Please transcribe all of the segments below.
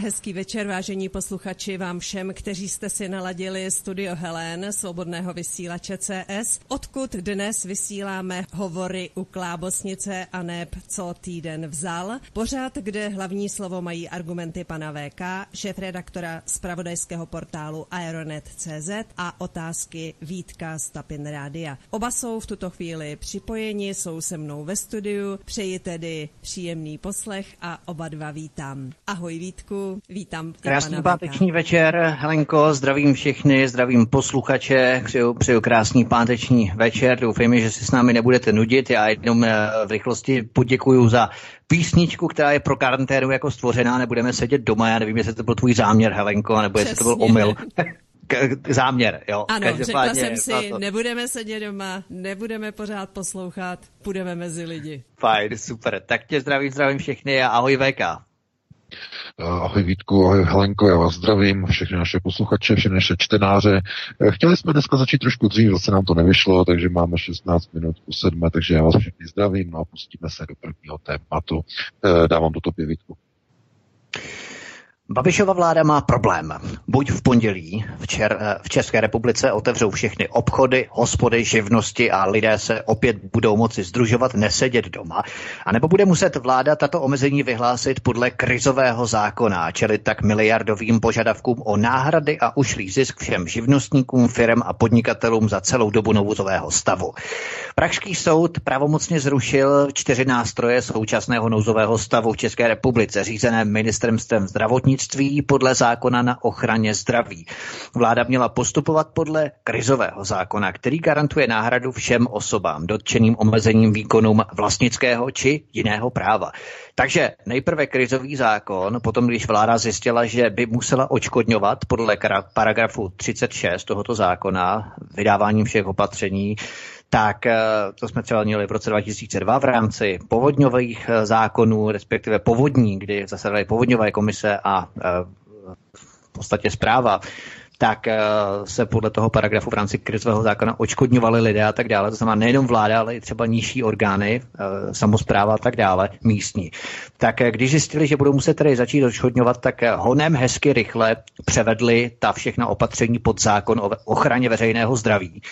Hezký večer, vážení posluchači, vám všem, kteří jste si naladili studio Helen, svobodného vysílače CS, odkud dnes vysíláme hovory u Klábosnice a neb co týden vzal. Pořád, kde hlavní slovo mají argumenty pana VK, šéf-redaktora z pravodajského portálu Aeronet.cz a otázky Vítka z Tapin Rádia. Oba jsou v tuto chvíli připojeni, jsou se mnou ve studiu, přeji tedy příjemný poslech a oba dva vítám. Ahoj Vítku. Vítám. Krásný páteční večer, Helenko, zdravím všechny, zdravím posluchače, přeju, přeju krásný páteční večer, doufejme, že si s námi nebudete nudit, já jenom eh, v rychlosti poděkuju za písničku, která je pro karanténu jako stvořená, nebudeme sedět doma, já nevím, jestli to byl tvůj záměr, Helenko, nebo jestli to byl omyl. K- záměr, jo. Ano, řekla jsem si, to... nebudeme sedět doma, nebudeme pořád poslouchat, půjdeme mezi lidi. Fajn, super. Tak tě zdravím, zdravím všechny a ahoj VK. Eh, ahoj Vítku, ahoj Helenko, já vás zdravím, všechny naše posluchače, všechny naše čtenáře. Eh, chtěli jsme dneska začít trošku dřív, zase nám to nevyšlo, takže máme 16 minut po sedme, takže já vás všechny zdravím no a pustíme se do prvního tématu. Eh, dávám do tobě Vítku. Babišova vláda má problém. Buď v pondělí v, Čer, eh, v České republice otevřou všechny obchody, hospody, živnosti a lidé se opět budou moci združovat, nesedět doma, anebo bude muset vláda tato omezení vyhlásit podle krizového zákona, čili tak miliardovým požadavkům o náhrady a ušlý zisk všem živnostníkům, firm a podnikatelům za celou dobu nouzového stavu. Pražský soud pravomocně zrušil čtyři nástroje současného nouzového stavu v České republice, řízené ministerstvem zdravotní zdravotnictví podle zákona na ochraně zdraví. Vláda měla postupovat podle krizového zákona, který garantuje náhradu všem osobám dotčeným omezením výkonům vlastnického či jiného práva. Takže nejprve krizový zákon, potom když vláda zjistila, že by musela očkodňovat podle paragrafu 36 tohoto zákona vydáváním všech opatření, tak eh, to jsme třeba měli v roce 2002 v rámci povodňových eh, zákonů, respektive povodní, kdy zasedaly povodňové komise a eh, v podstatě zpráva tak se podle toho paragrafu v rámci krizového zákona očkodňovali lidé a tak dále. To znamená nejenom vláda, ale i třeba nižší orgány, samozpráva a tak dále, místní. Tak když zjistili, že budou muset tedy začít očkodňovat, tak honem hezky rychle převedli ta všechna opatření pod zákon o ochraně veřejného zdraví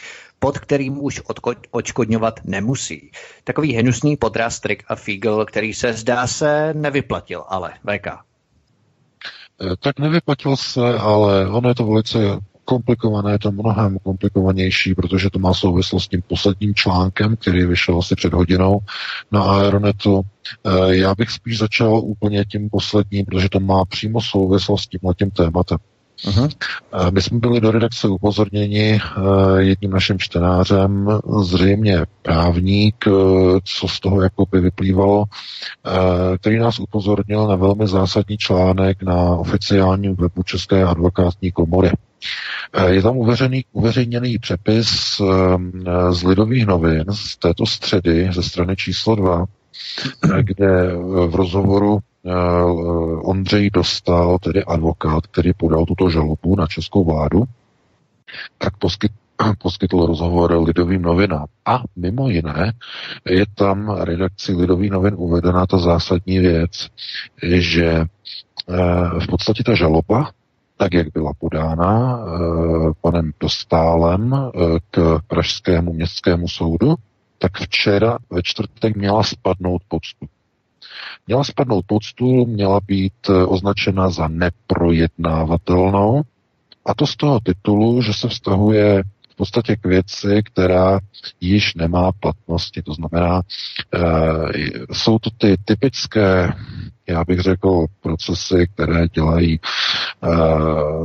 pod kterým už očkodňovat nemusí. Takový hnusný podraz, trik a fígl, který se zdá se nevyplatil, ale VK. Eh, tak nevyplatil se, ale ono je to velice komplikované, je to mnohem komplikovanější, protože to má souvislost s tím posledním článkem, který vyšel asi před hodinou na Aeronetu. Eh, já bych spíš začal úplně tím posledním, protože to má přímo souvislost s tímhle tím tématem. Uh-huh. My jsme byli do redakce upozorněni eh, jedním naším čtenářem, zřejmě právník, eh, co z toho jako by vyplývalo, eh, který nás upozornil na velmi zásadní článek na oficiálním webu České advokátní komory. Je tam uveřejný, uveřejněný přepis z Lidových novin z této středy ze strany číslo 2, kde v rozhovoru Eh, Ondřej dostal, tedy advokát, který podal tuto žalobu na českou vládu, tak poskyt, poskytl rozhovor Lidovým novinám. A mimo jiné je tam redakci Lidových novin uvedená ta zásadní věc, že eh, v podstatě ta žaloba, tak jak byla podána eh, panem Dostálem k Pražskému městskému soudu, tak včera ve čtvrtek měla spadnout pod stup. Měla spadnout stůl, měla být eh, označena za neprojednávatelnou, a to z toho titulu, že se vztahuje v podstatě k věci, která již nemá platnosti. To znamená, e, jsou to ty typické, já bych řekl, procesy, které dělají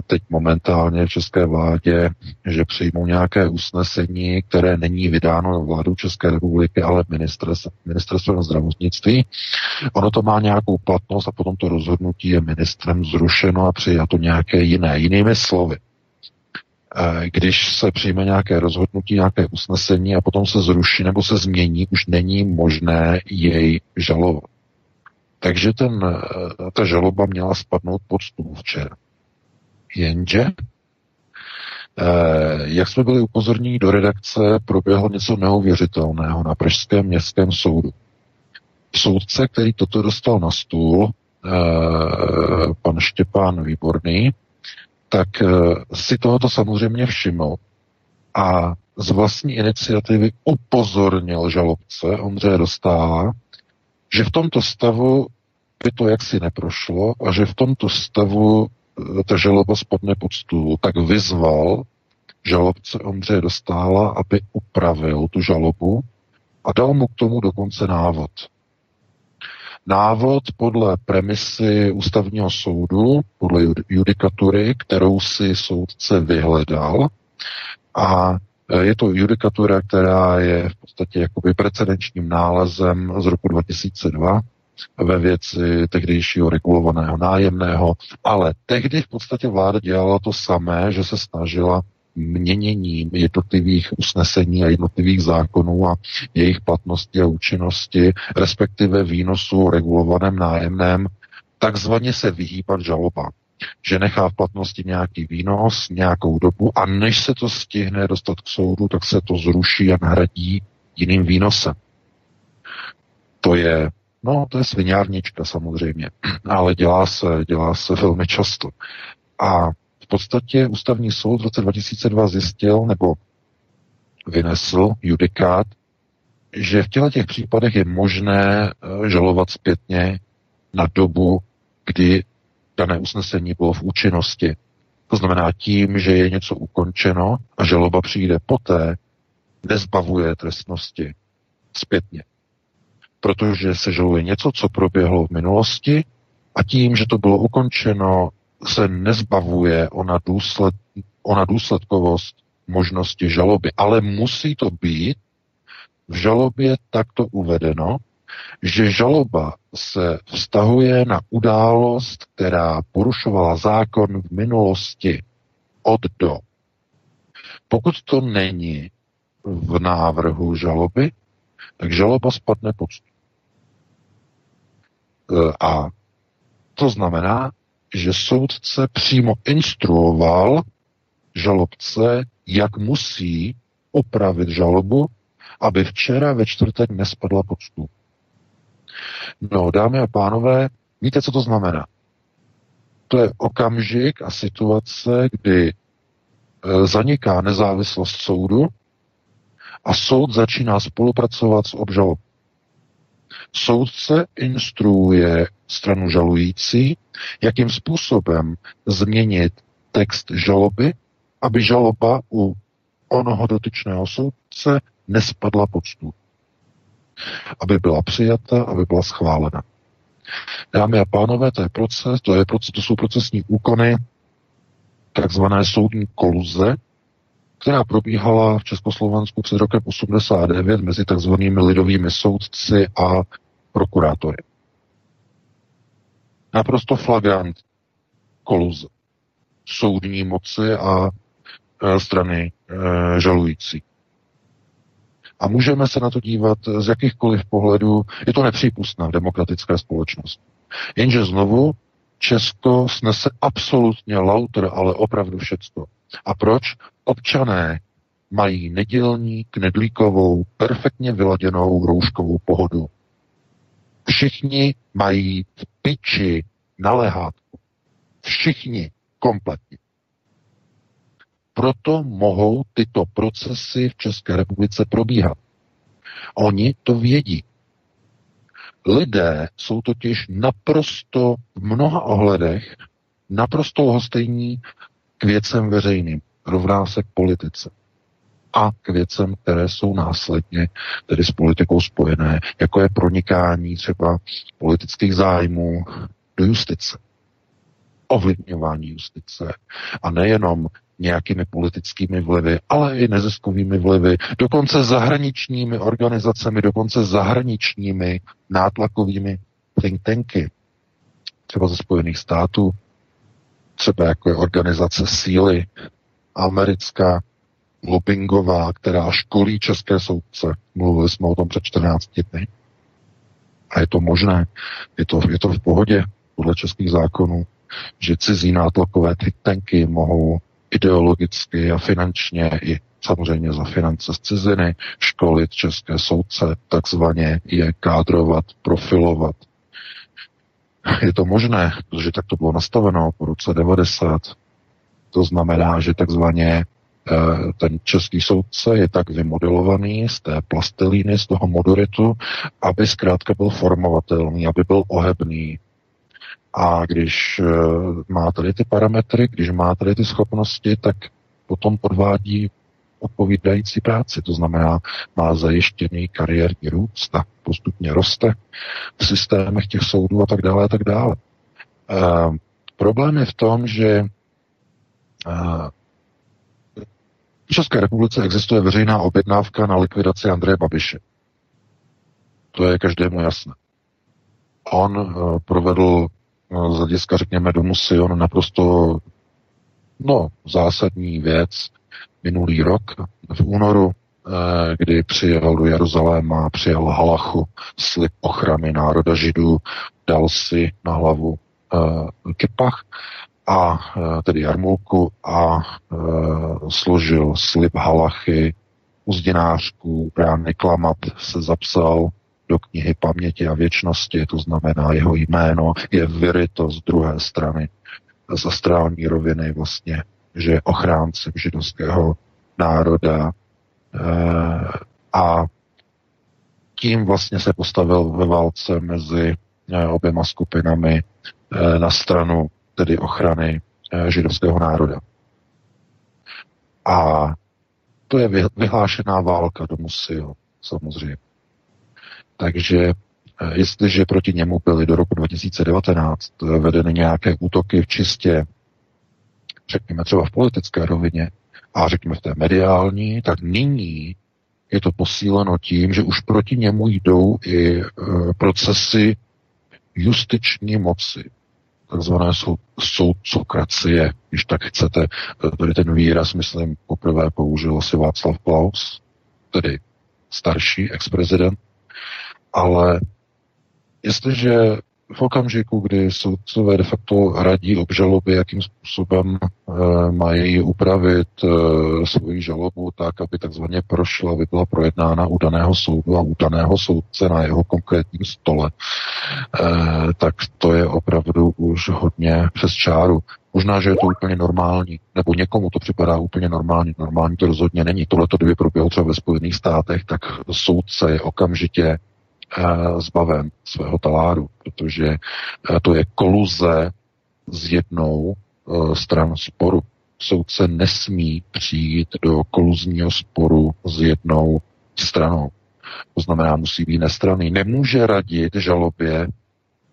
teď momentálně v české vládě, že přijmou nějaké usnesení, které není vydáno vládou České republiky, ale ministerstvem zdravotnictví. Ono to má nějakou platnost a potom to rozhodnutí je ministrem zrušeno a přijato nějaké jiné. Jinými slovy, když se přijme nějaké rozhodnutí, nějaké usnesení a potom se zruší nebo se změní, už není možné jej žalovat. Takže ten, ta žaloba měla spadnout pod stůl včera. Jenže, jak jsme byli upozorněni do redakce, proběhlo něco neuvěřitelného na Pražském městském soudu. Soudce, který toto dostal na stůl, pan Štěpán Výborný, tak eh, si tohoto samozřejmě všiml a z vlastní iniciativy upozornil žalobce Ondřeje Dostála, že v tomto stavu by to jaksi neprošlo a že v tomto stavu eh, ta žaloba spadne pod stůl, tak vyzval žalobce Ondřeje Dostála, aby upravil tu žalobu a dal mu k tomu dokonce návod návod podle premisy ústavního soudu, podle judikatury, kterou si soudce vyhledal. A je to judikatura, která je v podstatě jakoby precedenčním nálezem z roku 2002 ve věci tehdejšího regulovaného nájemného, ale tehdy v podstatě vláda dělala to samé, že se snažila měněním jednotlivých usnesení a jednotlivých zákonů a jejich platnosti a účinnosti, respektive výnosu regulovaném nájemném, takzvaně se vyhýbat žaloba že nechá v platnosti nějaký výnos, nějakou dobu a než se to stihne dostat k soudu, tak se to zruší a nahradí jiným výnosem. To je, no, to je sviňárnička samozřejmě, ale dělá se, dělá se velmi často. A podstatě ústavní soud v roce 2002 zjistil nebo vynesl judikát, že v těle těch případech je možné eh, žalovat zpětně na dobu, kdy dané usnesení bylo v účinnosti. To znamená tím, že je něco ukončeno a žaloba přijde poté, nezbavuje trestnosti zpětně. Protože se žaluje něco, co proběhlo v minulosti a tím, že to bylo ukončeno se nezbavuje ona, důsled, ona důsledkovost možnosti žaloby, ale musí to být v žalobě takto uvedeno, že žaloba se vztahuje na událost, která porušovala zákon v minulosti od do. Pokud to není v návrhu žaloby, tak žaloba spadne pod e, A to znamená, že soudce přímo instruoval žalobce, jak musí opravit žalobu, aby včera ve čtvrtek nespadla pod stůl. No, dámy a pánové, víte, co to znamená? To je okamžik a situace, kdy e, zaniká nezávislost soudu a soud začíná spolupracovat s obžalobou. Soudce instruuje stranu žalující, jakým způsobem změnit text žaloby, aby žaloba u onoho dotyčného soudce nespadla pod stůl. Aby byla přijata, aby byla schválena. Dámy a pánové, to je proces, to, je proces, to jsou procesní úkony takzvané soudní koluze, která probíhala v Československu před rokem 89 mezi takzvanými lidovými soudci a prokurátory. Naprosto flagrant koluze soudní moci a e, strany e, žalující. A můžeme se na to dívat z jakýchkoliv pohledů. Je to nepřípustné v demokratické společnosti. Jenže znovu Česko snese absolutně lauter, ale opravdu všecko. A proč? Občané mají nedělní, knedlíkovou, perfektně vyladěnou rouškovou pohodu. Všichni mají v piči na lehátku. Všichni kompletně. Proto mohou tyto procesy v České republice probíhat. Oni to vědí. Lidé jsou totiž naprosto v mnoha ohledech naprosto lhostejní k věcem veřejným. Rovná se k politice a k věcem, které jsou následně tedy s politikou spojené, jako je pronikání třeba politických zájmů do justice. ovlivňování justice. A nejenom nějakými politickými vlivy, ale i neziskovými vlivy, dokonce zahraničními organizacemi, dokonce zahraničními nátlakovými think tanky, třeba ze Spojených států, třeba jako je organizace síly americká, lobbyingová, která školí české soudce. Mluvili jsme o tom před 14 dny. A je to možné, je to, je to v pohodě podle českých zákonů, že cizí nátlakové think tanky mohou ideologicky a finančně i samozřejmě za finance z ciziny školit české soudce, takzvaně je kádrovat, profilovat. Je to možné, protože tak to bylo nastaveno po roce 90. To znamená, že takzvaně eh, ten český soudce je tak vymodelovaný z té plastelíny, z toho modoritu, aby zkrátka byl formovatelný, aby byl ohebný, a když eh, má tady ty parametry, když má tady ty schopnosti, tak potom podvádí odpovídající práci. To znamená, má zajištěný kariérní růst a postupně roste v systémech těch soudů a tak dále a tak dále. E, problém je v tom, že e, v České republice existuje veřejná objednávka na likvidaci Andreje Babiše. To je každému jasné. On e, provedl z hlediska, řekněme, domu Sion naprosto no, zásadní věc. Minulý rok v únoru, eh, kdy přijel do Jeruzaléma, přijel Halachu, slib ochrany národa židů, dal si na hlavu uh, kipach a uh, tedy jarmulku a složil slib halachy uzdinářků, Brán Klamat se zapsal do knihy paměti a věčnosti, to znamená jeho jméno je vyryto z druhé strany, z astrální roviny vlastně, že je ochráncem židovského národa e, a tím vlastně se postavil ve válce mezi e, oběma skupinami e, na stranu tedy ochrany židovského národa. A to je vyhlášená válka do Musil, samozřejmě. Takže eh, jestliže proti němu byly do roku 2019 eh, vedeny nějaké útoky v čistě, řekněme třeba v politické rovině a řekněme v té mediální, tak nyní je to posíleno tím, že už proti němu jdou i e, procesy justiční moci, takzvané sou, soudcokracie, když tak chcete. Tady ten výraz, myslím, poprvé použil asi Václav Klaus, tedy starší ex-prezident ale jestliže v okamžiku, kdy soudcové de facto radí obžaloby, jakým způsobem e, mají upravit e, svoji žalobu tak, aby takzvaně prošla, aby byla projednána u daného soudu a u daného soudce na jeho konkrétním stole, e, tak to je opravdu už hodně přes čáru. Možná, že je to úplně normální, nebo někomu to připadá úplně normální. Normální to rozhodně není. Tohle to, kdyby proběhlo třeba ve Spojených státech, tak soudce je okamžitě zbaven svého taláru, protože eh, to je koluze z jednou eh, stran sporu. Soudce nesmí přijít do koluzního sporu s jednou stranou. To znamená, musí být nestraný. Nemůže radit žalobě,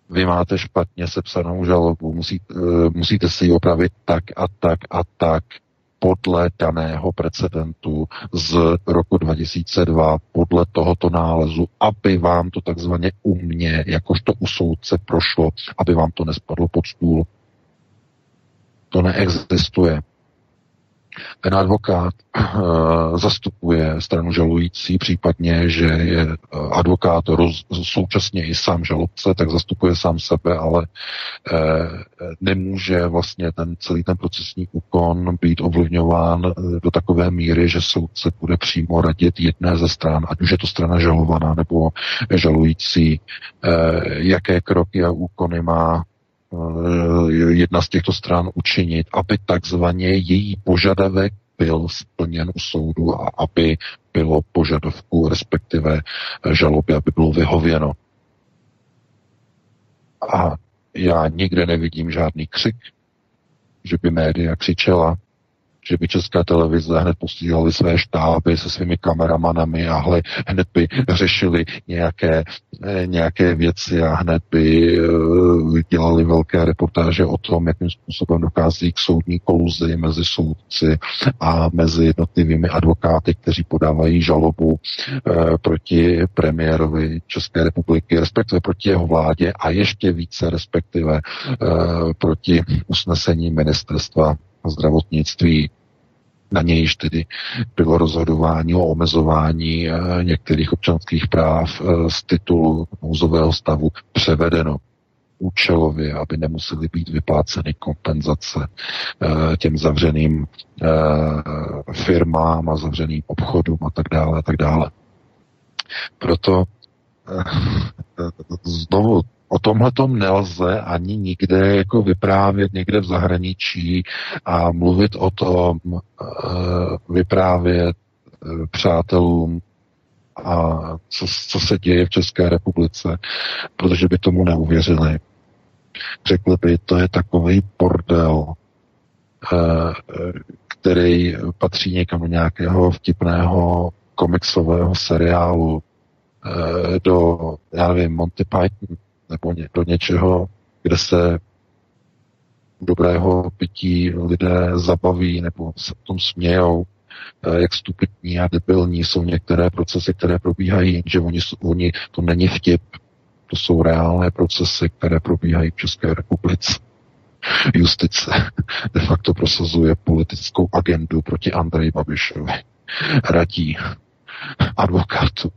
vy máte špatně sepsanou žalobu, musí, musíte si ji opravit tak a tak a tak podle daného precedentu z roku 2002, podle tohoto nálezu, aby vám to takzvaně u mě, jakožto u soudce prošlo, aby vám to nespadlo pod stůl. To neexistuje. Ten advokát uh, zastupuje stranu žalující, případně, že je uh, advokát roz, současně i sám žalobce, tak zastupuje sám sebe, ale uh, nemůže vlastně ten celý ten procesní úkon být ovlivňován do takové míry, že soudce bude přímo radit jedné ze stran, ať už je to strana žalovaná nebo žalující, jaké kroky a úkony má Eh, jedna z těchto stran učinit, aby takzvaně její požadavek byl splněn u soudu a aby bylo požadavku, respektive žaloby, aby bylo vyhověno. A já nikde nevidím žádný křik, že by média křičela, že by česká televize hned posílali své štáby se svými kameramanami a hle, hned by řešili nějaké, eh, nějaké věci a hned by uh, dělali velké reportáže o tom, jakým způsobem dochází k soudní koluzi mezi soudci a mezi jednotlivými advokáty, kteří podávají žalobu uh, proti premiérovi České republiky, respektive proti jeho vládě a ještě více respektive proti usnesení ministerstva zdravotnictví na nějž tedy bylo rozhodování o omezování eh, některých občanských práv eh, z titulu nouzového stavu převedeno účelově, aby nemusely být vypláceny kompenzace eh, těm zavřeným firmám a zavřeným obchodům a tak dále a tak dále. Proto znovu O tomhle tom nelze ani nikde jako vyprávět někde v zahraničí a mluvit o tom, eh, vyprávět eh, přátelům a co, co se děje v České republice, protože by tomu neuvěřili. Řekli by, to je takový bordel, eh, který patří někam do nějakého vtipného komiksového seriálu, do, já nevím, Monty Python, nebo do něčeho, kde se dobrého pití lidé zabaví nebo se v tom smějou, eh, jak stupidní a debilní jsou některé procesy, které probíhají, že oni, oni, to není vtip, to jsou reálné procesy, které probíhají v České republice. Justice de facto prosazuje politickou agendu proti Andreji Babišovi. Radí advokátu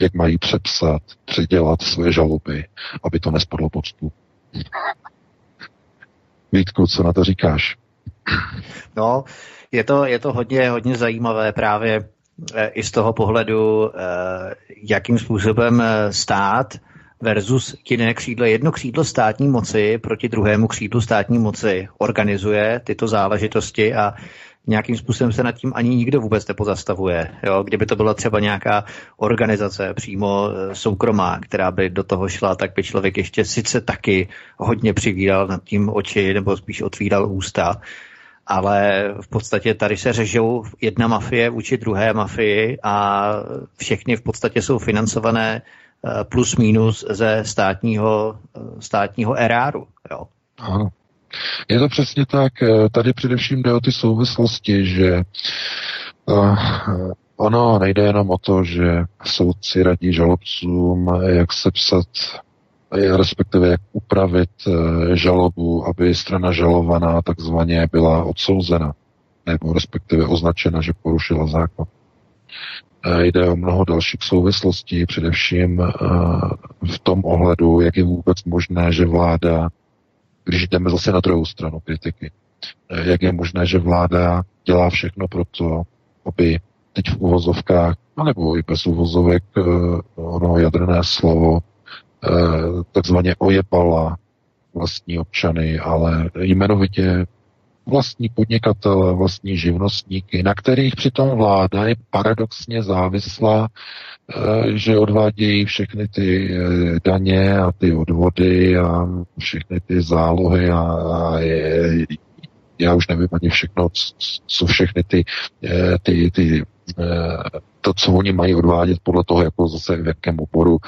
jak mají přepsat, předělat své žaloby, aby to nespadlo pod stůl. Vítku, co na to říkáš? No, je to, je to hodně, hodně zajímavé právě eh, i z toho pohledu, eh, jakým způsobem eh, stát versus jiné křídlo, jedno křídlo státní moci proti druhému křídlu státní moci organizuje tyto záležitosti a nějakým způsobem se nad tím ani nikdo vůbec nepozastavuje. Jo? Kdyby to byla třeba nějaká organizace přímo e, soukromá, která by do toho šla, tak by člověk ještě sice taky hodně přivíral nad tím oči nebo spíš otvíral ústa, ale v podstatě tady se řežou jedna mafie vůči druhé mafii a všechny v podstatě jsou financované e, plus minus ze státního, e, státního eráru. Jo. Ano. Je to přesně tak. Eh, tady především jde o ty souvislosti, že uh, ono nejde jenom o to, že soudci radí žalobcům, jak sepsat respektive jak upravit žalobu, aby strana žalovaná takzvaně byla odsouzena, nebo respektive označena, že porušila zákon. Jde o mnoho dalších souvislostí, především v tom ohledu, jak je vůbec možné, že vláda když jdeme zase na druhou stranu kritiky. Eh, jak je možné, že vláda dělá všechno pro to, aby teď v uvozovkách, anebo i bez uvozovek, eh, ono jadrné slovo, eh, takzvaně ojepala vlastní občany, ale jmenovitě vlastní podnikatele, vlastní živnostníky, na kterých přitom vláda je paradoxně závislá, eh, že odvádějí všechny ty eh, daně a ty odvody a všechny ty zálohy a, a je, já už nevím ani všechno, co všechny ty, eh, ty, ty to, co oni mají odvádět podle toho, jako zase v jakém oboru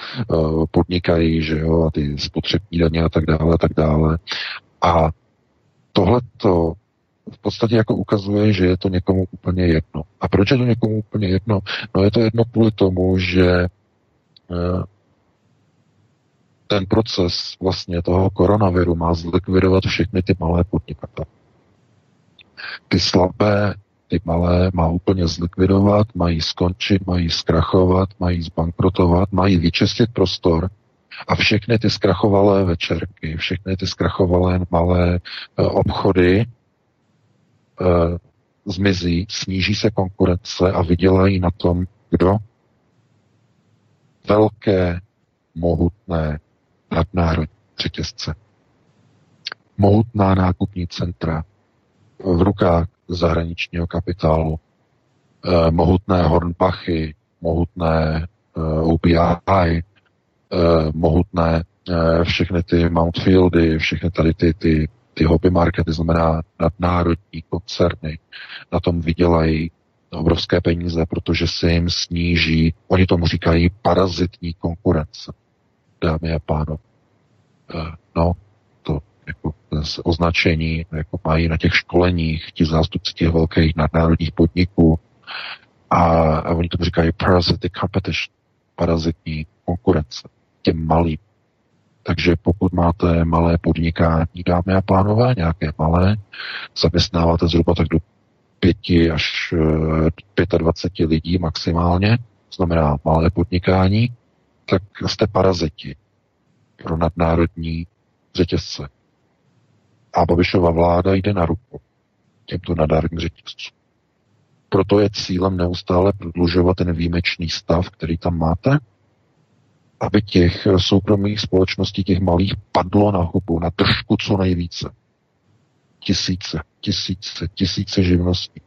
podnikají, že jo, a ty spotřební daně a tak dále, a tak dále. A tohleto v podstatě jako ukazuje, že je to někomu úplně jedno. A proč je to někomu úplně jedno? No je to jedno kvůli tomu, že eh, ten proces vlastně toho koronaviru má zlikvidovat všechny ty malé podnikatele. Ty slabé, ty malé má úplně zlikvidovat, mají skončit, mají zkrachovat, mají zbankrotovat, mají vyčistit prostor a všechny ty zkrachovalé večerky, všechny ty zkrachovalé malé e, obchody zmizí, sníží se konkurence a vydělají na tom, kdo? Velké, mohutné nadnárodní řetězce. Mohutná nákupní centra v rukách zahraničního kapitálu, eh, mohutné Hornbachy, mohutné eh, UPI, eh, mohutné eh, všechny ty Mountfieldy, všechny tady ty, ty ty hobby markety, znamená nadnárodní koncerny, na tom vydělají obrovské peníze, protože se jim sníží, oni tomu říkají parazitní konkurence, dámy a pánové. Eh, no, to jako označení jako mají na těch školeních ti zástupci těch velkých nadnárodních podniků a, a oni tomu říkají parasitic competition, parazitní konkurence těm malým. Takže pokud máte malé podnikání, dámy a pánové, nějaké malé, zaměstnáváte zhruba tak do pěti až 25 eh, lidí maximálně, znamená malé podnikání, tak jste paraziti pro nadnárodní řetězce. A Babišova vláda jde na ruku těmto nadnárodním řetězcům. Proto je cílem neustále prodlužovat ten výjimečný stav, který tam máte, aby těch soukromých společností, těch malých, padlo na hubu, na držku co nejvíce. Tisíce, tisíce, tisíce živností.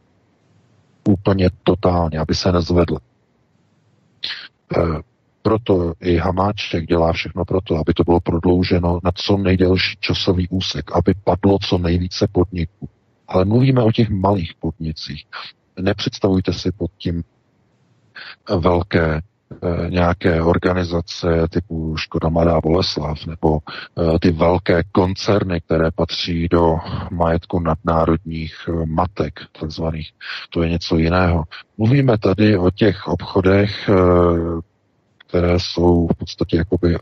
Úplně totálně, aby se nezvedl. E, proto i Hamáček dělá všechno proto, aby to bylo prodlouženo na co nejdelší časový úsek, aby padlo co nejvíce podniků. Ale mluvíme o těch malých podnicích. Nepředstavujte si pod tím velké Eh, nějaké organizace typu Škoda Mladá Boleslav nebo eh, ty velké koncerny, které patří do majetku nadnárodních eh, matek, takzvaných. To je něco jiného. Mluvíme tady o těch obchodech, které jsou v podstatě jakoby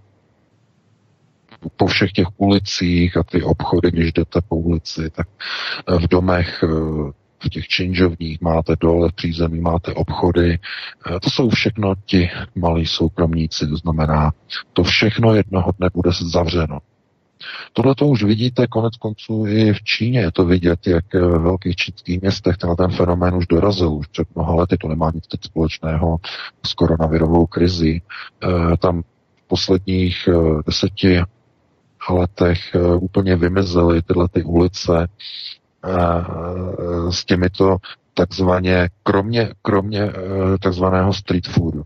po všech těch ulicích a ty obchody, když jdete po ulici, tak v domech v těch činžovních máte dole v přízemí, máte obchody. Eh, to jsou všechno ti malí soukromníci, to znamená, to všechno jednoho dne bude zavřeno. Tohle to už vidíte konec konců i v Číně. Je to vidět, jak ve velkých čínských městech tenhle ten fenomén už dorazil. Už před mnoha lety to nemá nic teď společného s koronavirovou krizi. E, tam v posledních deseti letech úplně vymizely tyhle ty ulice s těmito takzvaně, kromě, kromě e, takzvaného street foodu.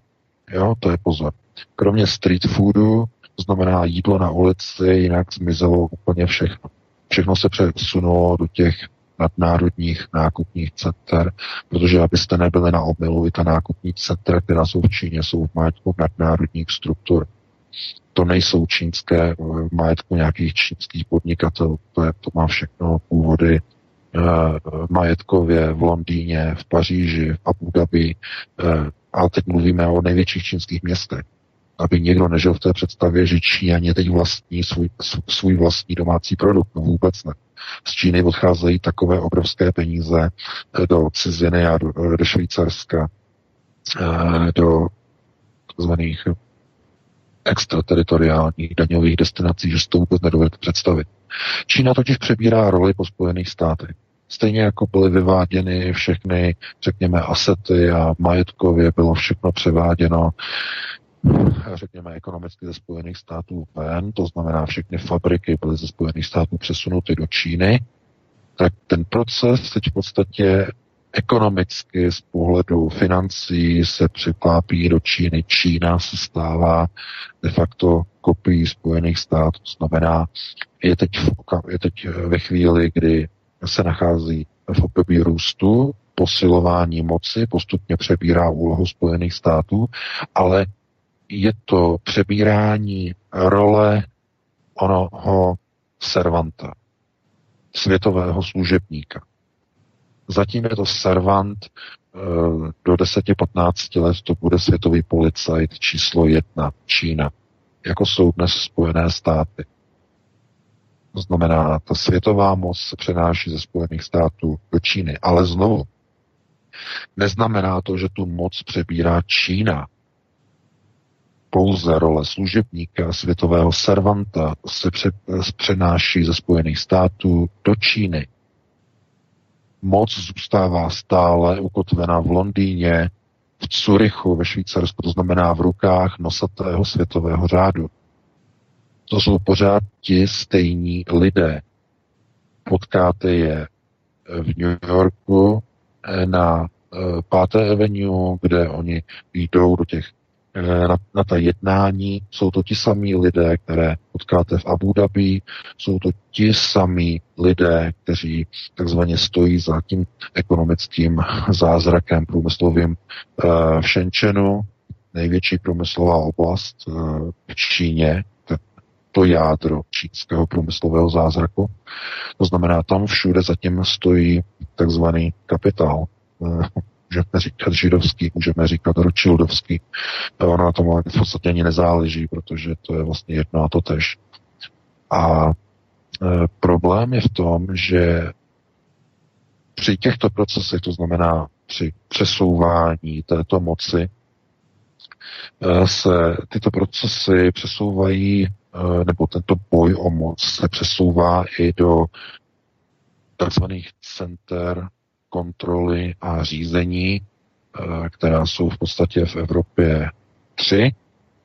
Jo, to je pozor. Kromě street foodu, to znamená jídlo na ulici, jinak zmizelo úplně všechno. Všechno se přesunulo do těch nadnárodních nákupních center, protože abyste nebyli na omylu, i ta nákupní centra, která jsou v Číně, jsou v majetku nadnárodních struktur. To nejsou čínské e, majetku nějakých čínských podnikatelů, to, je, to má všechno původy majetkově v Londýně, v Paříži, v Abu Dhabi, eh, ale teď mluvíme o největších čínských městech. Aby někdo nežil v té představě, že Číňané teď vlastní svůj, svůj vlastní domácí produkt. No vůbec ne. Z Číny odcházejí takové obrovské peníze eh, do ciziny a do, do Švýcarska, do takzvaných extrateritoriálních daňových destinací, že si to vůbec nedovedete představit. Čína totiž přebírá roli po Spojených státech. Stejně jako byly vyváděny všechny, řekněme, asety a majetkově bylo všechno převáděno řekněme, ekonomicky ze Spojených států ven, to znamená všechny fabriky byly ze Spojených států přesunuty do Číny, tak ten proces teď v podstatě ekonomicky z pohledu financí se překlápí do Číny. Čína se stává de facto kopií Spojených států. To znamená, je teď, v, je teď ve chvíli, kdy se nachází v období růstu, posilování moci, postupně přebírá úlohu Spojených států, ale je to přebírání role onoho servanta, světového služebníka. Zatím je to servant, eh, do 10-15 let to bude světový policajt číslo jedna, Čína, jako jsou dnes Spojené státy. To znamená, ta světová moc se přenáší ze Spojených států do Číny. Ale znovu, neznamená to, že tu moc přebírá Čína. Pouze role služebníka, světového servanta se přenáší ze Spojených států do Číny. Moc zůstává stále ukotvená v Londýně, v Curychu ve Švýcarsku, to znamená v rukách nosatého světového řádu. To jsou pořád ti stejní lidé. Potkáte je v New Yorku eh, na 5. Eh, Avenue, kde oni jdou do těch Eh, na, na ta jednání. Jsou to ti samí lidé, které potkáte v Abu Dhabi, jsou to ti samí lidé, kteří takzvaně stojí za tím ekonomickým zázrakem průmyslovým eh, v Shenzhenu, největší průmyslová oblast eh, v Číně, to jádro čínského průmyslového zázraku. To znamená, tam všude zatím stojí takzvaný kapitál můžeme říkat židovský, můžeme říkat ročildovský. Ono na tom v podstatě ani nezáleží, protože to je vlastně jedno a to tež. A e, problém je v tom, že při těchto procesech, to znamená při přesouvání této moci, e, se tyto procesy přesouvají, nebo tento boj o moc se přesouvá i do takzvaných center kontroly a řízení, eh, která jsou v podstatě v Evropě tři,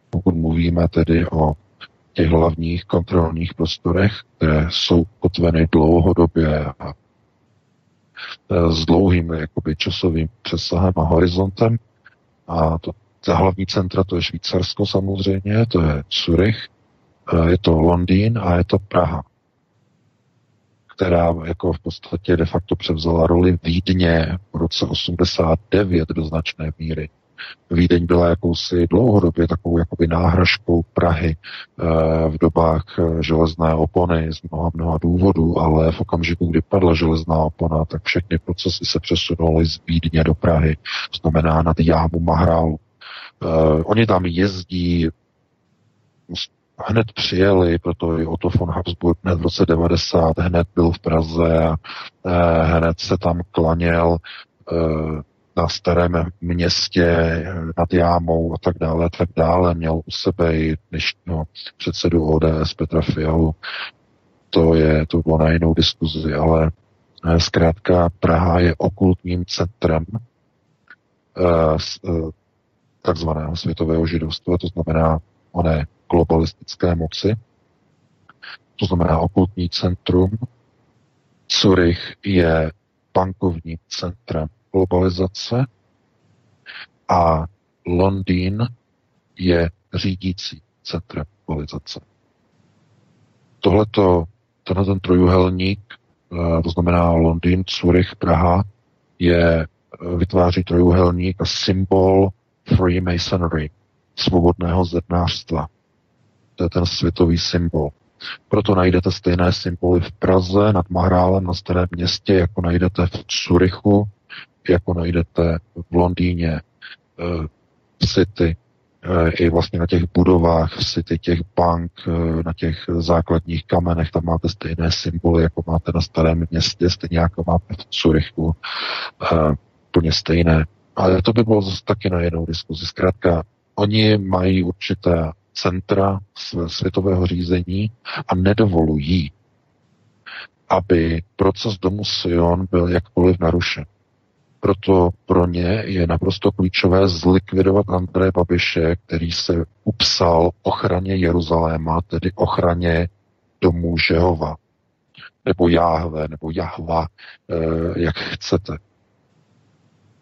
pokud mluvíme tedy o těch hlavních kontrolních prostorech, které jsou kotveny dlouhodobě a eh, s dlouhým jakoby, časovým přesahem a horizontem. A to, ta hlavní centra to je Švýcarsko samozřejmě, to je Zurich, eh, je to Londýn a je to Praha která jako v podstatě de facto převzala roli Vídně v roce 89 do značné míry. Vídeň byla jakousi dlouhodobě takovou jakoby náhražkou Prahy eh, v dobách eh, železné opony z mnoha, mnoha důvodů, ale v okamžiku, kdy padla železná opona, tak všechny procesy se přesunuly z Vídně do Prahy, to znamená nad Jámu Mahrálu. Oni tam jezdí hned přijeli, proto i Otto von Habsburg hned v roce 90 hned byl v Praze a eh, hned se tam klaněl eh, na starém městě nad Jámou a tak dále, tak dále. Měl u sebe i dnešního předsedu ODS Petra Fialu. To je, to bylo na jinou diskuzi, ale eh, zkrátka Praha je okultním centrem takzvaného světového židovstva, to znamená oné globalistické moci, to znamená okultní centrum. Zurich je bankovním centrem globalizace a Londýn je řídící centrem globalizace. Tohleto, tenhle ten trojuhelník, eh, to znamená Londýn, Zurich, Praha, je, eh, vytváří trojuhelník a symbol Freemasonry, svobodného zednářstva. To je ten světový symbol. Proto najdete stejné symboly v Praze, nad Mahrálem, na Starém městě, jako najdete v Curychu, jako najdete v Londýně, v eh, City, eh, i vlastně na těch budovách v City, těch bank, eh, na těch základních kamenech, tam máte stejné symboly, jako máte na Starém městě, stejně jako máte v Curychu, plně stejné. Ale to by bylo zase taky na jednou diskuzi. Zkrátka, oni mají určité centra světového řízení a nedovolují, aby proces domu Sion byl jakkoliv narušen. Proto pro ně je naprosto klíčové zlikvidovat Andreje Babiše, který se upsal ochraně Jeruzaléma, tedy ochraně domů Žehova, nebo Jáhve, nebo Jahva, eh, jak chcete.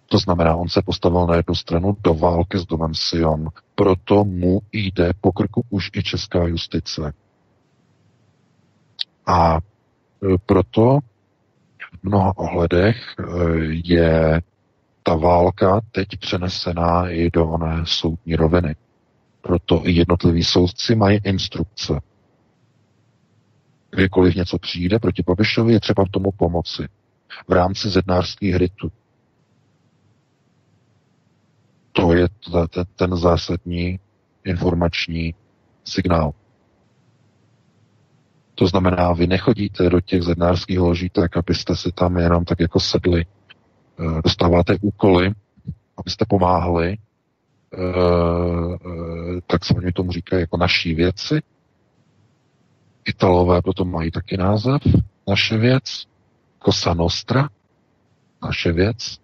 To znamená, on se postavil na jednu stranu do války s domem Sion. Proto mu jde po krku už i česká justice. A e, proto v mnoha ohledech e, je ta válka teď přenesená i do oné soudní roviny. Proto i jednotliví soudci mají instrukce. Kdykoliv něco přijde proti Babišovi, je třeba tomu pomoci. V rámci zednářských rytů. To je ten zásadní informační signál. To znamená, vy nechodíte do těch zednářských loží tak, abyste si tam jenom tak jako sedli. Eh, dostáváte úkoly, abyste pomáhali, eh, eh, tak se oni tomu říkají jako naší věci. Italové potom mají taky název, naše věc. Cosa Nostra, naše věc.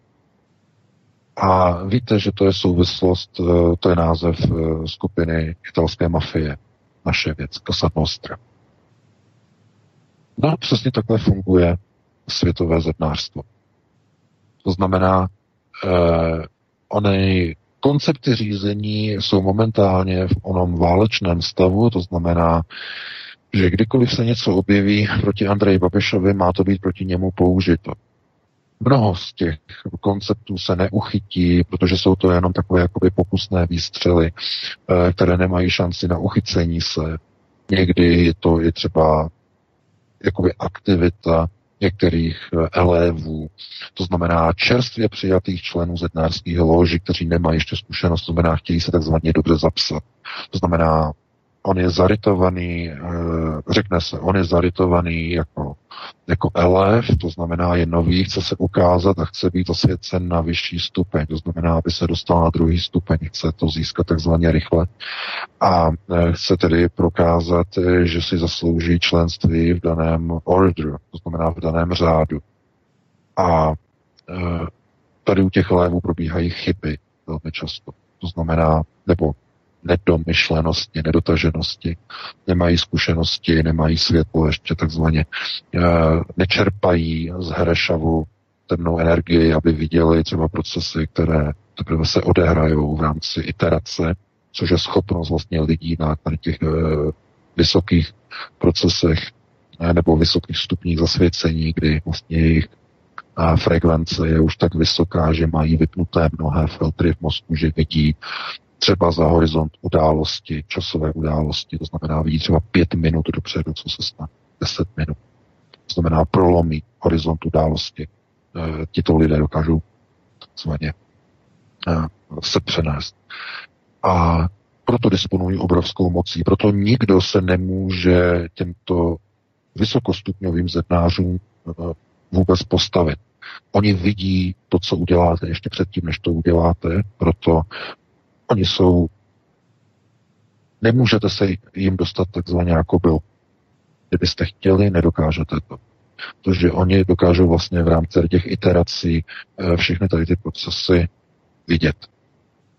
A víte, že to je souvislost, eh, to je název eh, skupiny italské mafie, naše věc, Cosa Nostra. No, přesně takhle funguje světové zednářstvo. To znamená, eh, ony koncepty řízení jsou momentálně v onom válečném stavu, to znamená, že kdykoliv se něco objeví proti Andreji Babišovi, má to být proti němu použito. Mnoho z těch konceptů se neuchytí, protože jsou to jenom takové jakoby pokusné výstřely, eh, které nemají šanci na uchycení se. Někdy je to je třeba jakoby aktivita některých eh, elévů, to znamená čerstvě přijatých členů zednářských loží, kteří nemají ještě zkušenost, to znamená, chtějí se takzvaně dobře zapsat. To znamená, on je zarytovaný, eh, řekne se, on je zarytovaný jako, jako elef, to znamená je nový, chce se ukázat a chce být osvěcen na vyšší stupeň, to znamená, aby se dostal na druhý stupeň, chce to získat takzvaně rychle a eh, chce tedy prokázat, eh, že si zaslouží členství v daném order, to znamená v daném řádu. A tady u těch lévů probíhají chyby velmi často. To znamená, nebo nedomyšlenosti, nedotaženosti, nemají zkušenosti, nemají světlo ještě takzvaně, eh, nečerpají z Herešavu temnou energii, aby viděli třeba procesy, které teprve se odehrajou v rámci iterace, což je schopnost vlastně lidí na, těch e, vysokých procesech e, nebo vysokých stupních zasvěcení, kdy vlastně jejich a frekvence je už tak vysoká, že mají vypnuté mnohé filtry v mozku, že vidí třeba za horizont události, časové události, to znamená vidí třeba pět minut dopředu, co se stane, deset minut. To znamená prolomí horizont události. E, tito lidé dokážou takzvaně e, se přenést. A proto disponují obrovskou mocí. Proto nikdo se nemůže těmto vysokostupňovým zednářům e, vůbec postavit. Oni vidí to, co uděláte ještě předtím, než to uděláte, proto Oni jsou, nemůžete se jim dostat takzvaně jako byl. Kdybyste chtěli, nedokážete to. Protože oni dokážou vlastně v rámci těch iterací eh, všechny tady ty procesy vidět.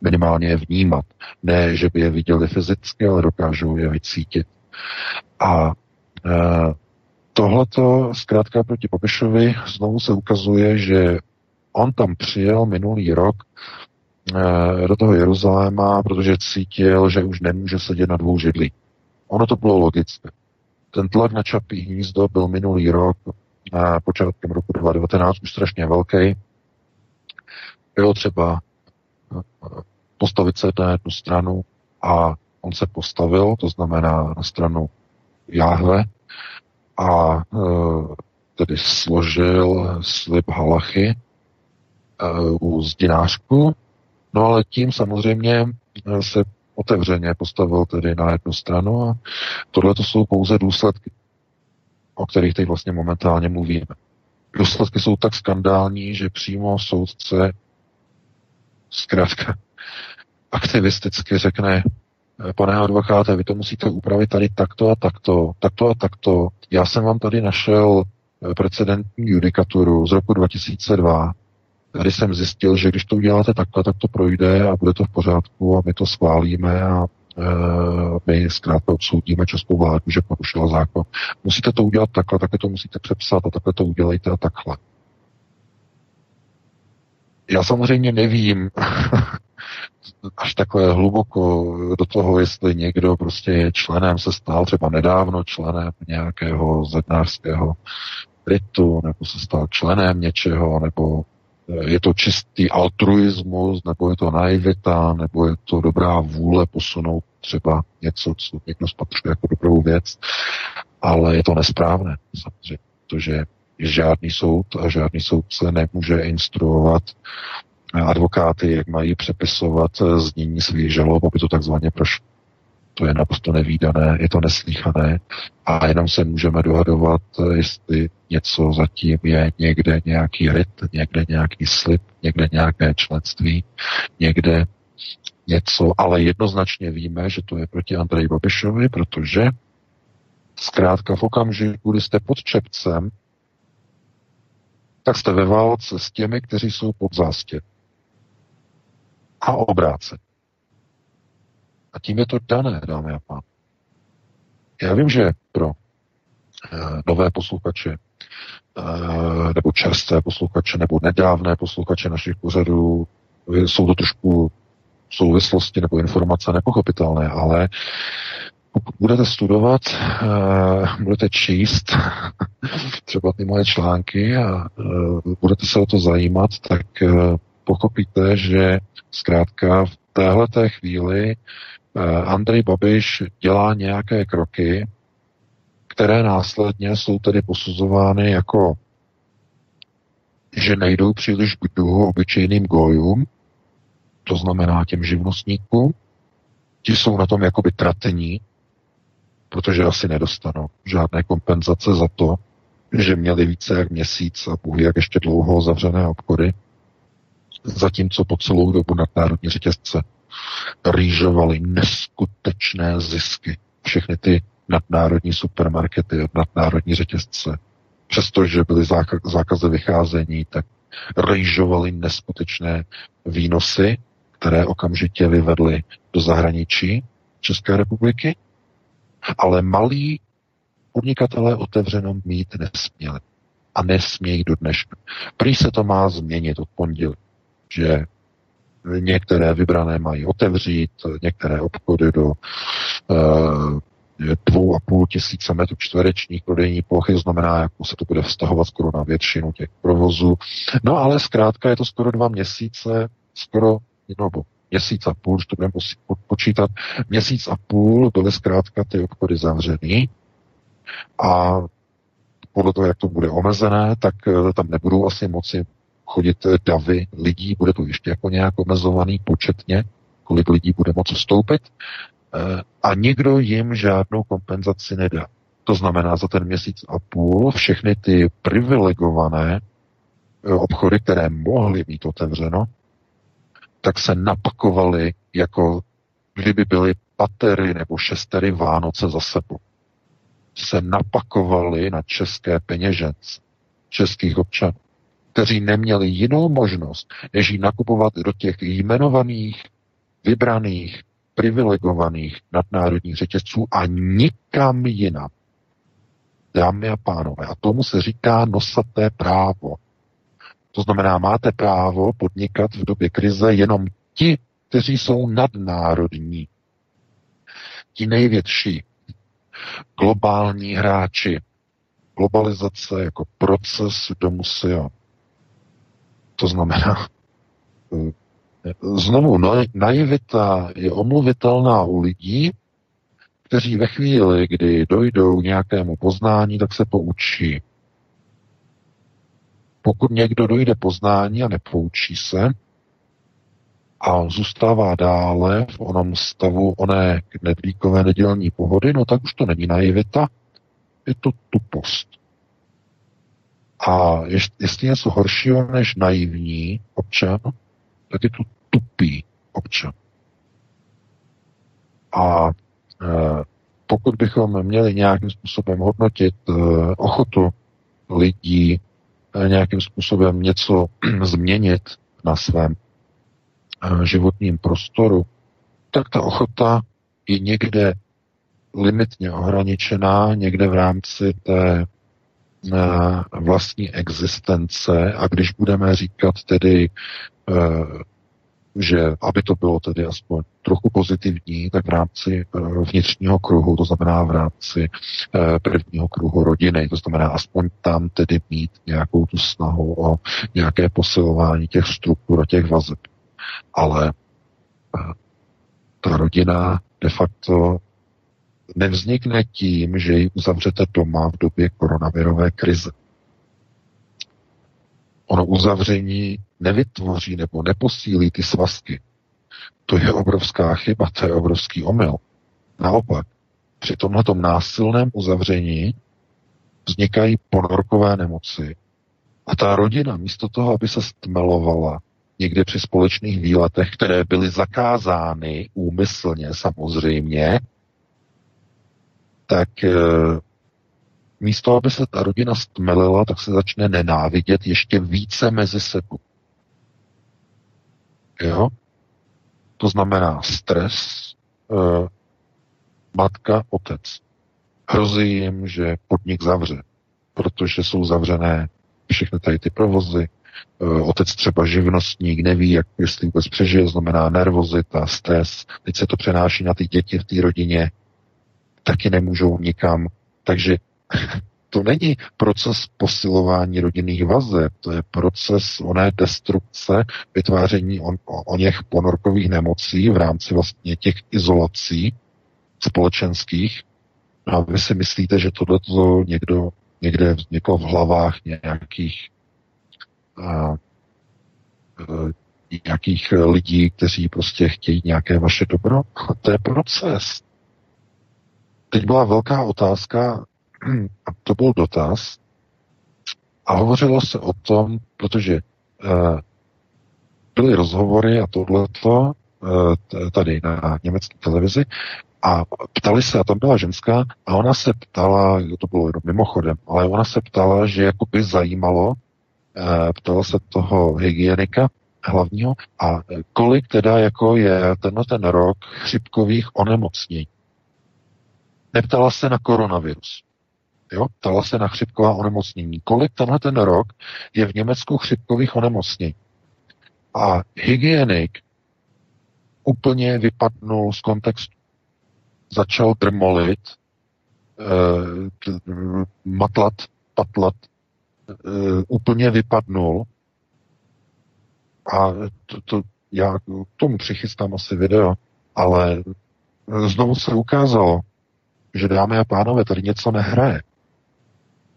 Minimálně je vnímat. Ne, že by je viděli fyzicky, ale dokážou je vycítit. A e, tohleto zkrátka proti Popišovi znovu se ukazuje, že on tam přijel minulý rok Eh, do toho Jeruzaléma, protože cítil, že už nemůže sedět na dvou židlí. Ono to bylo logické. Ten tlak na Čapí hnízdo byl minulý rok, na počátkem roku 2019, už strašně velký. Bylo třeba eh, postavit se na jednu stranu a on se postavil, to znamená na stranu Jáhve a tedy složil slib halachy u zdinářku No ale tím samozřejmě eh, se otevřeně postavil tedy na jednu stranu a tohle to jsou pouze důsledky, o kterých teď vlastně momentálně mluvíme. Důsledky jsou tak skandální, že přímo soudce zkrátka aktivisticky řekne, eh, pane advokáte, vy to musíte upravit tady takto a takto, takto a takto. Já jsem vám tady našel eh, precedentní judikaturu z roku 2002, Tady jsem zjistil, že když to uděláte takhle, tak to projde a bude to v pořádku a my to schválíme a e, my zkrátka odsoudíme českou vládu, že porušila zákon. Musíte to udělat takhle, takhle to musíte přepsat a takhle to udělejte a takhle. Já samozřejmě nevím až takhle hluboko do toho, jestli někdo prostě je členem, se stal třeba nedávno členem nějakého zednářského ritu, nebo se stal členem něčeho, nebo je to čistý altruismus, nebo je to naivita, nebo je to dobrá vůle posunout třeba něco, co někdo spatřuje jako dobrou věc, ale je to nesprávné samozřejmě, protože žádný soud a žádný soudce nemůže instruovat advokáty, jak mají přepisovat znění svých žalob, aby to takzvaně prošlo. To je naprosto nevýdané, je to neslíchané a jenom se můžeme dohadovat, jestli něco zatím je někde nějaký ryt, někde nějaký slib, někde nějaké členství, někde něco, ale jednoznačně víme, že to je proti Andreji Babišovi, protože zkrátka v okamžiku, kdy jste pod čepcem, tak jste ve válce s těmi, kteří jsou pod zástěr. A obráce. A tím je to dané, dámy a pán. Já vím, že pro eh, nové posluchače eh, nebo čerstvé posluchače nebo nedávné posluchače našich pořadů jsou to trošku souvislosti nebo informace nepochopitelné, ale pokud budete studovat, uh, budete číst třeba ty moje články a budete se o to zajímat, tak pochopíte, že zkrátka v téhleté chvíli Andrej Babiš dělá nějaké kroky, které následně jsou tedy posuzovány jako že nejdou příliš k duhu obyčejným gojům, to znamená těm živnostníkům, ti jsou na tom jakoby tratení, protože asi nedostanou žádné kompenzace za to, že měli více jak měsíc a půl jak ještě dlouho zavřené obchody, zatímco po celou dobu nadnárodní řetězce rýžovaly neskutečné zisky. Všechny ty nadnárodní supermarkety, nadnárodní řetězce, přestože byly zákazy vycházení, tak rejžovaly neskutečné výnosy, které okamžitě vyvedly do zahraničí České republiky, ale malí podnikatelé otevřeno mít nesměli. A nesmějí do dneška. Prý se to má změnit od pondělí, že některé vybrané mají otevřít, některé obchody do uh, dvou a půl tisíce metrů čtverečních prodejní plochy, znamená, jako se to bude vztahovat skoro na většinu těch provozů. No ale zkrátka je to skoro dva měsíce, skoro, no, nebo měsíc a půl, když to budeme počítat, měsíc a půl byly zkrátka ty obchody zavřený a podle toho, jak to bude omezené, tak eh, tam nebudou asi moci chodit davy lidí, bude to ještě jako nějak omezovaný početně, kolik lidí bude moci vstoupit a nikdo jim žádnou kompenzaci nedá. To znamená, za ten měsíc a půl všechny ty privilegované eh, obchody, které mohly být otevřeno, tak se napakovaly jako kdyby byly patery nebo šestery Vánoce za sebou. Se napakovali na české peněžence, českých občanů, kteří neměli jinou možnost, než ji nakupovat do těch jmenovaných, vybraných privilegovaných nadnárodních řetězců a nikam jinam. Dámy a pánové, a tomu se říká nosaté právo. To znamená, máte právo podnikat v době krize jenom ti, kteří jsou nadnárodní. Ti největší globální hráči. Globalizace jako proces domusio. To znamená, Znovu, no, naivita je omluvitelná u lidí, kteří ve chvíli, kdy dojdou k nějakému poznání, tak se poučí. Pokud někdo dojde poznání a nepoučí se a zůstává dále v onom stavu oné nedvíkové nedělní pohody, no tak už to není naivita, je to tupost. A jestli něco horšího než naivní občan, tak je to tupý občan. A e, pokud bychom měli nějakým způsobem hodnotit e, ochotu lidí e, nějakým způsobem něco změnit na svém e, životním prostoru, tak ta ochota je někde limitně ohraničená, někde v rámci té vlastní existence a když budeme říkat tedy e, že aby to bylo tedy aspoň trochu pozitivní, tak v rámci eh, vnitřního kruhu, to znamená v rámci eh, prvního kruhu rodiny, to znamená aspoň tam tedy mít nějakou tu snahu o nějaké posilování těch struktur a těch vazeb. Ale eh, ta rodina de facto nevznikne tím, že ji uzavřete doma v době koronavirové krize. Ono uzavření nevytvoří nebo neposílí ty svazky. To je obrovská chyba, to je obrovský omyl. Naopak, při tomhle násilném uzavření vznikají ponorkové nemoci a ta rodina místo toho, aby se stmelovala někde při společných výletech, které byly zakázány úmyslně samozřejmě, tak eh, místo, aby se ta rodina stmelila, tak se začne nenávidět ještě více mezi sebou. Jo? To znamená stres, e, matka, otec. Hrozí jim, že podnik zavře, protože jsou zavřené všechny tady ty provozy, otec třeba živnostník neví, jak jestli vůbec přežije, znamená nervozita, stres, teď se to přenáší na ty děti v té rodině, taky nemůžou nikam. Takže to není proces posilování rodinných vazeb, to je proces oné destrukce, vytváření on, o něch ponorkových nemocí v rámci vlastně těch izolací společenských. A vy si myslíte, že tohle někdo někde vzniklo v hlavách nějakých a, a, nějakých lidí, kteří prostě chtějí nějaké vaše dobro. To je proces. Teď byla velká otázka, a to byl dotaz, a hovořilo se o tom, protože uh, byly rozhovory a tohleto uh, tady na německé televizi a ptali se, a tam byla ženská, a ona se ptala, to bylo jenom mimochodem, ale ona se ptala, že jako by zajímalo, uh, ptala se toho hygienika hlavního, a kolik teda jako je tenhle ten rok chřipkových onemocnění. Neptala se na koronavirus. Jo? Ptala se na chřipková onemocnění. Kolik tenhle ten rok je v Německu chřipkových onemocnění? A hygienik úplně vypadnul z kontextu. Začal drmolit, eh, matlat, patlat, eh, úplně vypadnul. A to, to, já k tomu přichystám asi video, ale znovu se ukázalo, že dámy a pánové, tady něco nehraje.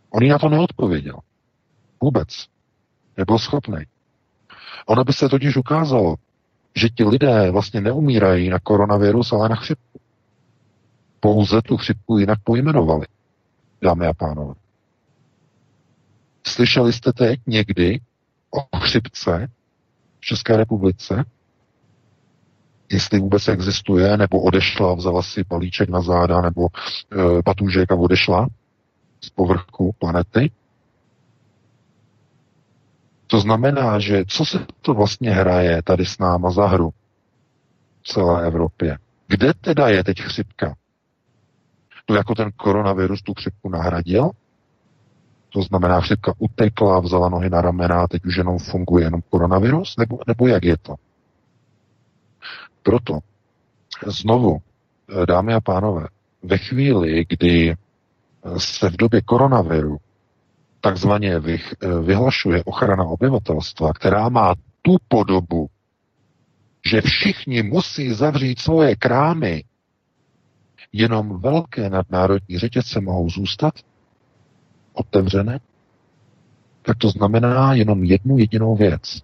On jí na to neodpověděl. Vůbec. Nebyl schopný. Ono by se totiž ukázalo, že ti lidé vlastně neumírají na koronavirus, ale na chřipku. Pouze tu chřipku jinak pojmenovali, dámy a pánové. Slyšeli jste teď někdy o chřipce v České republice? Jestli vůbec existuje, nebo odešla, vzala si balíček na záda, nebo e, patůžek a odešla? z povrchu planety. To znamená, že co se to vlastně hraje tady s náma za hru v celé Evropě? Kde teda je teď chřipka? To jako ten koronavirus tu chřipku nahradil? To znamená, chřipka utekla, vzala nohy na ramena a teď už jenom funguje jenom koronavirus? Nebo, nebo jak je to? Proto znovu, dámy a pánové, ve chvíli, kdy se v době koronaviru takzvaně vyhlašuje ochrana obyvatelstva, která má tu podobu, že všichni musí zavřít svoje krámy, jenom velké nadnárodní řetězce mohou zůstat otevřené, tak to znamená jenom jednu jedinou věc.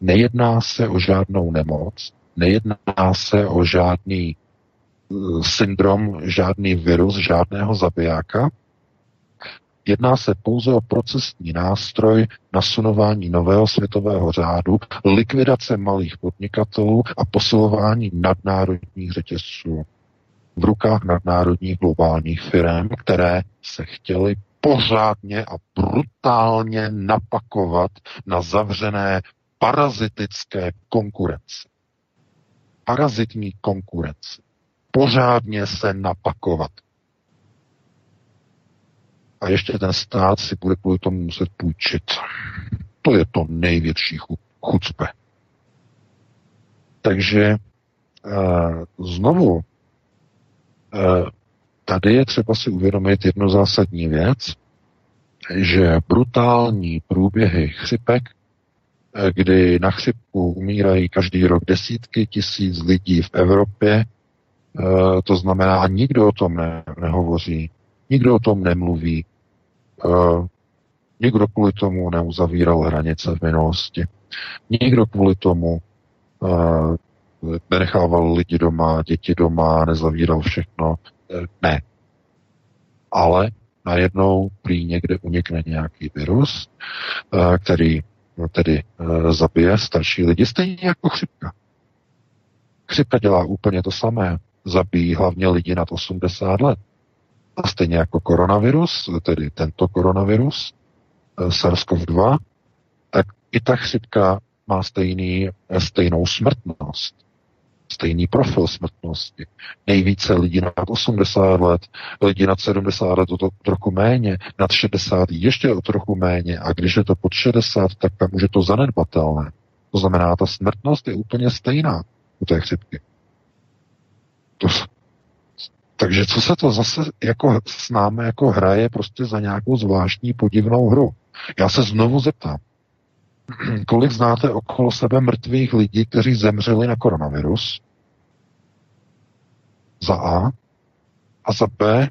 Nejedná se o žádnou nemoc, nejedná se o žádný syndrom, žádný virus, žádného zabijáka. Jedná se pouze o procesní nástroj nasunování nového světového řádu, likvidace malých podnikatelů a posilování nadnárodních řetězců v rukách nadnárodních globálních firm, které se chtěly pořádně a brutálně napakovat na zavřené parazitické konkurenci. Parazitní konkurenci pořádně se napakovat. A ještě ten stát si bude kvůli tomu muset půjčit. To je to největší chucpe. Takže e, znovu, e, tady je třeba si uvědomit jednu zásadní věc, že brutální průběhy chřipek, kdy na chřipku umírají každý rok desítky tisíc lidí v Evropě, Eh, to znamená, nikdo o tom ne, nehovoří, nikdo o tom nemluví, uh, nikdo kvůli tomu neuzavíral hranice v minulosti, nikdo kvůli tomu nenechával lidi doma, děti doma, nezavíral všechno. Ne. Ale najednou prý někde unikne nějaký virus, který tedy zabije starší lidi, stejně jako chřipka. Chřipka dělá úplně to samé zabíjí hlavně lidi nad 80 let. A stejně jako koronavirus, tedy tento koronavirus, eh, SARS-CoV-2, tak i ta chřipka má stejný, eh, stejnou smrtnost. Stejný profil smrtnosti. Nejvíce lidí nad 80 let, lidi nad 70 let o to trochu méně, nad 60 ještě o trochu méně a když je to pod 60, tak tam už je to zanedbatelné. To znamená, ta smrtnost je úplně stejná u té chřipky. To, takže co se to zase jako s námi jako hraje prostě za nějakou zvláštní podivnou hru? Já se znovu zeptám, kolik znáte okolo sebe mrtvých lidí, kteří zemřeli na koronavirus? Za A. A za B,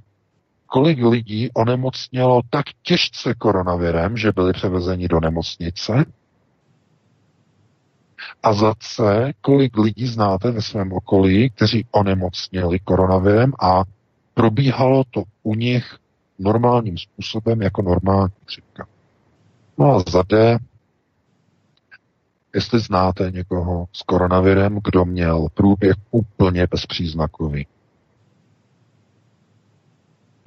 kolik lidí onemocnělo tak těžce koronavirem, že byli převezeni do nemocnice? A za C, kolik lidí znáte ve svém okolí, kteří onemocněli koronavirem a probíhalo to u nich normálním způsobem jako normální chřipka. No a za D, jestli znáte někoho s koronavirem, kdo měl průběh úplně bezpříznakový.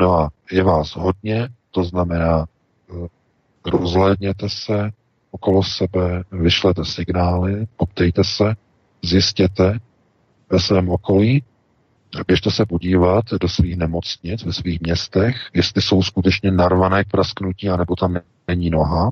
No a je vás hodně, to znamená, eh, rozhlédněte se okolo sebe, vyšlete signály, poptejte se, zjistěte ve svém okolí, běžte se podívat do svých nemocnic ve svých městech, jestli jsou skutečně narvané k prasknutí, anebo tam není noha,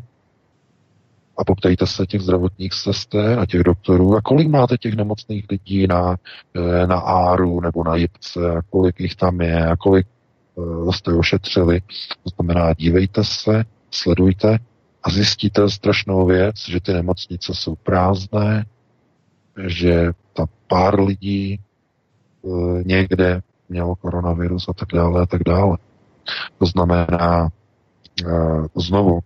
a poptejte se těch zdravotních sester a těch doktorů a kolik máte těch nemocných lidí na, eh, na áru nebo na jipce a kolik jich tam je a kolik uh, jste ošetřili. To znamená, dívejte se, sledujte a zjistíte strašnou věc, že ty nemocnice jsou prázdné, že ta pár lidí uh, někde mělo koronavirus a tak dále a tak dále. To znamená, znovu,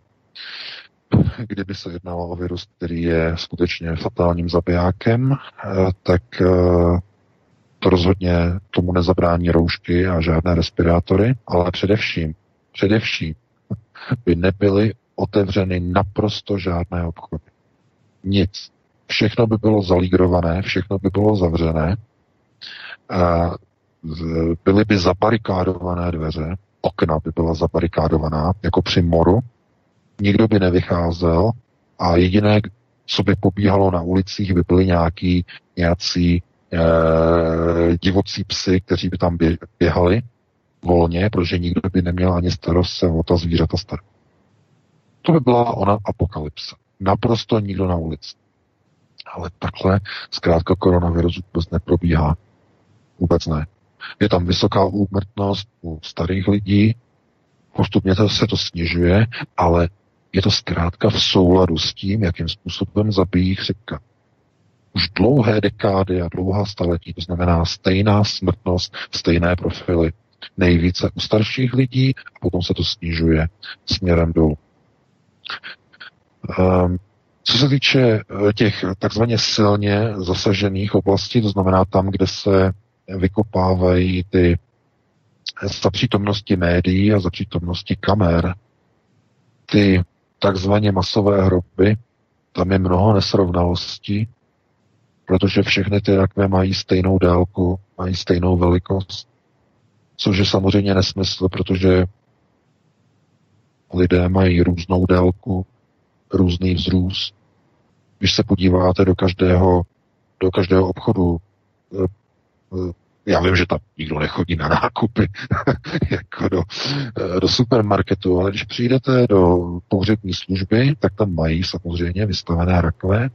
kdyby se jednalo o virus, který je skutečně fatálním zabijákem, eh, tak eh, to rozhodně tomu nezabrání roušky a žádné respirátory, ale především, především by nebyly otevřeny naprosto žádné obchody. Nic. Všechno by bylo zalígrované, všechno by bylo zavřené, byly by zabarikádované dveře, okna by byla zabarikádovaná, jako při moru, nikdo by nevycházel a jediné, co by pobíhalo na ulicích, by byly nějaký, nějací e, divocí psy, kteří by tam běhali volně, protože nikdo by neměl ani starost se o ta zvířata starat. To by byla ona apokalypse. Naprosto nikdo na ulici. Ale takhle zkrátka koronavirus vůbec neprobíhá. Vůbec ne. Je tam vysoká úmrtnost u starých lidí, postupně to se to snižuje, ale je to zkrátka v souladu s tím, jakým způsobem zabíjí chřipka. Už dlouhé dekády a dlouhá staletí, to znamená stejná smrtnost, stejné profily. Nejvíce u starších lidí a potom se to snižuje směrem dolů. Um, co se týče eh, těch takzvaně silně zasažených oblastí, to znamená tam, kde se vykopávají ty za přítomnosti médií a za přítomnosti kamer, ty takzvaně masové hroby, tam je mnoho nesrovnalostí, protože všechny ty rakve mají stejnou délku, mají stejnou velikost, což je samozřejmě nesmysl, protože lidé mají různou délku, různý vzrůst. Když se podíváte do každého, do každého obchodu eh, eh, já vím, že tam nikdo nechodí na nákupy jako do, eh, do supermarketu, ale když přijdete do pohřební služby, tak tam mají samozřejmě vystavené rakve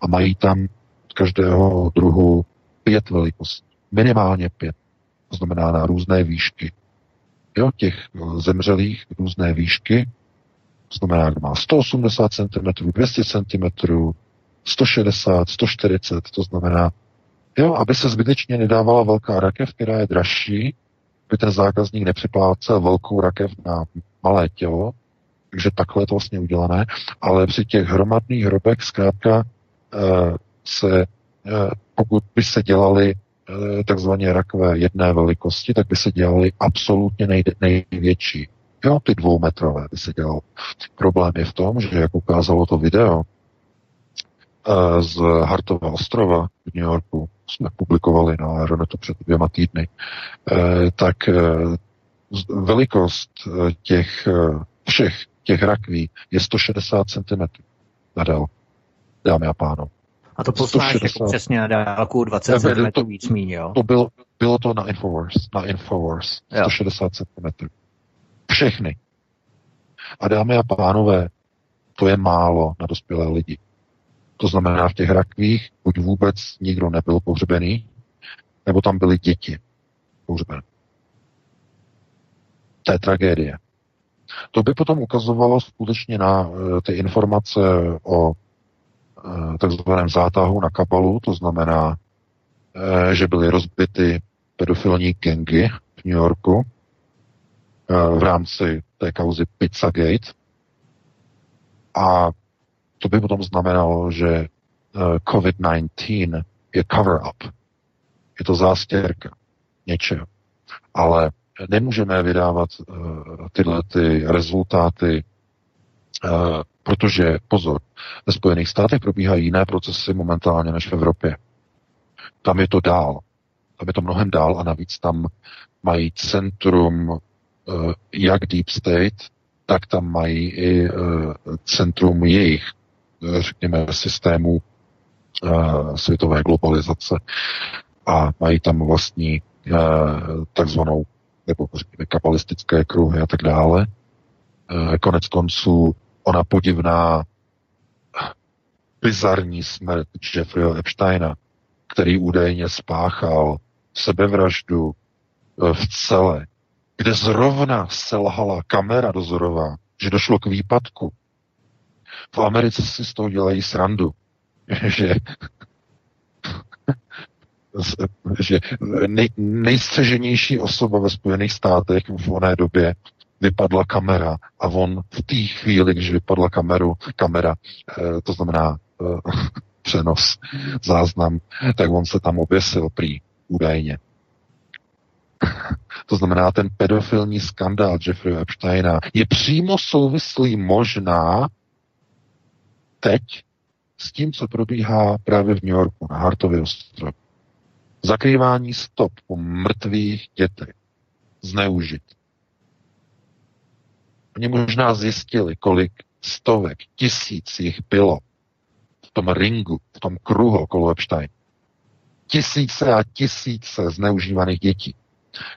a mají tam z každého druhu pět velikostí. Minimálně pět. To znamená na různé výšky. Jo, těch zemřelých různé výšky. To znamená, že má 180 cm, 200 cm, 160, 140, to znamená Jo, aby se zbytečně nedávala velká rakev, která je dražší, aby ten zákazník nepřiplácel velkou rakev na malé tělo, takže takhle je to vlastně udělané, ale při těch hromadných hrobech zkrátka e, se, e, pokud by se dělali e, takzvaně rakve jedné velikosti, tak by se dělali absolutně nejde, největší. Jo, ty dvoumetrové by se dělalo. Problém je v tom, že jak ukázalo to video z Hartova ostrova v New Yorku, jsme publikovali na Aeronetu před dvěma týdny, eh, tak eh, velikost eh, těch všech těch rakví je 160 cm na délku, dámy a pánové. A to posláš 160... jako přesně na dálku 20 cm to, víc míň, jo? To bylo, bylo to na Infowars, na Infowars, 160 cm. Všechny. A dámy a pánové, to je málo na dospělé lidi. To znamená, v těch rakvích buď vůbec nikdo nebyl pohřbený, nebo tam byly děti pohřbené. To je tragédie. To by potom ukazovalo skutečně na uh, ty informace o uh, takzvaném zátahu na kabalu, to znamená, uh, že byly rozbity pedofilní gengy v New Yorku v rámci té kauzy Pizzagate. A to by potom znamenalo, že COVID-19 je cover-up. Je to zástěrka něčeho. Ale nemůžeme vydávat uh, tyhle ty rezultáty, uh, protože, pozor, ve Spojených státech probíhají jiné procesy momentálně než v Evropě. Tam je to dál. Tam je to mnohem dál a navíc tam mají centrum jak Deep State, tak tam mají i centrum jejich, řekněme, systému uh, světové globalizace a mají tam vlastní uh, takzvanou nebo řekněme kapalistické kruhy a tak dále. Konec konců ona podivná bizarní smrt Jeffreyho Epsteina, který údajně spáchal sebevraždu v celé, kde zrovna selhala kamera dozorová, že došlo k výpadku. V Americe si z toho dělají srandu, že že nej, nejstřeženější osoba ve Spojených státech v oné době vypadla kamera a on v té chvíli, když vypadla kameru, kamera, eh, to znamená eh, přenos, záznam, tak on se tam oběsil prý, údajně. To znamená, ten pedofilní skandál Jeffrey Epsteina je přímo souvislý možná teď s tím, co probíhá právě v New Yorku na Hartově ostrově. Zakrývání stop po mrtvých dětech. Zneužit. Oni možná zjistili, kolik stovek, tisíc jich bylo v tom ringu, v tom kruhu okolo Epstein. Tisíce a tisíce zneužívaných dětí,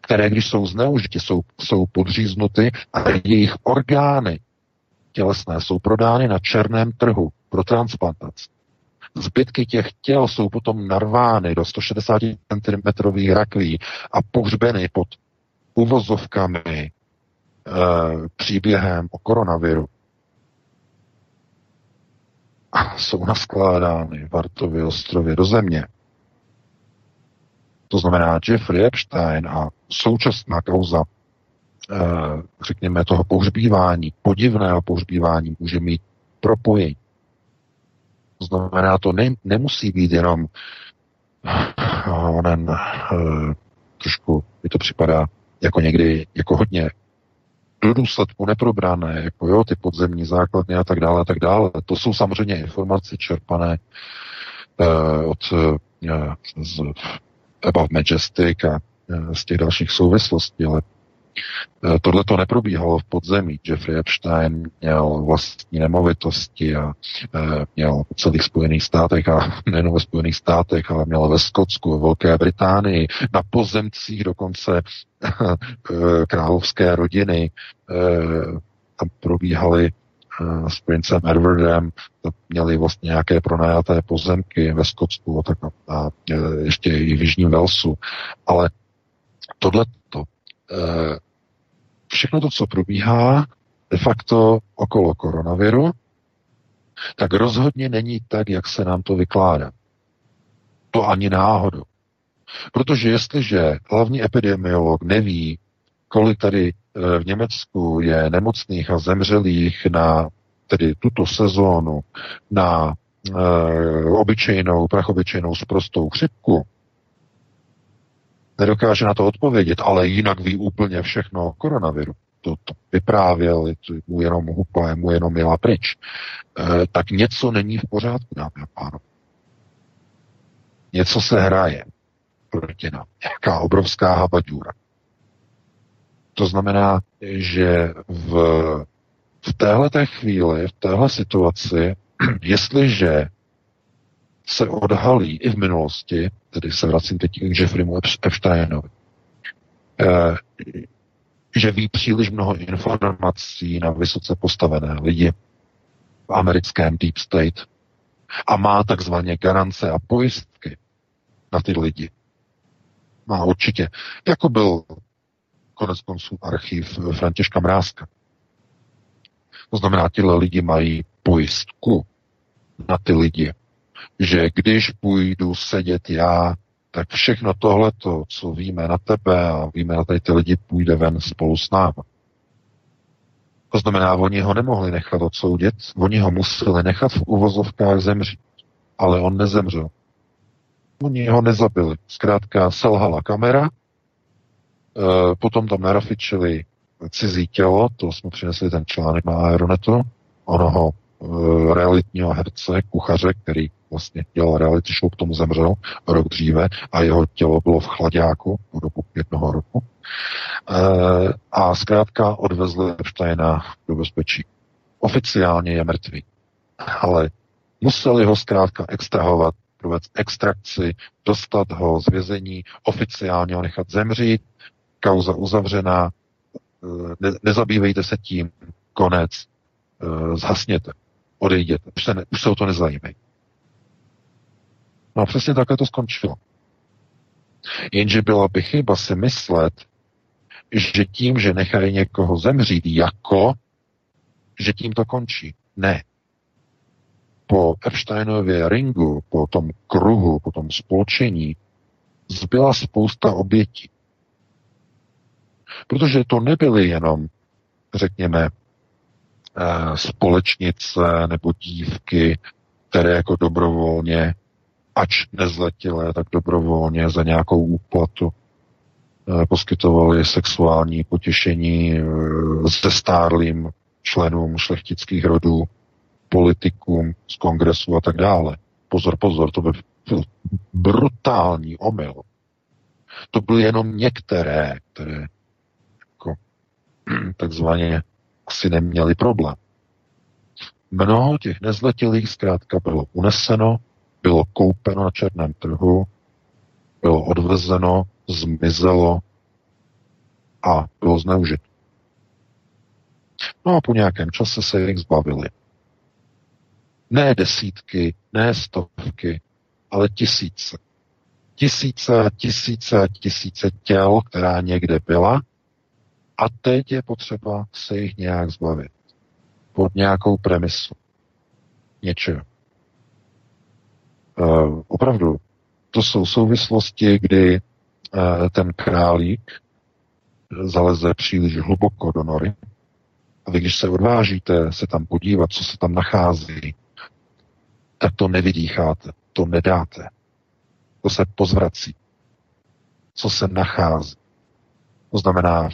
které, když jsou zneužity, jsou, jsou podříznuty a jejich orgány tělesné jsou prodány na černém trhu pro transplantaci. Zbytky těch těl jsou potom narvány do 160 cm rakví a pohřbeny pod uvozovkami e, příběhem o koronaviru. A jsou naskládány v Artově ostrově do země. To znamená Jeffrey Epstein a současná kauza, řekněme, toho pohřbívání, podivného pohřbívání, může mít propojení to znamená, to ne, nemusí být jenom onen uh, trošku, mi to připadá jako někdy, jako hodně do důsledku neprobrané, jako jo, ty podzemní základny a tak dále a tak dále. To jsou samozřejmě informace čerpané uh, od uh, z Above Majestic a z těch dalších souvislostí, ale Eh, tohle to neprobíhalo v podzemí. Jeffrey Epstein měl vlastní nemovitosti a eh, měl v celých Spojených státech a nejen ve Spojených státech, ale měl ve Skotsku, ve Velké Británii, na pozemcích dokonce eh, královské rodiny. Tam probíhaly s princem Edwardem, měli vlastně nějaké pronajaté pozemky ve Skotsku a, tak, a ještě i v Jižním Velsu. Ale tohle Eh, všechno to, co probíhá de facto okolo koronaviru, tak rozhodně není tak, jak se nám to vykládá. To ani náhodou. Protože jestliže hlavní epidemiolog neví, kolik tady eh, v Německu je nemocných a zemřelých na tedy tuto sezónu na e, obyčejnou, prachobyčejnou sprostou chřipku, nedokáže na to odpovědět, ale jinak ví úplně všechno o koronaviru. To, to vyprávěl, mu jenom hupla, mu jenom jela pryč. E, tak něco není v pořádku, dámy a pánové. Něco se hraje proti nám. Jaká obrovská habaďura. To znamená, že v, v téhle chvíli, v téhle situaci, jestliže se odhalí i v minulosti, tedy se vracím teď k Jeffreymu Epsteinovi, eh, že ví příliš mnoho informací na vysoce postavené lidi v americkém Deep State a má takzvaně garance a pojistky na ty lidi. Má určitě. Jako byl konec konců archiv Františka Mrázka. To znamená, tyhle lidi mají pojistku na ty lidi, že když půjdu sedět já, tak všechno tohleto, co víme na tebe a víme na tady ty lidi, půjde ven spolu s námi. To znamená, oni ho nemohli nechat odsoudit, oni ho museli nechat v uvozovkách zemřít. Ale on nezemřel. Oni ho nezabili. Zkrátka selhala kamera, e, potom tam narafičili cizí tělo, to jsme přinesli ten článek na Aeronetu, onoho e, realitního herce, kuchaře, který vlastně dělal reality show, k tomu zemřel rok dříve a jeho tělo bylo v chladáku po dobu jednoho roku. E, a zkrátka odvezli Epsteina do bezpečí. Oficiálně je mrtvý, ale museli ho zkrátka extrahovat, provést extrakci, dostat ho z vězení, oficiálně ho nechat zemřít, kauza uzavřená, e, ne, nezabývejte se tím, konec, e, zhasněte, odejděte, už se, ne, už se o to nezajímají. No a přesně takhle to skončilo. Jenže byla by chyba si myslet, že tím, že nechají někoho zemřít, jako, že tím to končí. Ne. Po Epsteinově ringu, po tom kruhu, po tom spolčení, zbyla spousta obětí. Protože to nebyly jenom, řekněme, eh, společnice nebo dívky, které jako dobrovolně ač nezletilé, tak dobrovolně za nějakou úplatu eh, poskytovali sexuální potěšení se eh, stárlým členům šlechtických rodů, politikům z kongresu a tak dále. Pozor, pozor, to by byl brutální omyl. To byly jenom některé, které jako, takzvaně asi neměli problém. Mnoho těch nezletilých zkrátka bylo uneseno bylo koupeno na černém trhu, bylo odvezeno, zmizelo a bylo zneužito. No a po nějakém čase se jich zbavili. Ne desítky, ne stovky, ale tisíce. Tisíce a tisíce a tisíce těl, která někde byla a teď je potřeba se jich nějak zbavit. Pod nějakou premisu. Něčeho. Uh, opravdu, to jsou souvislosti, kdy uh, ten králík zaleze příliš hluboko do nory. A vy, když se odvážíte se tam podívat, co se tam nachází, tak to nevydýcháte, to nedáte. To se pozvrací. Co se nachází. To znamená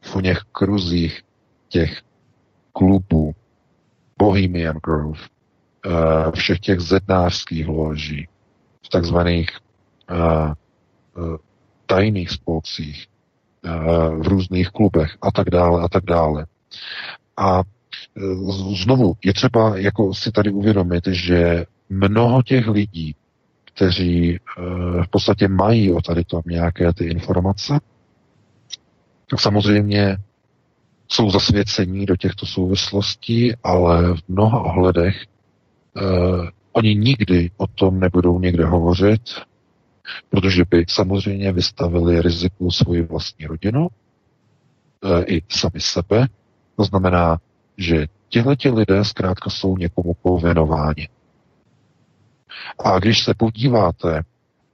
v něch kruzích těch klubů Bohemian Grove, Eh, všech těch zednářských loží, v takzvaných uh, tajných spolcích, v různých klubech a tak dále a tak dále. A znovu je třeba jako si tady uvědomit, že mnoho těch lidí, kteří v podstatě mají o tady tom nějaké ty informace, tak samozřejmě jsou zasvěcení do těchto souvislostí, ale v mnoha ohledech Uh, oni nikdy o tom nebudou někde hovořit, protože by samozřejmě vystavili riziku svoji vlastní rodinu uh, i sami sebe. To znamená, že tihleti lidé zkrátka jsou někomu pověnováni. A když se podíváte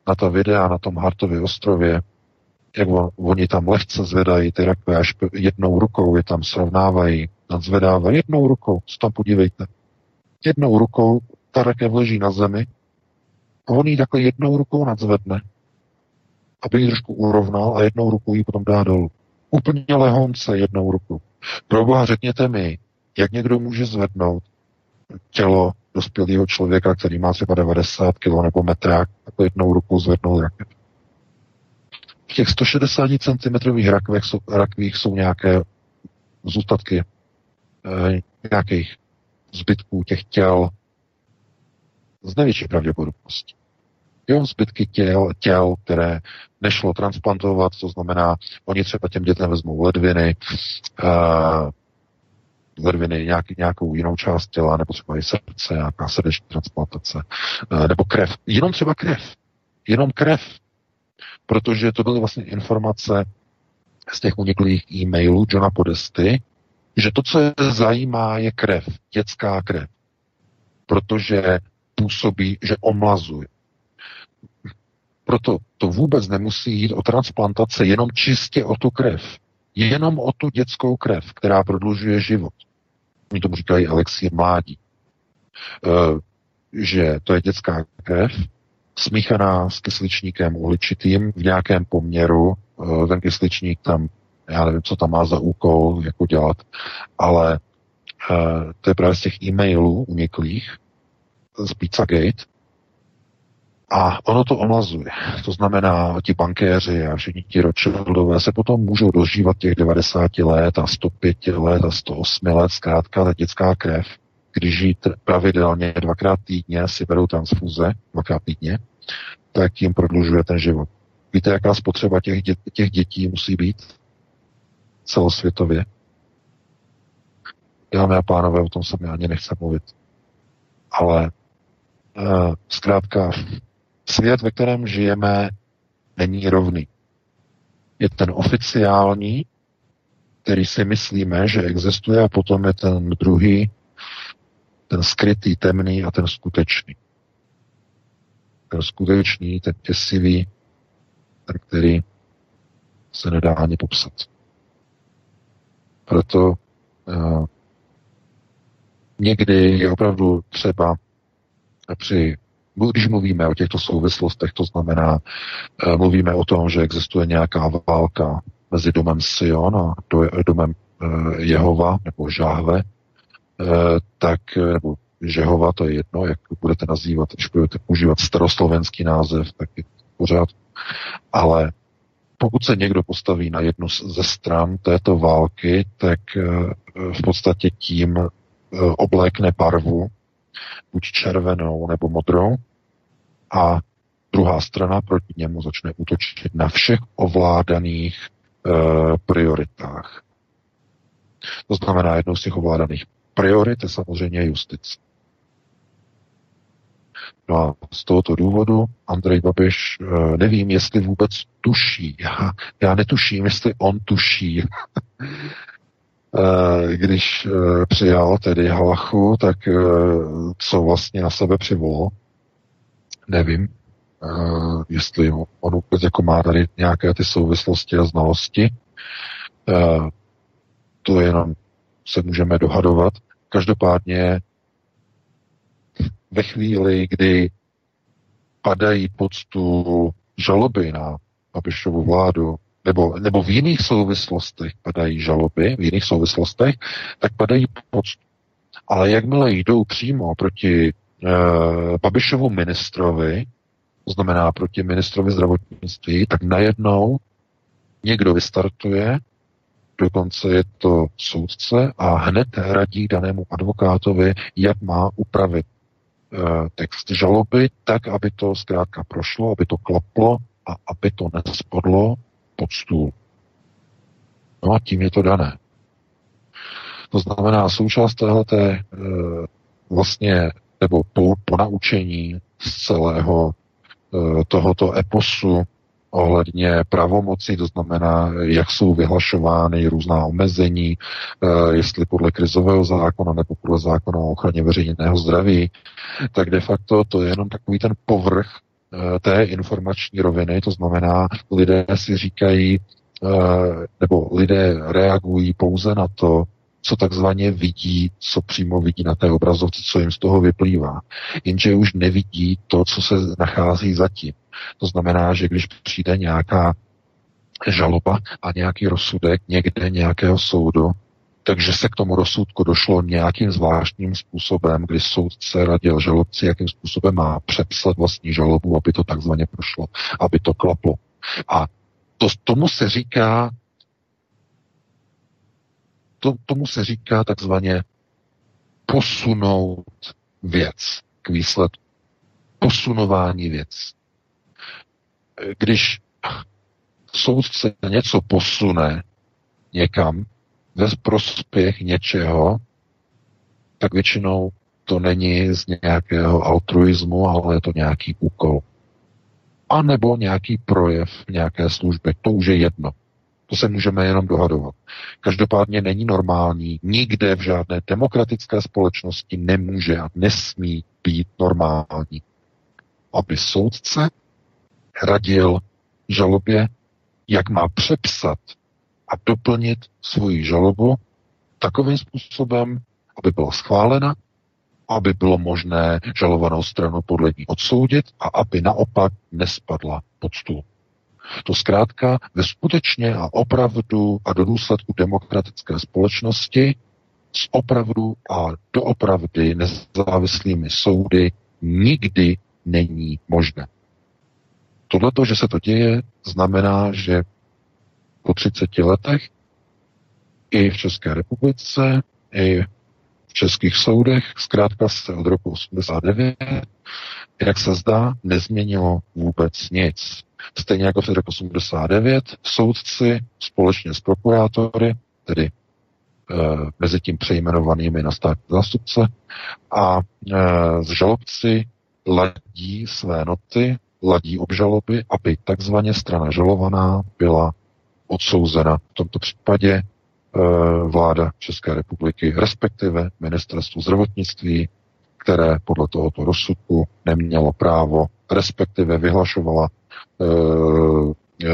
na ta videa na tom Hartově ostrově, jak on, oni tam lehce zvedají ty rakve, až jednou rukou je tam srovnávají, nadzvedávají jednou rukou, se tam podívejte jednou rukou ta rakev leží na zemi a on ji takhle jednou rukou nadzvedne, aby ji trošku urovnal a jednou rukou ji potom dá dolů. Úplně lehonce jednou rukou. Proboha řekněte mi, jak někdo může zvednout tělo dospělého člověka, který má třeba 90 kg nebo metrák, takhle jednou rukou zvednout rakev. V těch 160 cm rakvích jsou, rakvích jsou nějaké zůstatky e, nějakých zbytků těch těl Z největší pravděpodobností. Jo, zbytky těl, těl, které nešlo transplantovat, to znamená, oni třeba těm dětem vezmou ledviny, uh, ledviny nějaký, nějakou jinou část těla, nebo třeba i srdce, nějaká srdeční transplantace, uh, nebo krev. Jenom třeba krev. Jenom krev. Protože to byly vlastně informace z těch uniklých e-mailů Johna Podesty, že to, co je zajímá, je krev, dětská krev. Protože působí, že omlazuje. Proto to vůbec nemusí jít o transplantace, jenom čistě o tu krev. Jenom o tu dětskou krev, která prodlužuje život. Oni tomu říkají elixír mládí. E, že to je dětská krev, smíchaná s kysličníkem uhličitým v nějakém poměru. E, ten kysličník tam, já nevím, co tam má za úkol, jako dělat, ale e, to je právě z těch e-mailů uniklých z Pizzagate, a ono to omlazuje. To znamená, ti bankéři a všichni ti Rothschildové se potom můžou dožívat těch 90 let a 105 let a 108 let, zkrátka ta dětská krev, když žít pravidelně dvakrát týdně si berou transfuze, dvakrát týdně, tak jim prodlužuje ten život. Víte, jaká spotřeba těch, dě- těch dětí musí být celosvětově? Dámy a pánové, o tom se mi ani nechce mluvit. Ale uh, zkrátka Svět, ve kterém žijeme, není rovný. Je ten oficiální, který si myslíme, že existuje, a potom je ten druhý, ten skrytý, temný a ten skutečný. Ten skutečný, ten těsivý, ten, který se nedá ani popsat. Proto uh, někdy je opravdu třeba při když mluvíme o těchto souvislostech, to znamená, eh, mluvíme o tom, že existuje nějaká válka mezi domem Sion a domem eh, Jehova nebo Žáhve, tak, nebo Žehova, to je jedno, jak budete nazývat, když budete používat staroslovenský název, tak je pořád. Ale pokud se někdo postaví na jednu ze stran této války, tak v podstatě tím oblékne barvu, buď červenou nebo modrou, a druhá strana proti němu začne útočit na všech ovládaných e, prioritách. To znamená, jednou z těch ovládaných priorit je samozřejmě justice. No a z tohoto důvodu Andrej Babiš, e, nevím, jestli vůbec tuší. Já, já netuším, jestli on tuší. e, když e, přijal tedy Halachu, tak co vlastně na sebe přivolal, nevím, jestli on vůbec jako má tady nějaké ty souvislosti a znalosti. To jenom se můžeme dohadovat. Každopádně ve chvíli, kdy padají poctu žaloby na Babišovu vládu, nebo, nebo v jiných souvislostech padají žaloby, v jiných souvislostech, tak padají poctu. Ale jakmile jdou přímo proti Eh, Babišovu ministrovi, to znamená proti ministrovi zdravotnictví, tak najednou někdo vystartuje, dokonce je to soudce a hned radí danému advokátovi, jak má upravit e, text žaloby tak, aby to zkrátka prošlo, aby to klaplo a aby to nespodlo pod stůl. No a tím je to dané. To znamená, součást téhleté e, vlastně nebo po, po naučení z celého e, tohoto eposu ohledně pravomocí, to znamená, jak jsou vyhlašovány různá omezení, e, jestli podle krizového zákona nebo podle zákona o ochraně veřejného zdraví, tak de facto to je jenom takový ten povrch e, té informační roviny, to znamená, lidé si říkají, nebo lidé reagují pouze na to, co takzvaně vidí, co přímo vidí na té obrazovce, co jim z toho vyplývá. Jenže už nevidí to, co se nachází zatím. To znamená, že když přijde nějaká žaloba a nějaký rozsudek někde nějakého soudu, takže se k tomu rozsudku došlo nějakým zvláštním způsobem, kdy soudce radil žalobci, jakým způsobem má přepsat vlastní žalobu, aby to takzvaně prošlo, aby to klaplo. A to, tomu se říká to, tomu se říká takzvaně posunout věc k výsledku. posunování věc. Když soudce něco posune někam ve prospěch něčeho, tak většinou to není z nějakého altruismu, ale je to nějaký úkol. A nebo nějaký projev nějaké služby. To už je jedno. To se můžeme jenom dohadovat. Každopádně není normální, nikde v žádné demokratické společnosti nemůže a nesmí být normální, aby soudce radil žalobě, jak má přepsat a doplnit svoji žalobu takovým způsobem, aby byla schválena, aby bylo možné žalovanou stranu podle ní odsoudit a aby naopak nespadla pod stůl. To zkrátka ve skutečně a opravdu a do důsledku demokratické společnosti s opravdu a doopravdy nezávislými soudy nikdy není možné. Tohle, že se to děje, znamená, že po 30 letech i v České republice, i v českých soudech, zkrátka se od roku 89, jak se zdá, nezměnilo vůbec nic. Stejně jako v roku 89, soudci společně s prokurátory, tedy e, mezi tím přejmenovanými na státní zástupce, a e, z žalobci ladí své noty, ladí obžaloby, aby takzvaně strana žalovaná byla odsouzena. V tomto případě e, vláda České republiky, respektive ministerstvo zdravotnictví, které podle tohoto rozsudku nemělo právo, respektive vyhlašovala e, e,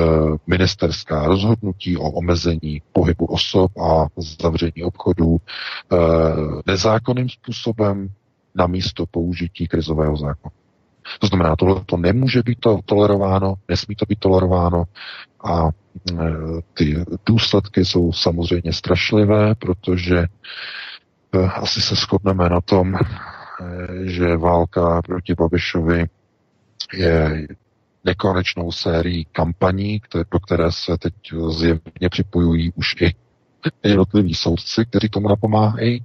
ministerská rozhodnutí o omezení pohybu osob a zavření obchodů e, nezákonným způsobem na místo použití krizového zákona. To znamená, tohle to nemůže být to tolerováno, nesmí to být tolerováno a ty důsledky jsou samozřejmě strašlivé, protože asi se shodneme na tom, že válka proti Babišovi je nekonečnou sérií kampaní, do které se teď zjevně připojují už i jednotliví soudci, kteří tomu napomáhají.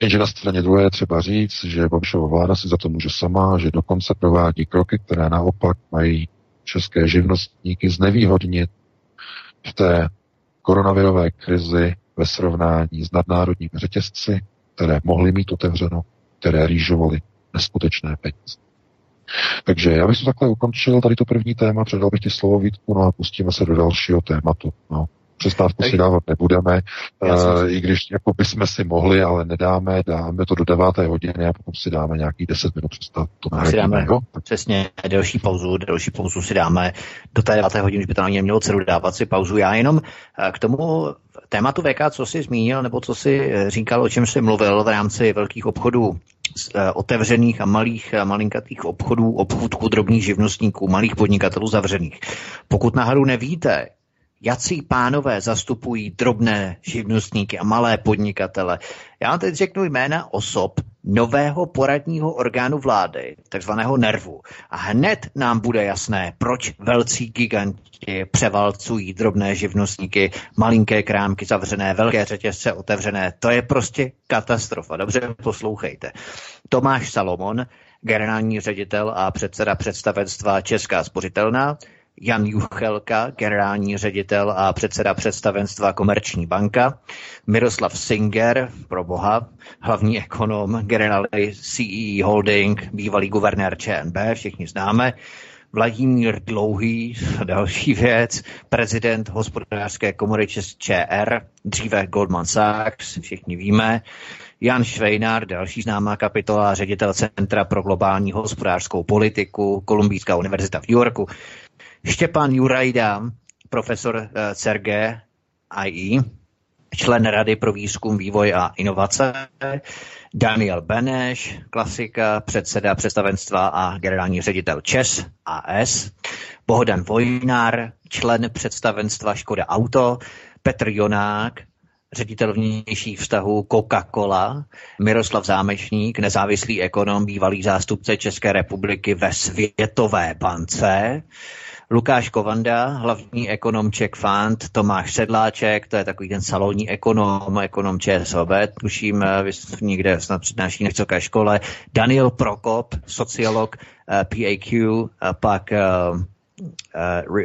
Jenže na straně druhé třeba říct, že Babišova vláda si za to může sama, že dokonce provádí kroky, které naopak mají české živnostníky znevýhodnit v té koronavirové krizi ve srovnání s nadnárodními řetězci, které mohly mít otevřeno, které rýžovaly neskutečné peníze. Takže já bych to takhle ukončil, tady to první téma, předal bych ti slovo Vítku, no a pustíme se do dalšího tématu. No. Přestávku si dávat nebudeme, uh, i když jako bychom si mohli, ale nedáme, dáme to do deváté hodiny a potom si dáme nějaký 10 minut přestávku. To si dáme jako? přesně delší pauzu, delší pauzu si dáme do té deváté hodiny, už by to na mělo cenu dávat si pauzu. Já jenom eh, k tomu tématu VK, co jsi zmínil, nebo co jsi eh, říkal, o čem jsi mluvil v rámci velkých obchodů, otevřených a malých a malinkatých obchodů, obchodů drobných živnostníků, malých podnikatelů zavřených. Pokud náhodou nevíte, jací pánové zastupují drobné živnostníky a malé podnikatele. Já teď řeknu jména osob nového poradního orgánu vlády, takzvaného NERVu. A hned nám bude jasné, proč velcí giganti převalcují drobné živnostníky, malinké krámky zavřené, velké řetězce otevřené. To je prostě katastrofa. Dobře poslouchejte. Tomáš Salomon, generální ředitel a předseda představenstva Česká spořitelná, Jan Juchelka, generální ředitel a předseda představenstva Komerční banka, Miroslav Singer, pro boha, hlavní ekonom, generální CE Holding, bývalý guvernér ČNB, všichni známe, Vladimír Dlouhý, další věc, prezident hospodářské komory ČR, dříve Goldman Sachs, všichni víme, Jan Švejnár, další známá kapitola, ředitel Centra pro globální hospodářskou politiku, Kolumbijská univerzita v New Yorku, Štěpán Jurajda, profesor eh, CERG IE, člen Rady pro výzkum, vývoj a inovace, Daniel Beneš, klasika, předseda představenstva a generální ředitel ČES AS, Bohdan Vojnár, člen představenstva Škoda Auto, Petr Jonák, ředitel vnějších vztahů Coca-Cola, Miroslav Zámečník, nezávislý ekonom, bývalý zástupce České republiky ve Světové bance, Lukáš Kovanda, hlavní ekonom Czech Fund, Tomáš Sedláček, to je takový ten salonní ekonom, ekonom ČSOB, tuším, eh, někde snad přednáší na vysoké škole, Daniel Prokop, sociolog eh, PAQ, a pak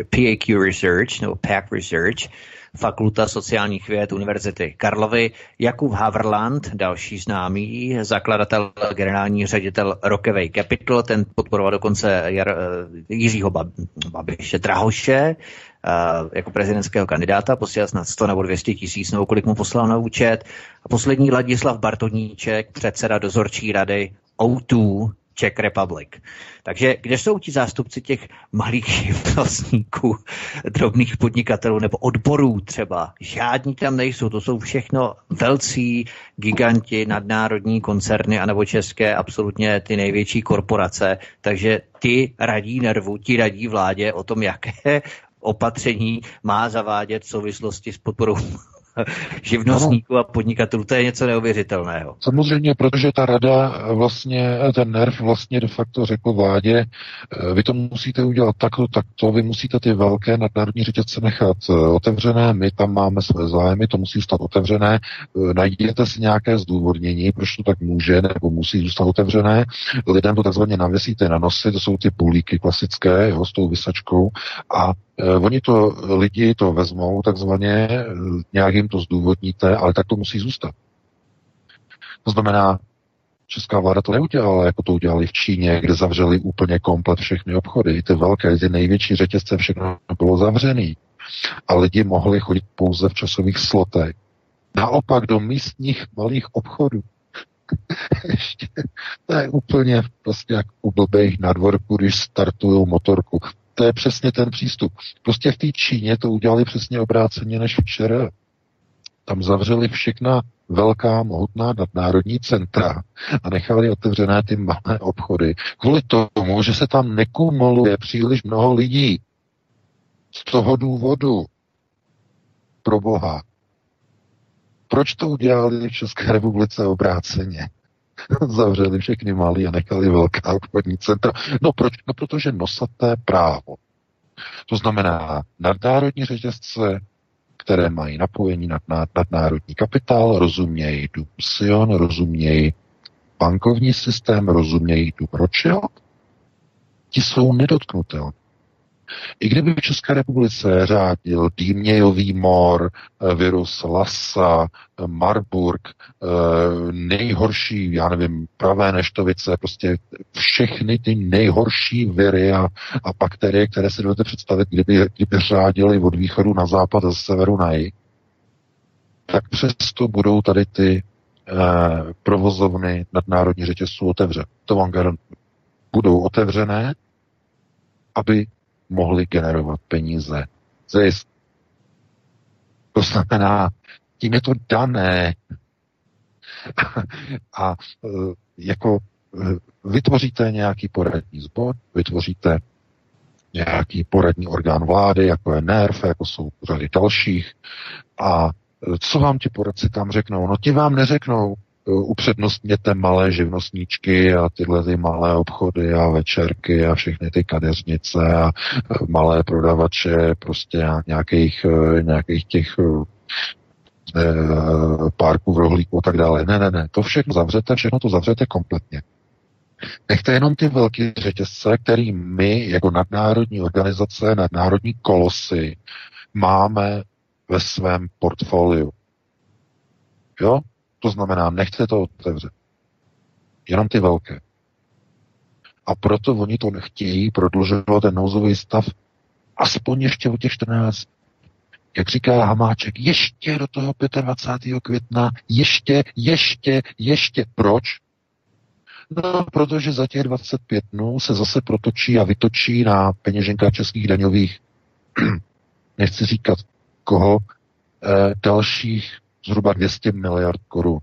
PAQ Research, nebo PAC Research, Fakulta sociálních věd Univerzity Karlovy, Jakub Haverland, další známý, zakladatel, generální ředitel Rockaway Capital, ten podporoval dokonce Jar, Jiřího Babiše Drahoše, jako prezidentského kandidáta, posílal snad 100 nebo 200 tisíc, nebo kolik mu poslal na účet. A poslední Ladislav Bartoníček, předseda dozorčí rady O2, Czech Republic. Takže kde jsou ti zástupci těch malých živnostníků, drobných podnikatelů nebo odborů třeba? Žádní tam nejsou, to jsou všechno velcí giganti, nadnárodní koncerny anebo české absolutně ty největší korporace. Takže ty radí nervu, ti radí vládě o tom, jaké opatření má zavádět v souvislosti s podporou živnostníků a podnikatelů. To je něco neuvěřitelného. Samozřejmě, protože ta rada vlastně, ten NERV vlastně de facto řekl vládě, eh, vy to musíte udělat takto, takto, vy musíte ty velké nadnárodní řetězce nechat eh, otevřené, my tam máme své zájmy, to musí zůstat otevřené, eh, najděte si nějaké zdůvodnění, proč to tak může nebo musí zůstat otevřené, lidem to takzvaně navěsíte na nosy, to jsou ty pulíky klasické, jo, s tou vysačkou a oni to, lidi to vezmou takzvaně, nějak jim to zdůvodníte, ale tak to musí zůstat. To znamená, česká vláda to neudělala, jako to udělali v Číně, kde zavřeli úplně komplet všechny obchody. Ty velké, ty největší řetězce, všechno bylo zavřený. A lidi mohli chodit pouze v časových slotech. Naopak do místních malých obchodů. Ještě, to je úplně prostě jak u blbých na dvorku, když startují motorku to je přesně ten přístup. Prostě v té Číně to udělali přesně obráceně než včera. Tam zavřeli všechna velká, mohutná nadnárodní centra a nechali otevřené ty malé obchody. Kvůli tomu, že se tam nekumuluje příliš mnoho lidí. Z toho důvodu. Pro Boha. Proč to udělali v České republice obráceně? zavřeli všechny malé a nechali velká obchodní centra. No proč? No protože nosaté právo. To znamená nadnárodní řetězce, které mají napojení nad, nadnárodní kapitál, rozumějí tu Sion, rozumějí bankovní systém, rozumějí tu Rothschild, ti jsou nedotknutelní. I kdyby v České republice řádil dýmějový mor, eh, virus Lassa, eh, Marburg, eh, nejhorší, já nevím, pravé neštovice, prostě všechny ty nejhorší viry a, a bakterie, které si dovedete představit, kdyby, kdyby řádili od východu na západ a z severu na jih, tak přesto budou tady ty eh, provozovny nadnárodní řetězců otevřené. To vám garantuju. Budou otevřené, aby mohli generovat peníze, zisk. To znamená, tím je to dané. a e, jako e, vytvoříte nějaký poradní sbor, vytvoříte nějaký poradní orgán vlády, jako je NERV, jako jsou řady dalších. A e, co vám ti poradci tam řeknou? No ti vám neřeknou, upřednostněte malé živnostníčky a tyhle ty malé obchody a večerky a všechny ty kadeřnice a malé prodavače prostě nějakých, e, nějakých těch e, párků v rohlíku a tak dále. Ne, ne, ne, to všechno zavřete, všechno to zavřete kompletně. Nechte jenom ty velké řetězce, který my jako nadnárodní organizace, nadnárodní kolosy máme ve svém portfoliu. Jo? To znamená, nechce to otevřet. Jenom ty velké. A proto oni to nechtějí prodlužovat ten nouzový stav aspoň ještě o těch 14 jak říká Hamáček, ještě do toho 25. května, ještě, ještě, ještě. Proč? No, protože za těch 25 dnů se zase protočí a vytočí na peněženkách českých daňových, nechci říkat koho, eh, dalších zhruba 200 miliard korun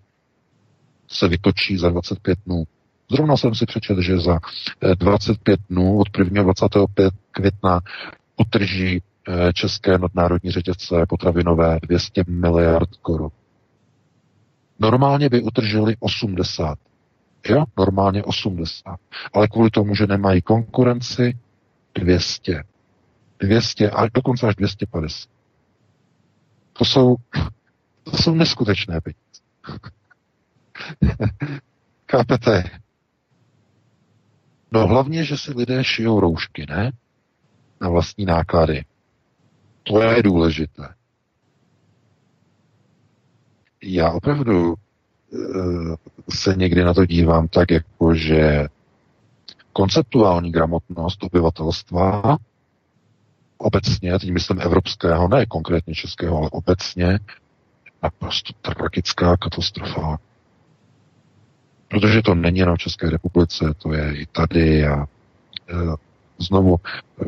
se vytočí za 25 dnů. Zrovna jsem si přečetl, že za 25 eh, dnů od 1. 25. května utrží eh, české nadnárodní řetězce potravinové 200 miliard korun. Normálně by utržili 80. Jo, normálně 80. Ale kvůli tomu, že nemají konkurenci, 200. 200 a dokonce až 250. To jsou, to jsou neskutečné peníze. Chápete? No hlavně, že si lidé šijou roušky, ne? Na vlastní náklady. To je důležité. Já opravdu e, se někdy na to dívám tak, jako že konceptuální gramotnost obyvatelstva obecně, teď myslím evropského, ne konkrétně českého, ale obecně, naprosto tragická katastrofa. Protože to není jenom v České republice, to je i tady a e, znovu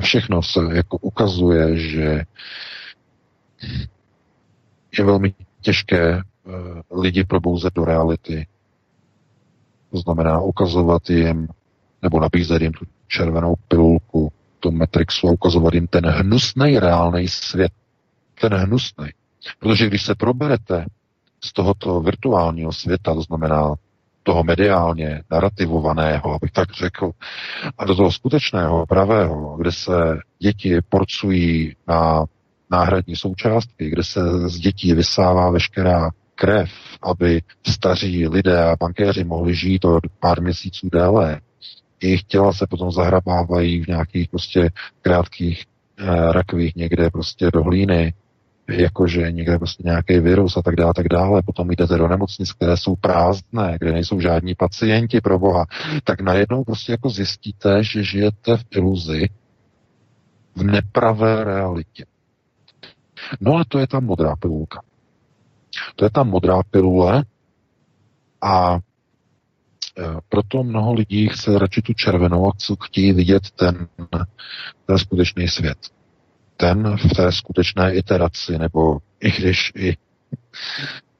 všechno se jako ukazuje, že je velmi těžké e, lidi probouzet do reality. To znamená ukazovat jim nebo nabízet jim tu červenou pilulku, tu Matrixu a ukazovat jim ten hnusný reálný svět. Ten hnusný. Protože když se proberete z tohoto virtuálního světa, to znamená toho mediálně narrativovaného, abych tak řekl, a do toho skutečného, pravého, kde se děti porcují na náhradní součástky, kde se z dětí vysává veškerá krev, aby staří lidé a bankéři mohli žít o pár měsíců déle, jejich těla se potom zahrabávají v nějakých prostě krátkých eh, rakvích někde prostě do hlíny, jakože někde prostě nějaký virus a tak dále, tak dále, potom jdete do nemocnic, které jsou prázdné, kde nejsou žádní pacienti pro Boha, tak najednou prostě jako zjistíte, že žijete v iluzi, v nepravé realitě. No a to je ta modrá pilulka. To je ta modrá pilule a Eh, proto mnoho lidí chce radši tu červenou a chtějí vidět ten, ten skutečný svět. Ten v té skutečné iteraci, nebo i když i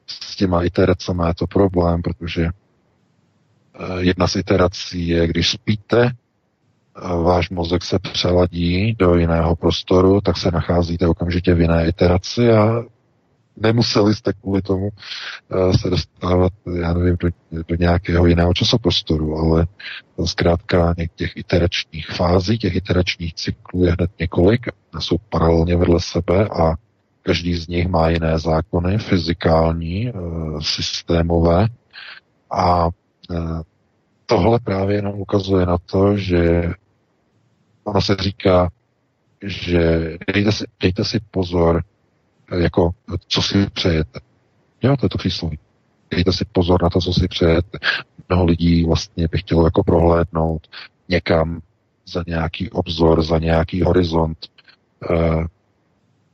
s těma iteracemi je to problém, protože eh, jedna z iterací je, když spíte, eh, váš mozek se přeladí do jiného prostoru, tak se nacházíte okamžitě v jiné iteraci a nemuseli jste kvůli tomu uh, se dostávat, já nevím, do, do nějakého jiného časoprostoru, ale zkrátka těch iteračních fází, těch iteračních cyklů je hned několik, jsou paralelně vedle sebe a každý z nich má jiné zákony, fyzikální, uh, systémové. A uh, tohle právě jenom ukazuje na to, že ono se říká, že dejte si, dejte si pozor, jako co si přejete. Jo, to je to přísloví. Dejte si pozor na to, co si přejete. Mnoho lidí vlastně by chtělo jako prohlédnout někam za nějaký obzor, za nějaký horizont, uh,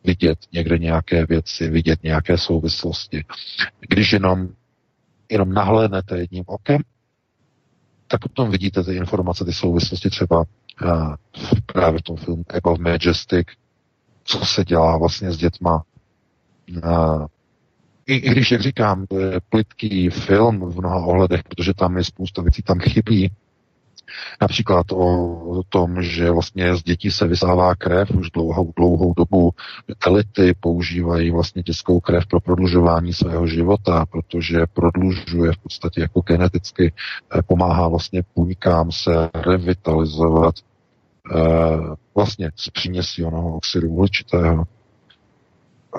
vidět někde nějaké věci, vidět nějaké souvislosti. Když jenom, jenom nahlédnete jedním okem, tak potom vidíte ty informace, ty souvislosti třeba uh, právě v tom filmu Above Majestic, co se dělá vlastně s dětma, i, I když, jak říkám, to je plitký film v mnoha ohledech, protože tam je spousta věcí, tam chybí. Například o tom, že vlastně z dětí se vysává krev už dlouhou, dlouhou dobu. Elity používají vlastně dětskou krev pro prodlužování svého života, protože prodlužuje v podstatě jako geneticky, eh, pomáhá vlastně buňkám se revitalizovat eh, vlastně z příměsí onoho oxidu uhličitého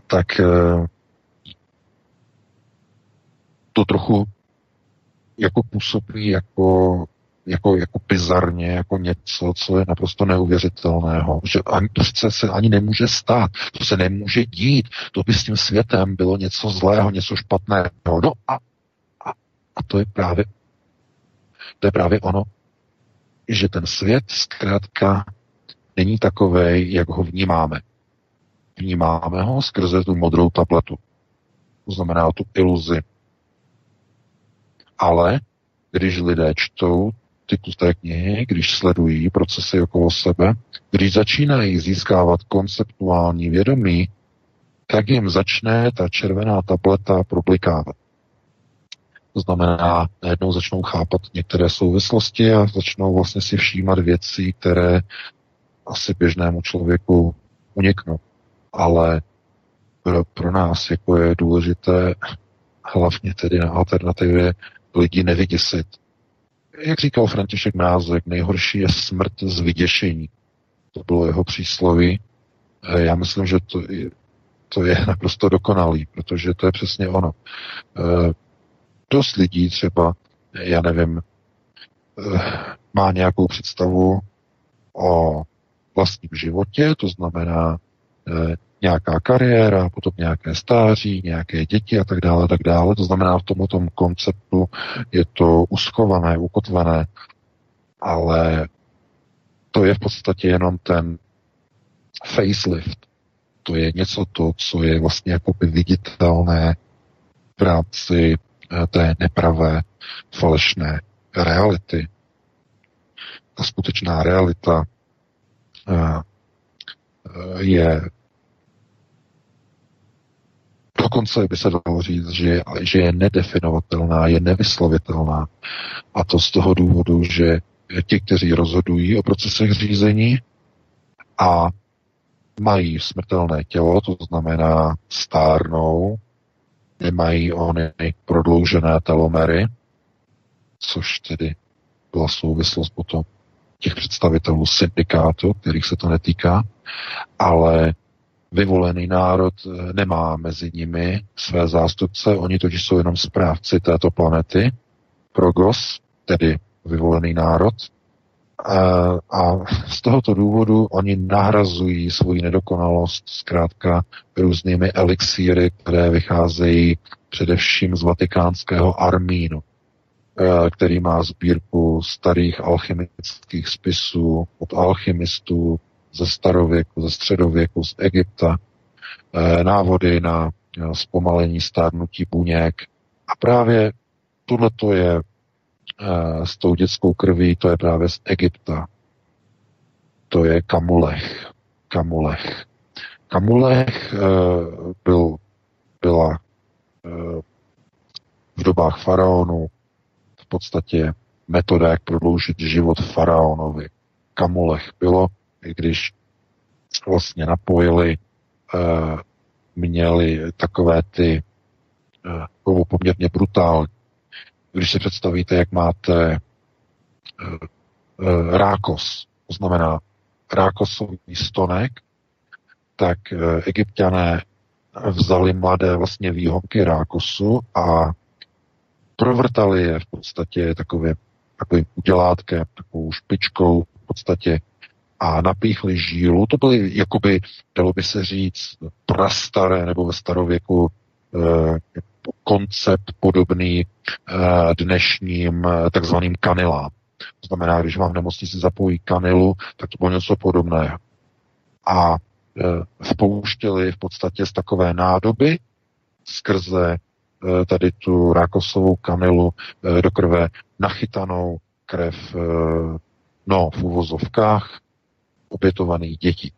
tak eh, to trochu jako působí jako, jako, jako bizarně, jako něco, co je naprosto neuvěřitelného. Že ani, to se, se ani nemůže stát, to se nemůže dít, to by s tím světem bylo něco zlého, něco špatného. No a, a, a to je právě to je právě ono, že ten svět zkrátka není takový, jak ho vnímáme vnímáme ho skrze tu modrou tabletu. To znamená tu iluzi. Ale když lidé čtou ty té knihy, když sledují procesy okolo sebe, když začínají získávat konceptuální vědomí, tak jim začne ta červená tableta problikávat. To znamená, najednou začnou chápat některé souvislosti a začnou vlastně si všímat věci, které asi běžnému člověku uniknou ale pro, nás jako je důležité hlavně tedy na alternativě lidi nevyděsit. Jak říkal František Mrázek, nejhorší je smrt z vyděšení. To bylo jeho přísloví. Já myslím, že to je, to je naprosto dokonalý, protože to je přesně ono. Eh, dost lidí třeba, já nevím, má nějakou představu o vlastním životě, to znamená nějaká kariéra, potom nějaké stáří, nějaké děti a tak dále, tak dále. To znamená, v tomto konceptu je to uschované, ukotvené, ale to je v podstatě jenom ten facelift. To je něco to, co je vlastně jakoby viditelné v rámci eh, té nepravé, falešné reality. Ta skutečná realita eh, je dokonce by se dalo říct, že, že je nedefinovatelná, je nevyslovitelná. A to z toho důvodu, že ti, kteří rozhodují o procesech řízení a mají smrtelné tělo, to znamená stárnou, nemají ony prodloužené telomery, což tedy byla souvislost potom těch představitelů syndikátu, kterých se to netýká, ale vyvolený národ eh, nemá mezi nimi své zástupce, oni totiž jsou jenom správci této planety, progos, tedy vyvolený národ, a z tohoto důvodu oni nahrazují svoji nedokonalost zkrátka různými elixíry, které vycházejí především z vatikánského armínu, e, který má sbírku starých alchemických spisů od alchymistů ze starověku, ze středověku, z Egypta, e, návody na e, zpomalení stárnutí buněk. A právě tohle je s tou dětskou krví, to je právě z Egypta. To je Kamulech. Kamulech. Kamulech byl, byla v dobách faraonů v podstatě metoda, jak prodloužit život faraonovi. Kamulech bylo, když vlastně napojili, e, měli takové ty e, poměrně brutální. Když si představíte, jak máte uh, rákos, to znamená rákosový stonek, tak egyptiané vzali mladé vlastně výhonky rákosu a provrtali je v podstatě takové, takovým udělátkem, takovou špičkou v podstatě a napíchli žílu. To byly, jakoby, dalo by se říct, prastaré nebo ve starověku koncept podobný eh, dnešním eh, takzvaným kanilám. To znamená, když vám v nemocnici zapojí kanilu, tak to bylo něco podobného. A eh, vpouštěli v podstatě z takové nádoby skrze tady tu rákosovou kanilu do krve nachytanou krev, no, v úvozovkách, opětovaných dětí.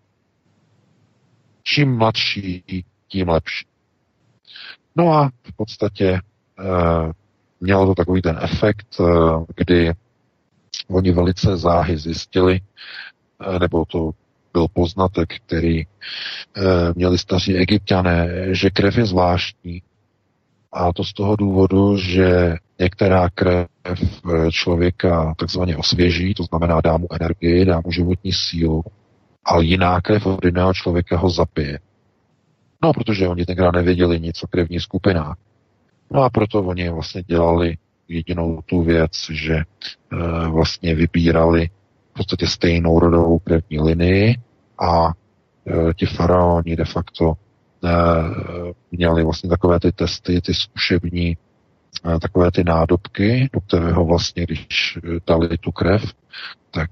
Čím mladší, tím lepší. No a v podstatě e, mělo to takový ten efekt, e, kdy oni velice záhy zjistili, e, nebo to byl poznatek, který e, měli staří egyptiané, že krev je zvláštní. A to z toho důvodu, že některá krev člověka takzvaně osvěží, to znamená dá mu energii, dá mu životní sílu, ale jiná krev od jiného člověka ho zapije. No, protože oni tenkrát nevěděli nic o krevní skupinách. No a proto oni vlastně dělali jedinou tu věc, že e, vlastně vybírali v podstatě stejnou rodovou krevní linii a e, ti faraoni de facto měli vlastně takové ty testy, ty zkušební, e, takové ty nádobky, do kterého vlastně, když dali tu krev, tak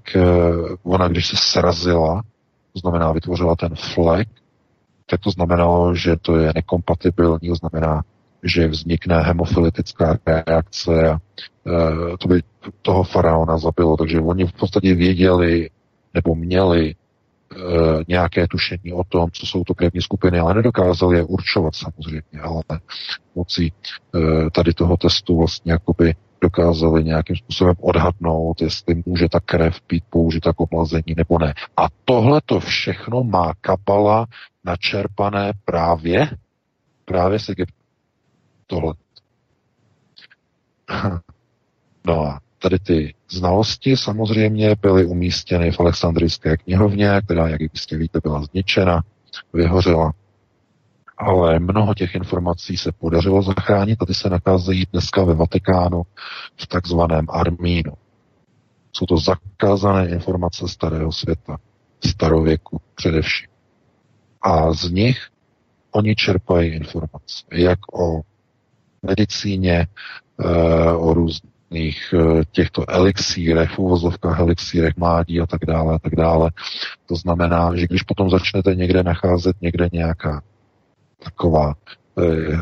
ona, když se srazila, to znamená vytvořila ten flek, tak to znamenalo, že to je nekompatibilní, to znamená, že vznikne hemofilitická reakce a to by toho faraona zabilo. Takže oni v podstatě věděli nebo měli e, nějaké tušení o tom, co jsou to krevní skupiny, ale nedokázali je určovat samozřejmě, ale mocí e, tady toho testu vlastně jakoby dokázali nějakým způsobem odhadnout, jestli může ta krev být použita k oplazení nebo ne. A tohle to všechno má kapala načerpané právě, právě z Egypta. Tohle. No a tady ty znalosti samozřejmě byly umístěny v Alexandrijské knihovně, která, jak jistě víte, byla zničena. vyhořela. Ale mnoho těch informací se podařilo zachránit a ty se nacházejí dneska ve Vatikánu v takzvaném Armínu. Jsou to zakázané informace starého světa, starověku především. A z nich oni čerpají informace, jak o medicíně, eh, o různých eh, těchto elixírech, uvozovkách elixírech mládí a tak dále a tak dále. To znamená, že když potom začnete někde nacházet někde nějaká taková, eh,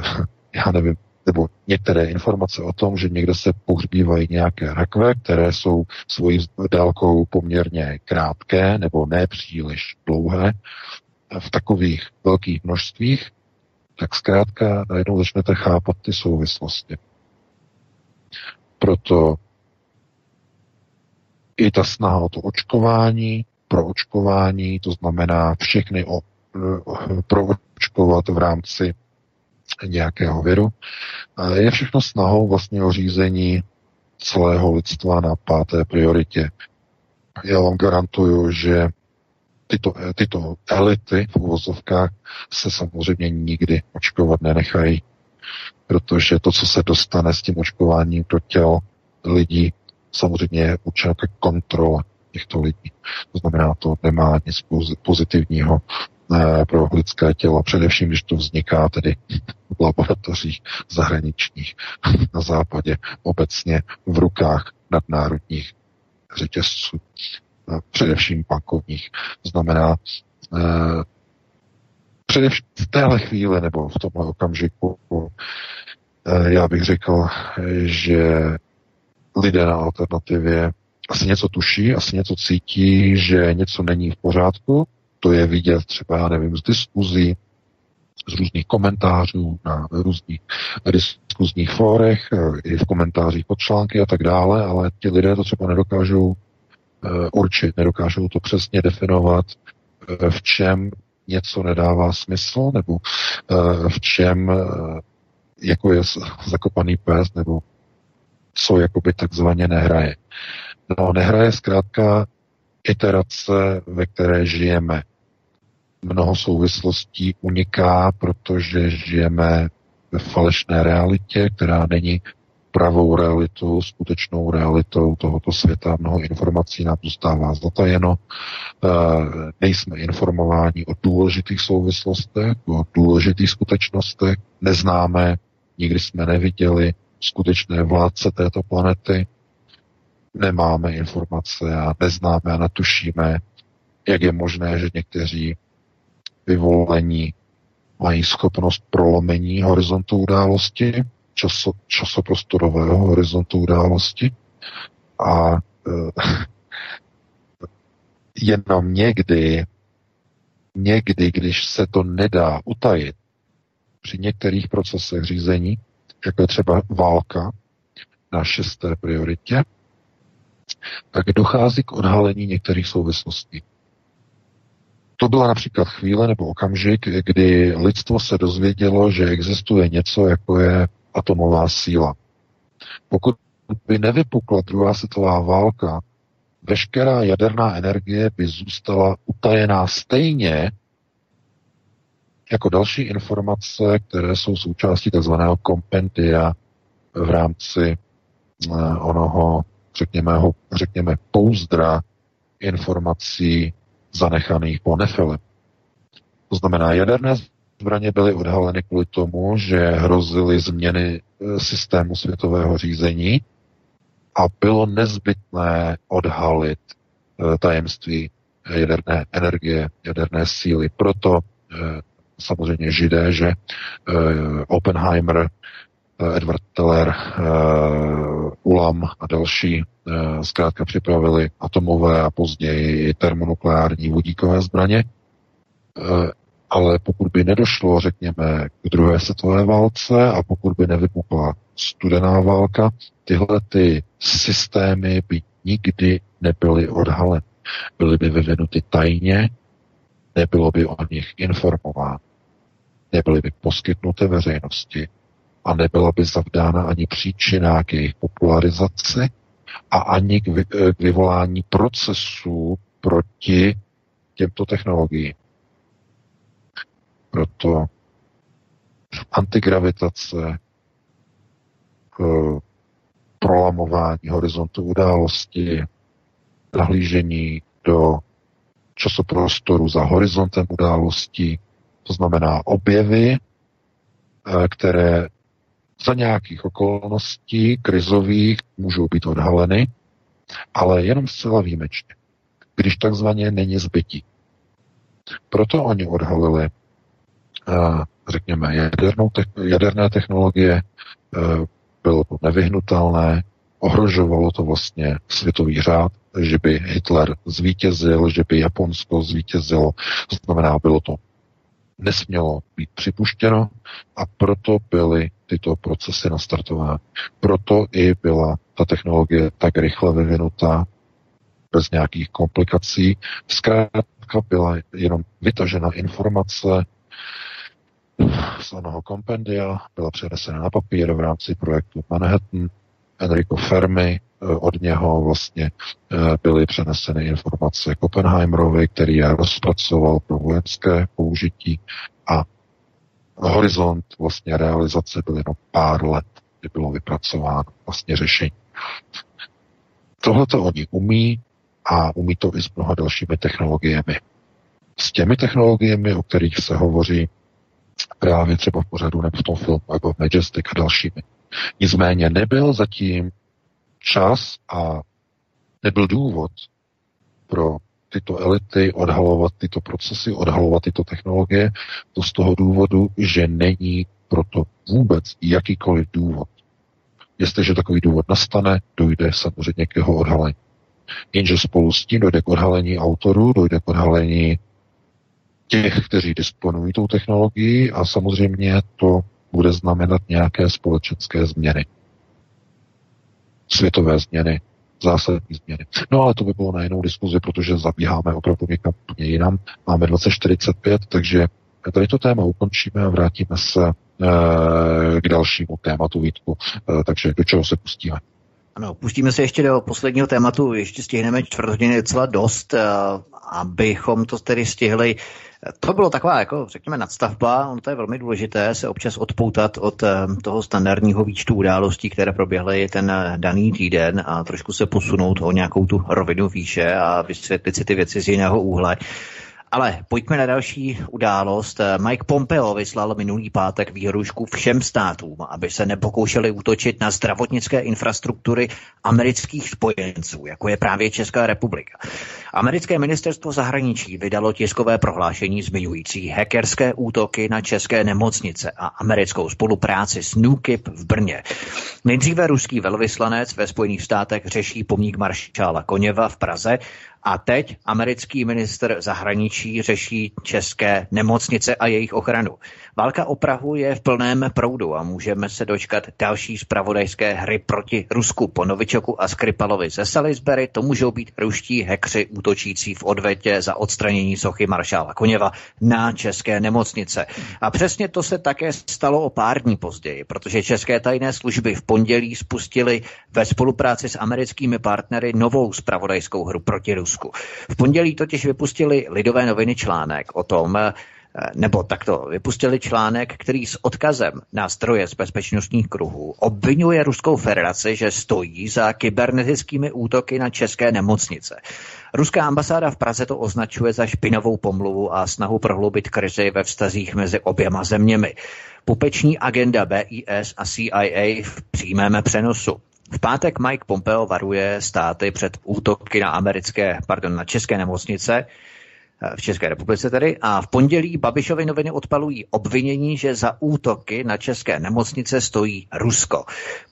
já nevím, nebo některé informace o tom, že někde se pohřbívají nějaké rakve, které jsou svojí délkou poměrně krátké nebo ne příliš dlouhé, v takových velkých množstvích, tak zkrátka najednou začnete chápat ty souvislosti. Proto i ta snaha o to očkování, pro očkování, to znamená všechny o, proočkovat v rámci nějakého viru, je všechno snahou vlastně o řízení celého lidstva na páté prioritě. Já vám garantuju, že tyto, tyto elity v uvozovkách se samozřejmě nikdy očkovat nenechají, protože to, co se dostane s tím očkováním do těl lidí, samozřejmě je určena ke kontrole těchto lidí. To znamená, to nemá nic pozitivního eh, pro lidské tělo, především když to vzniká tedy v laboratořích zahraničních na západě, obecně v rukách nadnárodních řetězců především bankovních. Znamená, eh, především v téhle chvíli nebo v tomhle okamžiku eh, já bych řekl, že lidé na alternativě asi něco tuší, asi něco cítí, že něco není v pořádku. To je vidět třeba, já nevím, z diskuzí, z různých komentářů na různých diskuzních fórech, eh, i v komentářích pod články a tak dále, ale ti lidé to třeba nedokážou Eh, určit, nedokážou to přesně definovat, v čem něco nedává smysl, nebo eh, v čem jako je zakopaný pes, nebo co jakoby takzvaně nehraje. No, nehraje zkrátka iterace, ve které žijeme. Mnoho souvislostí uniká, protože žijeme ve falešné realitě, která není pravou realitou, skutečnou realitou tohoto světa. Mnoho informací nám zůstává zatajeno. Eh, nejsme informováni o důležitých souvislostech, o důležitých skutečnostech. Neznáme, nikdy jsme neviděli skutečné vládce této planety. Nemáme informace a neznáme a natušíme, jak je možné, že někteří vyvolení mají schopnost prolomení horizontu události, časo, časoprostorového horizontu události a e, jenom někdy, někdy, když se to nedá utajit při některých procesech řízení, jako je třeba válka na šesté prioritě, tak dochází k odhalení některých souvislostí. To byla například chvíle nebo okamžik, kdy lidstvo se dozvědělo, že existuje něco, jako je atomová síla. Pokud by nevypukla druhá světová válka, veškerá jaderná energie by zůstala utajená stejně jako další informace, které jsou součástí tzv. kompendia v rámci uh, onoho, řekněme, řekněme, pouzdra informací zanechaných po Nefilem. To znamená, jaderné zbraně byly odhaleny kvůli tomu, že hrozily změny e, systému světového řízení a bylo nezbytné odhalit e, tajemství jaderné energie, jaderné síly. Proto e, samozřejmě židé, že Oppenheimer, Edward Teller, Ulam a další zkrátka připravili atomové a později termonukleární vodíkové zbraně ale pokud by nedošlo, řekněme, k druhé světové válce a pokud by nevypukla studená válka, tyhle ty systémy by nikdy nebyly odhaleny. Byly by vyvinuty tajně, nebylo by o nich informováno, nebyly by poskytnuty veřejnosti a nebyla by zavdána ani příčina k jejich popularizaci a ani k vyvolání procesů proti těmto technologiím. Proto antigravitace, prolamování horizontu události, nahlížení do časoprostoru za horizontem událostí, to znamená objevy, eh, které za nějakých okolností krizových můžou být odhaleny, ale jenom zcela výjimečně, když takzvaně není zbytí. Proto oni odhalili, řekněme, jadernou te- jaderné technologie, eh, bylo to nevyhnutelné, ohrožovalo to vlastně světový řád, že by Hitler zvítězil, že by Japonsko zvítězilo. To znamená, bylo to nesmělo být připuštěno a proto byly tyto procesy nastartovány. Proto i byla ta technologie tak rychle vyvinutá, bez nějakých komplikací. Zkrátka byla jenom vytažena informace onoho kompendia, byla přenesena na papír v rámci projektu Manhattan, Enrico Fermi, eh, od něho vlastně eh, byly přeneseny informace Oppenheimerovi, který je rozpracoval pro vojenské použití a horizont vlastně realizace byl jenom pár let, kdy bylo vypracováno vlastně řešení. Tohle to oni umí a umí to i s mnoha dalšími technologiemi. S těmi technologiemi, o kterých se hovoří právě třeba v pořadu nebo v tom filmu, jako v Majestic a dalšími. Nicméně nebyl zatím čas a nebyl důvod pro tyto elity odhalovat tyto procesy, odhalovat tyto technologie, to z toho důvodu, že není proto vůbec jakýkoliv důvod. Jestliže takový důvod nastane, dojde samozřejmě k jeho odhalení. Jenže spolu s tím dojde k odhalení autorů, dojde k odhalení těch, kteří disponují tou technologií a samozřejmě to bude znamenat nějaké společenské změny. Světové změny, zásadní změny. No ale to by bylo na jinou diskuzi, protože zabíháme opravdu někam úplně jinam. Máme 2045, takže tady to téma ukončíme a vrátíme se e, k dalšímu tématu Vítku. E, takže do čeho se pustíme? Ano, pustíme se ještě do posledního tématu, ještě stihneme čtvrt hodiny docela dost, eh, abychom to tedy stihli. To bylo taková, jako řekněme, nadstavba, ono to je velmi důležité se občas odpoutat od eh, toho standardního výčtu událostí, které proběhly ten eh, daný týden a trošku se posunout o nějakou tu rovinu výše a vysvětlit si ty věci z jiného úhle. Ale pojďme na další událost. Mike Pompeo vyslal minulý pátek výhrušku všem státům, aby se nepokoušeli útočit na zdravotnické infrastruktury amerických spojenců, jako je právě Česká republika. Americké ministerstvo zahraničí vydalo tiskové prohlášení zmiňující hackerské útoky na české nemocnice a americkou spolupráci s NUKIP v Brně. Nejdříve ruský velvyslanec ve Spojených státech řeší pomník maršála Koněva v Praze a teď americký minister zahraničí řeší české nemocnice a jejich ochranu. Válka o Prahu je v plném proudu a můžeme se dočkat další zpravodajské hry proti Rusku. Po Novičoku a Skripalovi ze Salisbury to můžou být ruští hekři útočící v odvetě za odstranění sochy maršála Koněva na české nemocnice. A přesně to se také stalo o pár dní později, protože české tajné služby v pondělí spustily ve spolupráci s americkými partnery novou spravodajskou hru proti Rusku. V pondělí totiž vypustili lidové noviny článek o tom, Eh, nebo takto vypustili článek, který s odkazem na stroje z bezpečnostních kruhů obvinuje Ruskou federaci, že stojí za kybernetickými útoky na české nemocnice. Ruská ambasáda v Praze to označuje za špinovou pomluvu a snahu prohloubit krizi ve vztazích mezi oběma zeměmi. Pupeční agenda BIS a CIA v přímém přenosu. V pátek Mike Pompeo varuje státy před útoky na americké, pardon, na české nemocnice, v České republice tedy. A v pondělí Babišovy noviny odpalují obvinění, že za útoky na české nemocnice stojí Rusko.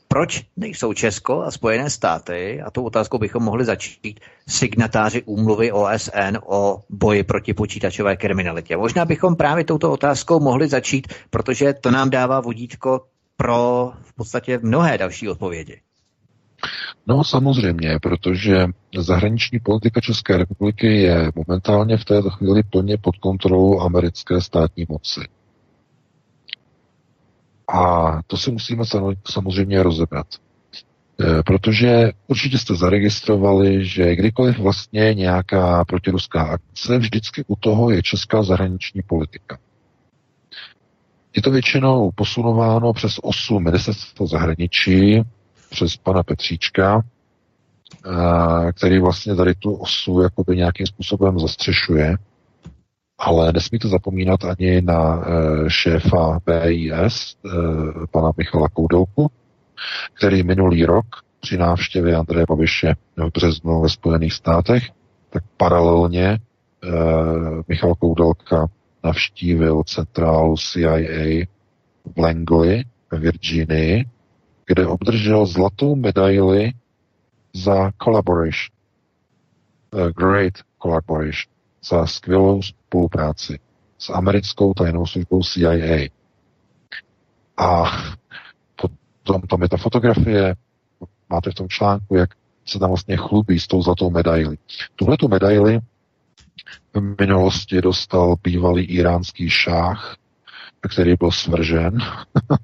Proč nejsou Česko a Spojené státy, a tou otázkou bychom mohli začít, signatáři úmluvy OSN o boji proti počítačové kriminalitě? Možná bychom právě touto otázkou mohli začít, protože to nám dává vodítko pro v podstatě mnohé další odpovědi. No samozřejmě, protože zahraniční politika České republiky je momentálně v této chvíli plně pod kontrolou americké státní moci. A to si musíme samozřejmě rozebrat. E, protože určitě jste zaregistrovali, že kdykoliv vlastně nějaká protiruská akce, vždycky u toho je česká zahraniční politika. Je to většinou posunováno přes osu ministerstva zahraničí, přes pana Petříčka, který vlastně tady tu osu jakoby nějakým způsobem zastřešuje, ale nesmíte zapomínat ani na šéfa BIS, pana Michala Koudelku, který minulý rok při návštěvě Andreje Babiše v březnu ve Spojených státech, tak paralelně Michal Koudelka navštívil centrálu CIA v Langley ve Virginii, kde obdržel zlatou medaili za collaboration. Uh, great collaboration. Za skvělou spolupráci s americkou tajnou službou CIA. A potom tam je ta fotografie, máte v tom článku, jak se tam vlastně chlubí s tou zlatou medaili. Tuhle tu medaili v minulosti dostal bývalý iránský šách, který byl svržen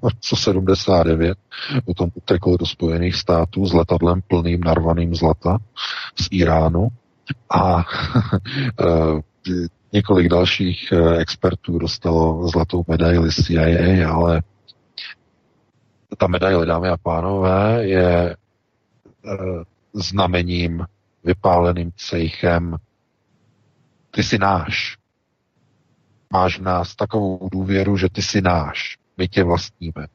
v roce 79, potom utekl do Spojených států s letadlem plným narvaným zlata z Iránu a eh, několik dalších eh, expertů dostalo zlatou medaili CIA, ale ta medaile, dámy a pánové, je eh, znamením vypáleným cejchem ty jsi náš. Máš v nás takovou důvěru, že ty jsi náš. My tě vlastníme.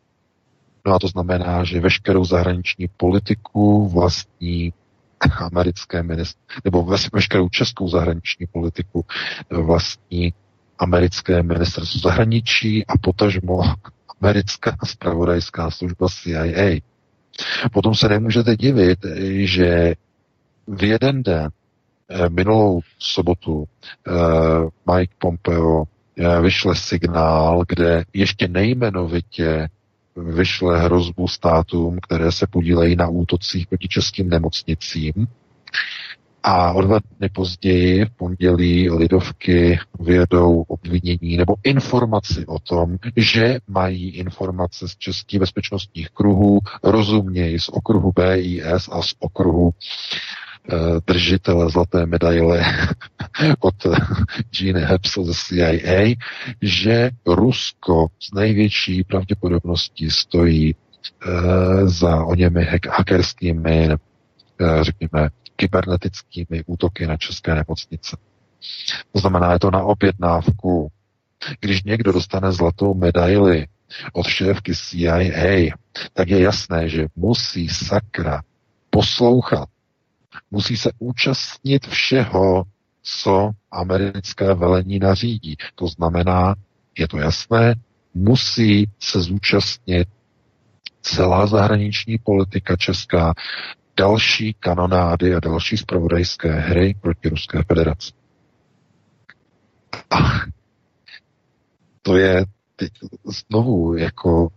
No a to znamená, že veškerou zahraniční politiku vlastní americké ministr, nebo veškerou českou zahraniční politiku vlastní americké ministerstvo zahraničí a potažmo americká spravodajská služba CIA. Potom se nemůžete divit, že v jeden den Eh, minulou sobotu eh, Mike Pompeo vyšle signál, kde ještě nejmenovitě vyšle hrozbu státům, které se podílejí na útocích proti českým nemocnicím. A o dva dny později, v pondělí, lidovky vyjedou obvinění nebo informaci o tom, že mají informace z českých bezpečnostních kruhů, rozumějí z okruhu BIS a z okruhu Eh, držitele zlaté medaile od Gene Hepsel ze CIA, že Rusko s největší pravděpodobností stojí uh, za o němi hackerskými, uh, řekněme, kybernetickými útoky na české nemocnice. To znamená, je to na objednávku. Když někdo dostane zlatou medaili od šéfky CIA, tak je jasné, že musí sakra poslouchat musí se účastnit všeho, co americké velení nařídí. To znamená, je to jasné, musí se zúčastnit celá zahraniční politika česká, další kanonády a další spravodajské hry proti Ruské federaci. A to je teď znovu jako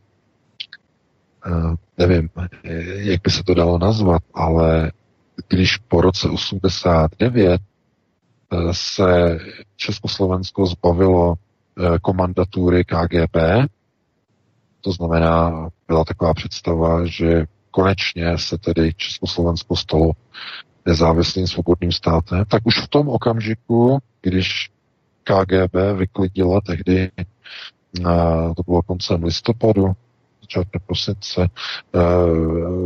eh, nevím, jak by se to dalo nazvat, ale když po roce 89 eh, se Československo zbavilo eh, komandatury KGB, to znamená, byla taková představa, že konečně se tedy Československo stalo nezávislým svobodným státem, tak už v tom okamžiku, když KGB vyklidila tehdy, eh, to bylo koncem listopadu začátkem prosince eh,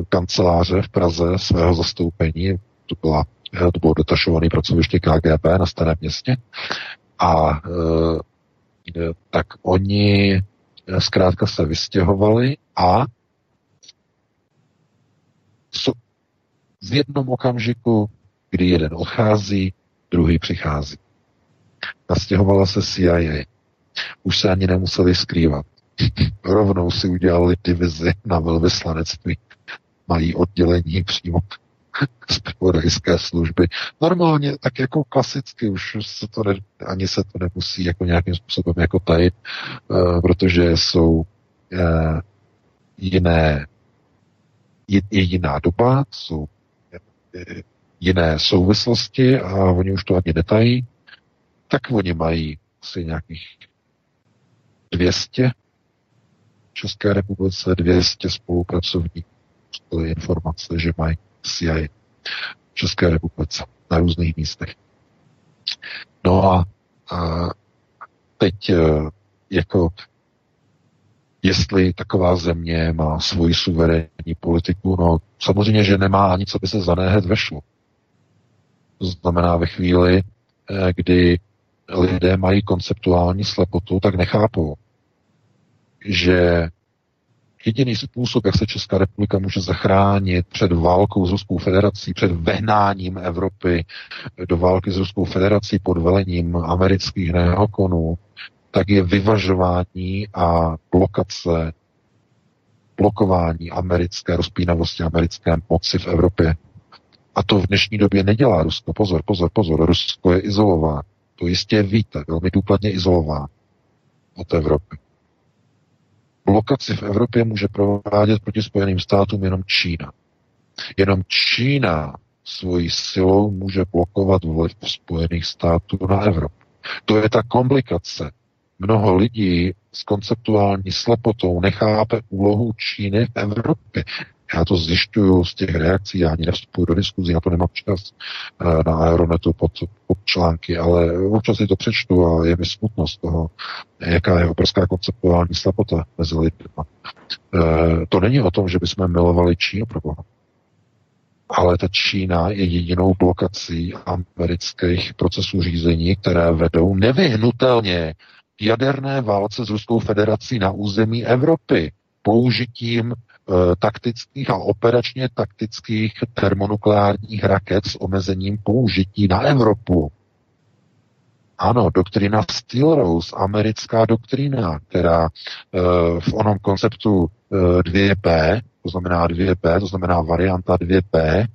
kanceláře v Praze svého zastoupení, to, byla, eh, to bylo detašované pracoviště KGB na Starém městě, a eh, tak oni zkrátka se vystěhovali a v jednom okamžiku, kdy jeden odchází, druhý přichází. Nastěhovala se CIA. Už se ani nemuseli skrývat. Rovnou si udělali divizi na velvyslanectví. Mají oddělení přímo z pravodajské služby. Normálně, tak jako klasicky, už se to ne, ani se to nemusí jako nějakým způsobem jako tajit, uh, protože jsou uh, jiné, je, je jiná doba, jsou je, jiné souvislosti a oni už to ani netají, tak oni mají asi nějakých 200 České republice 200 spolupracovníků byly informace, že mají CIA v České republice na různých místech. No a, a teď e, jako jestli taková země má svoji suverénní politiku, no samozřejmě, že nemá ani co by se za hned vešlo. To znamená ve chvíli, eh, kdy lidé mají konceptuální slepotu, tak nechápou, že jediný způsob, jak se Česká republika může zachránit před válkou s Ruskou federací, před vehnáním Evropy do války s Ruskou federací pod velením amerických neokonů, tak je vyvažování a blokace, blokování americké rozpínavosti, americké moci v Evropě. A to v dnešní době nedělá Rusko. Pozor, pozor, pozor. Rusko je izolováno. To jistě víte, velmi důkladně izolováno od Evropy. Blokaci v Evropě může provádět proti Spojeným státům jenom Čína. Jenom Čína svojí silou může blokovat vliv Spojených států na Evropu. To je ta komplikace. Mnoho lidí s konceptuální slepotou nechápe úlohu Číny v Evropě. Já to zjišťuju z těch reakcí, já ani nevstupuji do diskuzí, na to nemám čas eh, na Aeronetu pod, pod články, ale občas si to přečtu a je mi smutno z toho, jaká je obrovská konceptuální slabota mezi lidmi. Eh, to není o tom, že bychom milovali Čínu pro boha. Ale ta Čína je jedinou blokací amerických procesů řízení, které vedou nevyhnutelně jaderné válce s Ruskou federací na území Evropy použitím taktických a operačně taktických termonukleárních raket s omezením použití na Evropu. Ano, doktrina Steel Rose, americká doktrina, která eh, v onom konceptu 2P, eh, to znamená 2P, to znamená varianta 2P,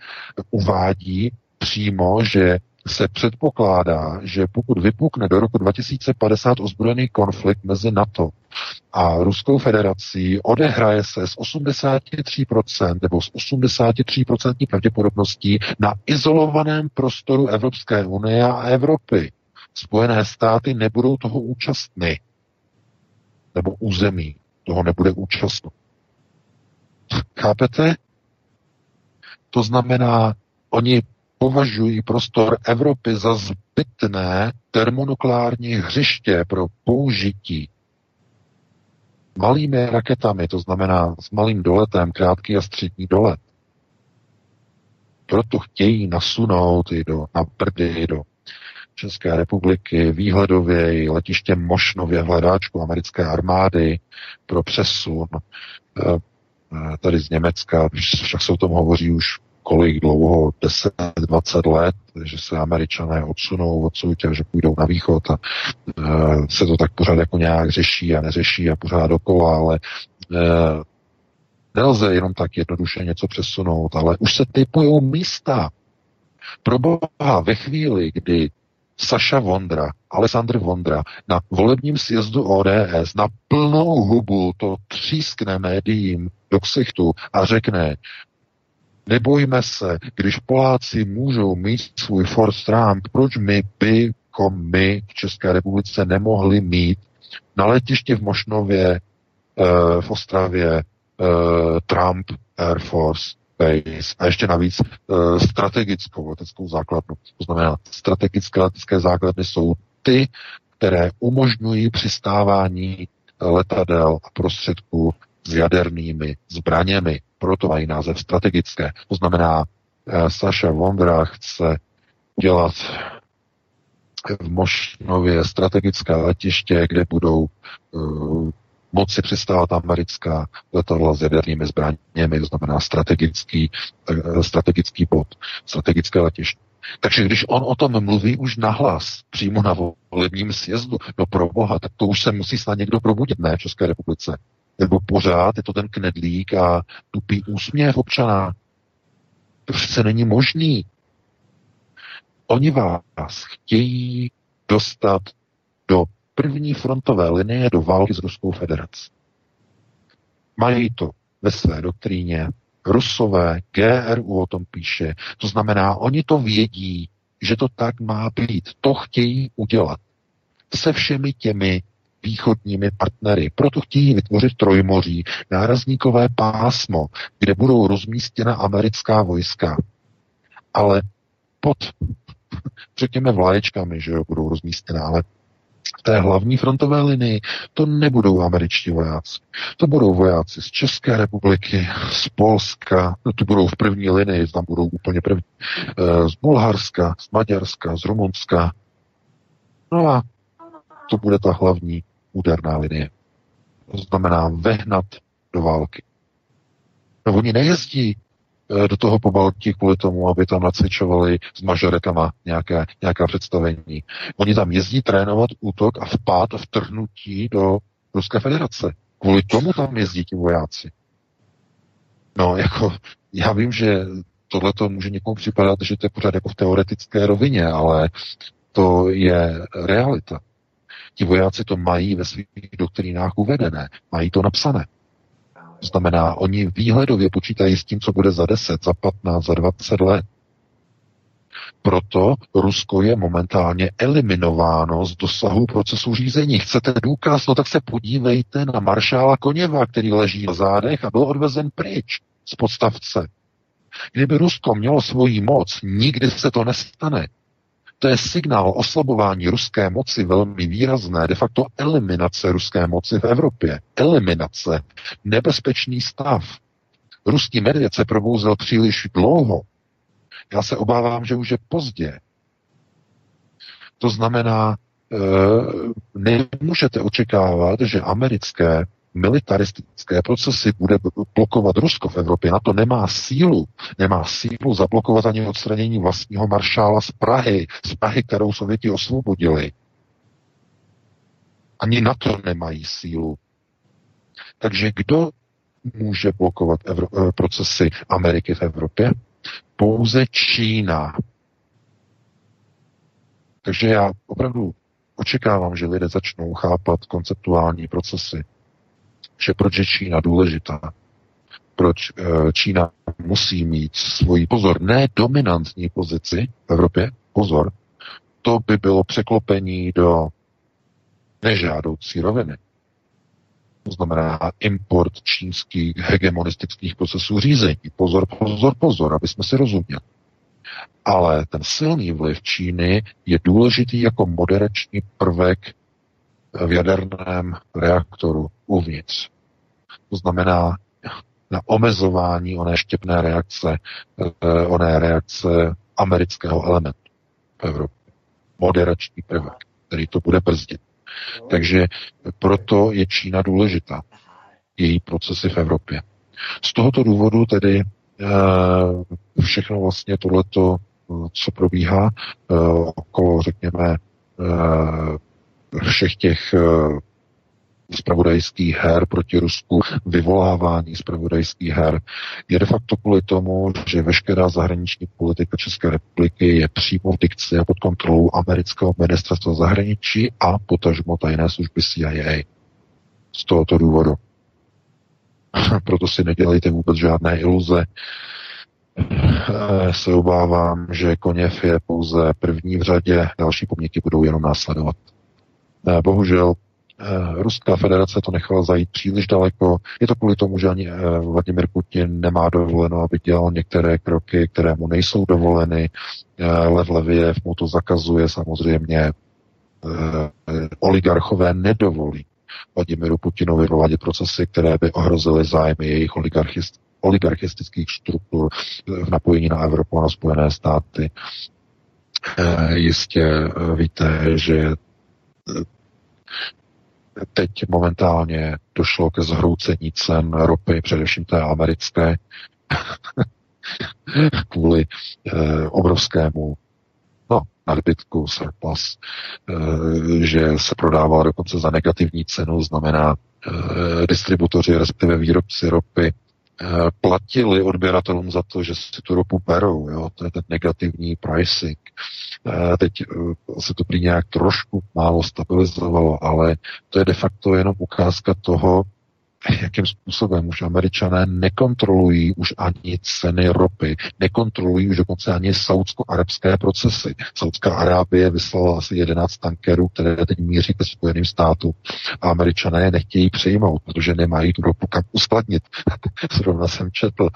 uvádí přímo, že se předpokládá, že pokud vypukne do roku 2050 ozbrojený konflikt mezi NATO a Ruskou federací, odehraje se s 83% nebo s 83% pravděpodobností na izolovaném prostoru Evropské unie a Evropy. Spojené státy nebudou toho účastny. Nebo území toho nebude účastno. Chápete? To znamená, oni považují prostor Evropy za zbytné termonukleární hřiště pro použití malými raketami, to znamená s malým doletem, krátký a střední dolet. Proto chtějí nasunout i do, na Brdy, do České republiky, výhledově i letiště Mošnově hledáčku americké armády pro přesun eh, eh, tady z Německa, však se o tom hovoří už kolik dlouho, 10-20 let, že se američané odsunou odsud a že půjdou na východ a e, se to tak pořád jako nějak řeší a neřeší a pořád dokola, ale e, nelze jenom tak jednoduše něco přesunout, ale už se typují místa. Pro boha ve chvíli, kdy Saša Vondra, Alessandr Vondra na volebním sjezdu ODS na plnou hubu to třískne médiím do ksichtu a řekne, Nebojme se, když Poláci můžou mít svůj Ford Trump, proč my bychom my v České republice nemohli mít na letišti v Mošnově, eh, v Ostravě, eh, Trump Air Force Base a ještě navíc eh, strategickou leteckou základnu. To znamená, strategické letecké základny jsou ty, které umožňují přistávání letadel a prostředků s jadernými zbraněmi. Proto mají název strategické. To znamená, eh, Saša Vondra chce dělat v Mošnově strategické letiště, kde budou uh, moci přistávat americká letadla s jadernými zbraněmi, to znamená strategický, uh, strategický bod, strategické letiště. Takže když on o tom mluví už nahlas, přímo na volebním sjezdu, no pro boha, tak to už se musí snad někdo probudit, ne, v České republice nebo pořád je to ten knedlík a tupý úsměv občana. To přece není možný. Oni vás chtějí dostat do první frontové linie do války s Ruskou federací. Mají to ve své doktríně. Rusové, GRU o tom píše. To znamená, oni to vědí, že to tak má být. To chtějí udělat. Se všemi těmi východními partnery. Proto chtějí vytvořit trojmoří, nárazníkové pásmo, kde budou rozmístěna americká vojska. Ale pod, řekněme, vlaječkami, že jo, budou rozmístěna, ale v té hlavní frontové linii to nebudou američtí vojáci. To budou vojáci z České republiky, z Polska, no to budou v první linii, tam budou úplně první, z Bulharska, z Maďarska, z Rumunska. No a to bude ta hlavní úderná linie. To znamená vehnat do války. No oni nejezdí eh, do toho pobaltí kvůli tomu, aby tam nacvičovali s mažoretama nějaké, nějaká představení. Oni tam jezdí trénovat útok a vpád a vtrhnutí do Ruské federace. Kvůli tomu tam jezdí ti vojáci. No, jako, já vím, že tohle to může někomu připadat, že to je pořád jako v teoretické rovině, ale to je realita. Ti vojáci to mají ve svých doktrínách uvedené, mají to napsané. To znamená, oni výhledově počítají s tím, co bude za 10, za 15, za 20 let. Proto Rusko je momentálně eliminováno z dosahu procesu řízení. Chcete důkaz? No tak se podívejte na maršála Koněva, který leží na zádech a byl odvezen pryč z podstavce. Kdyby Rusko mělo svoji moc, nikdy se to nestane. To je signál oslabování ruské moci velmi výrazné, de facto eliminace ruské moci v Evropě. Eliminace. Nebezpečný stav. Ruský medvěd se probouzel příliš dlouho. Já se obávám, že už je pozdě. To znamená, e, nemůžete očekávat, že americké militaristické procesy bude blokovat Rusko v Evropě. Na to nemá sílu. Nemá sílu zablokovat ani odstranění vlastního maršála z Prahy, z Prahy, kterou Sověti osvobodili. Ani na to nemají sílu. Takže kdo může blokovat Evro- eh, procesy Ameriky v Evropě? Pouze Čína. Takže já opravdu očekávám, že lidé začnou chápat konceptuální procesy že proč je Čína důležitá, proč eh, Čína musí mít svoji pozor, ne dominantní pozici v Evropě, pozor, to by bylo překlopení do nežádoucí roviny. To znamená import čínských hegemonistických procesů řízení. Pozor, pozor, pozor, aby jsme si rozuměli. Ale ten silný vliv Číny je důležitý jako moderační prvek v jaderném reaktoru uvnitř. To znamená na omezování oné štěpné reakce, eh, oné reakce amerického elementu v Evropě. Moderační prvek, který to bude brzdit. Takže proto je Čína důležitá. Její procesy v Evropě. Z tohoto důvodu tedy eh, všechno vlastně tohleto, co probíhá eh, okolo, řekněme, všech těch spravodajských her proti Rusku, vyvolávání spravodajských her, je de facto kvůli tomu, že veškerá zahraniční politika České republiky je přímo v dikci a pod kontrolou amerického ministerstva zahraničí a potažmo tajné služby CIA. Z tohoto důvodu. Proto si nedělejte vůbec žádné iluze. Eh, se obávám, že Koněv je pouze první v řadě, další pomníky budou jenom následovat. Eh, bohužel Eh, Ruská federace to nechala zajít příliš daleko. Je to kvůli tomu, že ani eh, Vladimir Putin nemá dovoleno, aby dělal některé kroky, které mu nejsou dovoleny. Lev Leviev mu to zakazuje samozřejmě. Oligarchové nedovolí Vladimiru Putinovi provádět procesy, které by ohrozily zájmy jejich oligarchist, oligarchistických struktur v napojení na Evropu a na Spojené státy. Jistě víte, že Teď momentálně došlo ke zhroucení cen ropy, především té americké, kvůli eh, obrovskému no, nadbytku, surplus, eh, že se prodává dokonce za negativní cenu, znamená eh, distributoři, respektive výrobci ropy platili odběratelům za to, že si tu ropu berou. Jo? To je ten negativní pricing. Eh, teď eh, se to prý nějak trošku málo stabilizovalo, ale to je de facto jenom ukázka toho, jakým způsobem už američané nekontrolují už ani ceny ropy, nekontrolují už dokonce ani saudsko-arabské procesy. Saudská Arábie vyslala asi 11 tankerů, které teď míří ke Spojeným státům a američané je nechtějí přijmout, protože nemají tu ropu kam uskladnit. Zrovna jsem četl.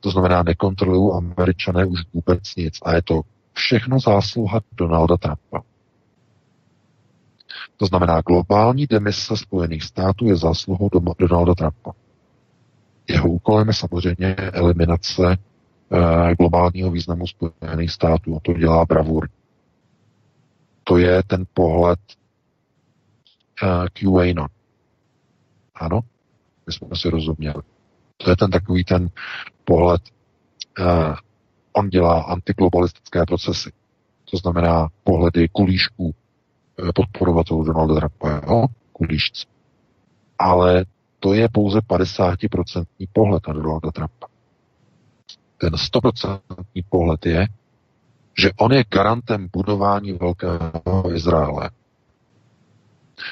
To znamená, nekontrolují američané už vůbec nic a je to všechno zásluha Donalda Trumpa. To znamená, globální demise Spojených států je zásluhou Donalda Trumpa. Jeho úkolem je samozřejmě eliminace eh, globálního významu Spojených států. To dělá bravur. To je ten pohled eh, QAnon. Ano, my jsme si rozuměli. To je ten takový ten pohled, eh, on dělá antiglobalistické procesy. To znamená pohledy kulíšků podporovatelů Donalda Trumpa, jo? kulíšci. Ale to je pouze 50% pohled na Donalda Trumpa. Ten 100% pohled je, že on je garantem budování velkého Izraele.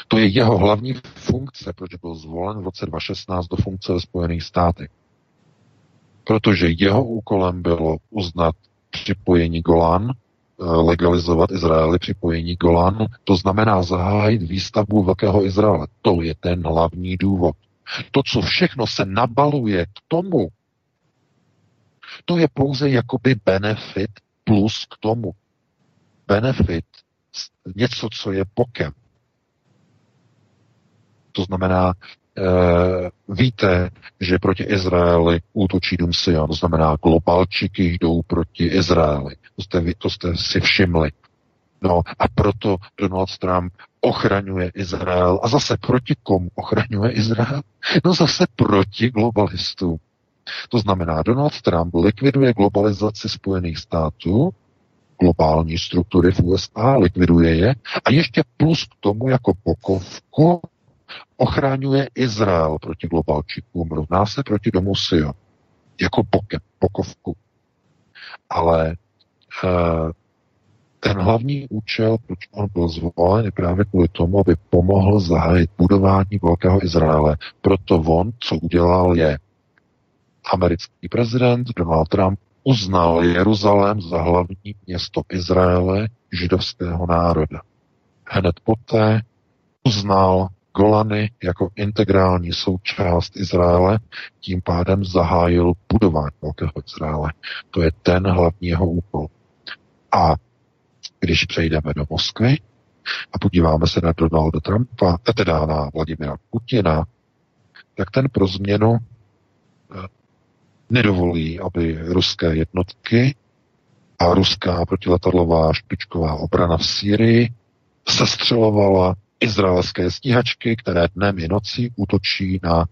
To je jeho hlavní funkce, proč byl zvolen v roce 2016 do funkce ve Spojených státech. Protože jeho úkolem bylo uznat připojení Golan, eh, legalizovat Izraeli připojení Golan, to znamená zahájit výstavbu Velkého Izraele. To je ten hlavní důvod. To, co všechno se nabaluje k tomu, to je pouze jakoby benefit plus k tomu. Benefit, něco, co je bokem. To znamená, víte, že proti Izraeli útočí Dům Sion, to znamená, globalčiky jdou proti Izraeli. To jste, to jste si všimli. No a proto Donald Trump ochraňuje Izrael. A zase proti komu ochraňuje Izrael? No zase proti globalistům. To znamená, Donald Trump likviduje globalizaci Spojených států, globální struktury v USA, likviduje je a ještě plus k tomu jako pokovku ochraňuje Izrael proti globalčíkům, rovná se proti domu Sion, jako pokem, pokovku. Ale uh, ten hlavní účel, proč on byl zvolen, je právě kvůli tomu, aby pomohl zahájit budování Velkého Izraele. Proto on, co udělal, je americký prezident Donald Trump uznal Jeruzalém za hlavní město Izraele židovského národa. Hned poté uznal Golany jako integrální součást Izraele, tím pádem zahájil budování Velkého Izraele. To je ten hlavní jeho úkol. A když přejdeme do Moskvy a podíváme se na Donalda Trumpa, teda na Vladimira Putina, tak ten pro změnu eh, nedovolí, aby ruské jednotky a ruská protiletadlová špičková obrana v Sýrii sestřelovala izraelské stíhačky, které dnem i nocí útočí na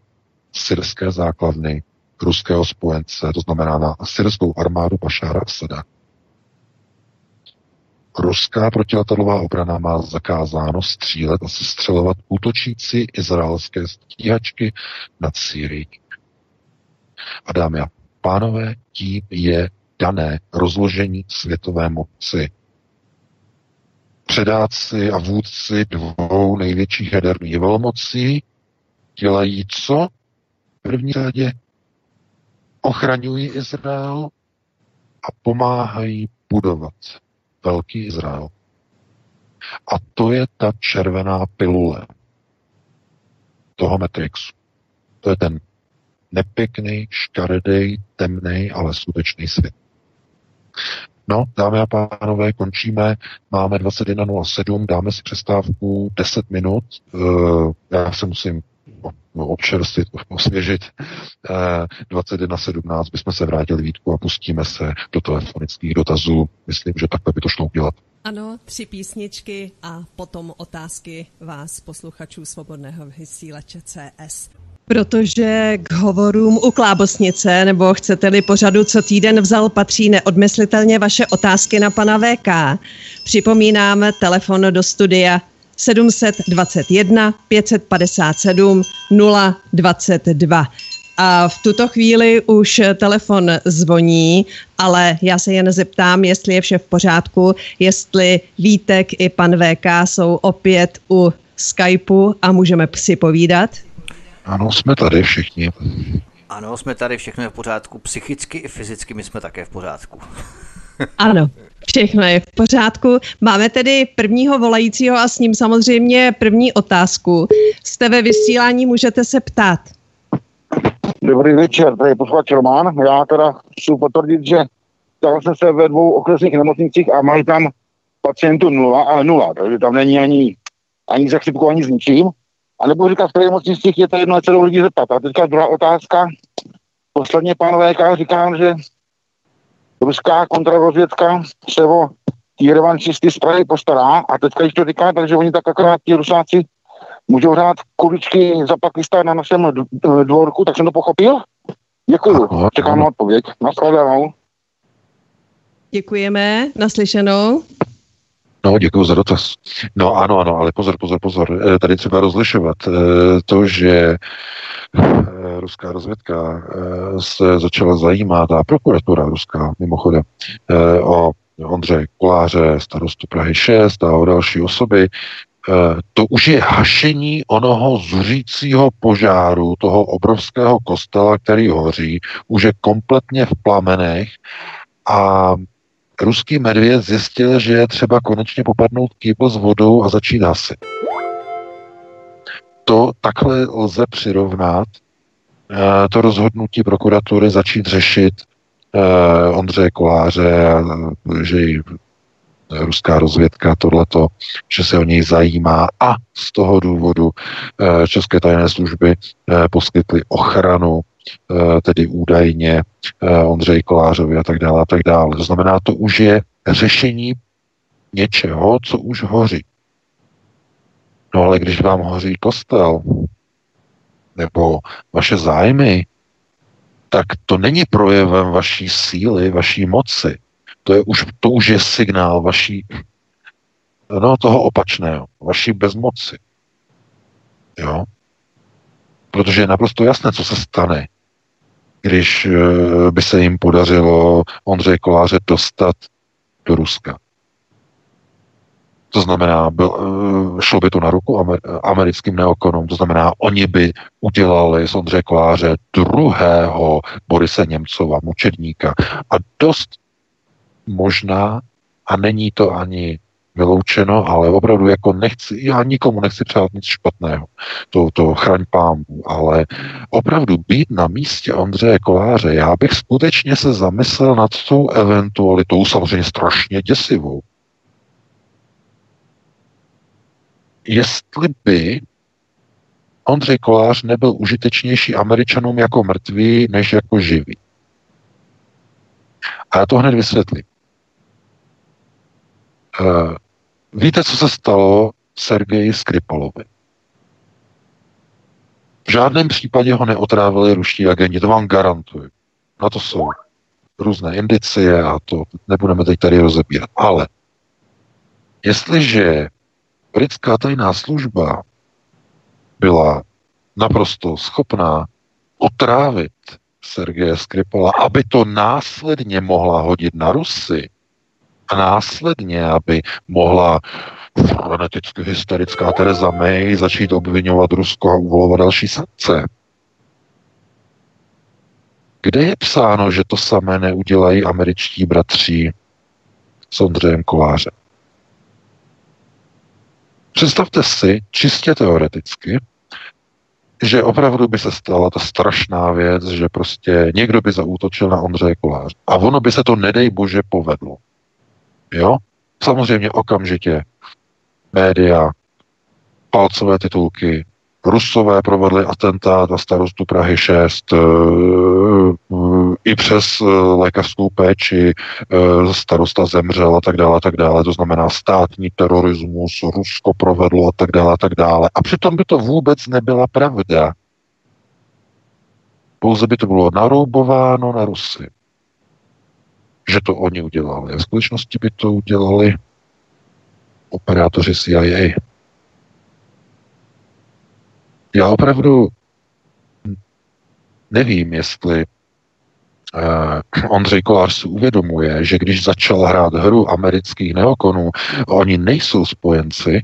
syrské základny ruského spojence, to znamená na syrskou armádu Bašára Asada. Ruská protiletadlová obrana má zakázáno střílet a sestřelovat útočící izraelské stíhačky nad Syrií. A dámy a pánové, tím je dané rozložení světové moci. Předáci a vůdci dvou největších jaderných velmocí dělají co? V první řadě ochraňují Izrael a pomáhají budovat velký Izrael. A to je ta červená pilule toho Matrixu. To je ten nepěkný, škaredý, temný, ale skutečný svět. No, dámy a pánové, končíme. Máme 21.07, dáme si přestávku 10 minut. Uh, já se musím občerstvit, osvěžit. Uh, 21.17 bychom se vrátili Vítku a pustíme se do telefonických dotazů. Myslím, že takhle by to šlo udělat. Ano, tři písničky a potom otázky vás, posluchačů Svobodného vysílače CS. Protože k hovorům u Klábosnice, nebo chcete-li pořadu co týden vzal, patří neodmyslitelně vaše otázky na pana VK. Připomínám telefon do studia 721 557 022. A v tuto chvíli už telefon zvoní, ale já se jen zeptám, jestli je vše v pořádku, jestli Vítek i pan VK jsou opět u Skypeu a můžeme si povídat. Ano, jsme tady všichni. Ano, jsme tady, všechno je v pořádku. Psychicky i fyzicky my jsme také v pořádku. ano, všechno je v pořádku. Máme tedy prvního volajícího a s ním samozřejmě první otázku. Jste ve vysílání, můžete se ptát. Dobrý večer, tady je posluchač Roman. Já teda chci potvrdit, že dal jsem se ve dvou okresních nemocnicích a mají tam pacientů nula, ale nula, takže tam není ani ani za chřipku, ani s ničím. A nebo říkat, v které nemocnicích je to jedno, se lidi zeptat. A teďka druhá otázka. Posledně, pánové, já říkám, že ruská kontrarozvědka se o ty revanšisty z Prahy postará a teďka, když to říká, takže oni tak akorát ti rusáci můžou hrát kuličky za Pakistán na našem dvorku, tak jsem to pochopil? Děkuju, čekám na odpověď. Naschledanou. Děkujeme, naslyšenou. No, děkuji za dotaz. No ano, ano, ale pozor, pozor, pozor. Eh, tady třeba rozlišovat eh, to, že eh, ruská rozvědka se začala zajímat, a prokuratura ruská mimochodem, o Ondřeje Koláře, starostu Prahy 6 a o další osoby, to už je hašení onoho zuřícího požáru, toho obrovského kostela, který hoří, už je kompletně v plamenech a ruský medvěd zjistil, že je třeba konečně popadnout kýbl s vodou a začít hasit. To takhle lze přirovnat eh, to rozhodnutí prokuratury začít řešit eh, Ondřeje Koláře, že ji ruská rozvědka tohleto, že se o něj zajímá a z toho důvodu eh, české tajné služby poskytly ochranu tedy údajně eh, Ondřej Kolářovi a tak dále a tak dále. To znamená, to už je řešení něčeho, co už hoří. No ale když vám hoří kostel nebo vaše zájmy, tak to není projevem vaší síly, vaší moci. To, je už, to už je signál vaší, no, toho opačného, vaší bezmoci. Jo? Protože je naprosto jasné, co se stane, když eh, by se jim podařilo Ondřeje Koláře dostat do Ruska. To znamená, byl, eh, šlo by to na ruku amer, americkým neokonům, to znamená, oni by udělali z Ondřeje Koláře druhého Borise Němcova, mučedníka. A dost možná, a není to ani vyloučeno, ale opravdu jako nechci, já nikomu nechci přát nic špatného, to, to chraň pámu, ale opravdu být na místě Ondřeje Koláře, já bych skutečně se zamyslel nad tou eventualitou, samozřejmě strašně děsivou. Jestli by Ondřej Kolář nebyl užitečnější Američanům jako mrtvý, než jako živý. A já to hned vysvětlím. Uh, Víte, co se stalo Sergeji Skripalovi? V žádném případě ho neotrávili ruští agenti, to vám garantuju. Na to jsou různé indicie a to nebudeme teď tady rozebírat. Ale jestliže britská tajná služba byla naprosto schopná otrávit Sergeje Skripala, aby to následně mohla hodit na Rusy, a následně, aby mohla freneticky hysterická Tereza May začít obvinovat Rusko a uvolovat další sankce. Kde je psáno, že to samé neudělají američtí bratři s Ondřejem Kolářem? Představte si, čistě teoreticky, že opravdu by se stala ta strašná věc, že prostě někdo by zaútočil na Ondřeje Koláře. A ono by se to, nedej bože, povedlo. Jo? Samozřejmě okamžitě média, palcové titulky, Rusové provedli atentát na starostu Prahy 6 eh, i přes eh, lékařskou péči eh, starosta zemřel a tak dále, a tak dále. To znamená státní terorismus, Rusko provedlo a tak dále, a tak dále. A přitom by to vůbec nebyla pravda. Pouze by to bylo naroubováno na Rusy že to oni udělali. V skutečnosti by to udělali operátoři CIA. Já opravdu nevím, jestli uh, Ondřej Kolář si uvědomuje, že když začal hrát hru amerických neokonů, oni nejsou spojenci,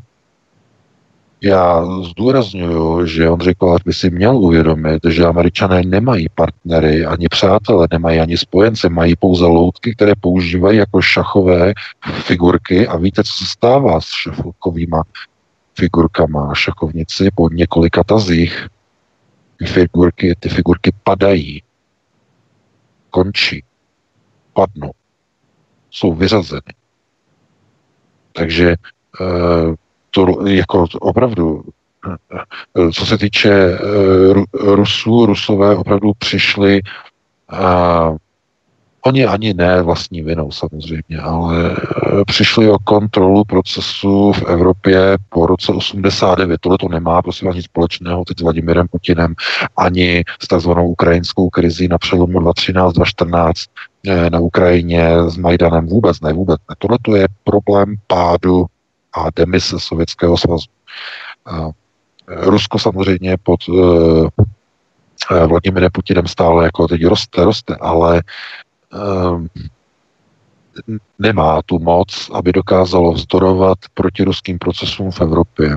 já zdůraznuju, že Ondřej Kolář by si měl uvědomit, že američané nemají partnery, ani přátelé, nemají ani spojence, mají pouze loutky, které používají jako šachové figurky a víte, co se stává s šachovými figurkama a šachovnici po několika tazích. Ty figurky, ty figurky padají, končí, padnou, jsou vyřazeny. Takže eh, to jako opravdu, co se týče Rusů, Rusové opravdu přišli Oni ani ne vlastní vinou samozřejmě, ale eh, přišli o kontrolu procesu v Evropě po roce 89. Tohle to nemá prosím ani společného teď s Vladimirem Putinem, ani s takzvanou ukrajinskou krizí na přelomu 2013-2014 eh, na Ukrajině s Majdanem vůbec ne, vůbec ne. Tohle to je problém pádu a demise Sovětského svazu. Eh, Rusko samozřejmě pod Vladimirem Putinem stále jako teď roste, roste, ale nemá tu moc, aby dokázalo vzdorovat protiruským procesům v Evropě.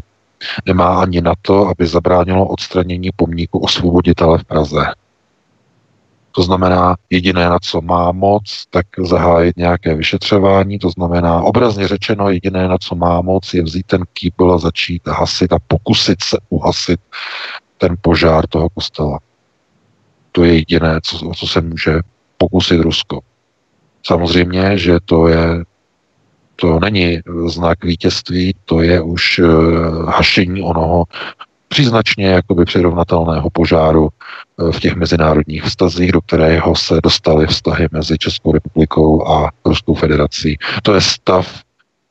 Nemá ani na to, aby zabránilo odstranění pomníku osvoboditele v Praze. To znamená, jediné, na co má moc, tak zahájit nějaké vyšetřování, to znamená, obrazně řečeno, jediné, na co má moc, je vzít ten kýbl a začít hasit a pokusit se uhasit ten požár toho kostela. To je jediné, co, co se může pokusit Rusko. Samozřejmě, že to je to není znak vítězství, to je už uh, hašení onoho příznačně jakoby přirovnatelného požáru uh, v těch mezinárodních vztazích, do kterého se dostaly vztahy mezi Českou republikou a Ruskou federací. To je stav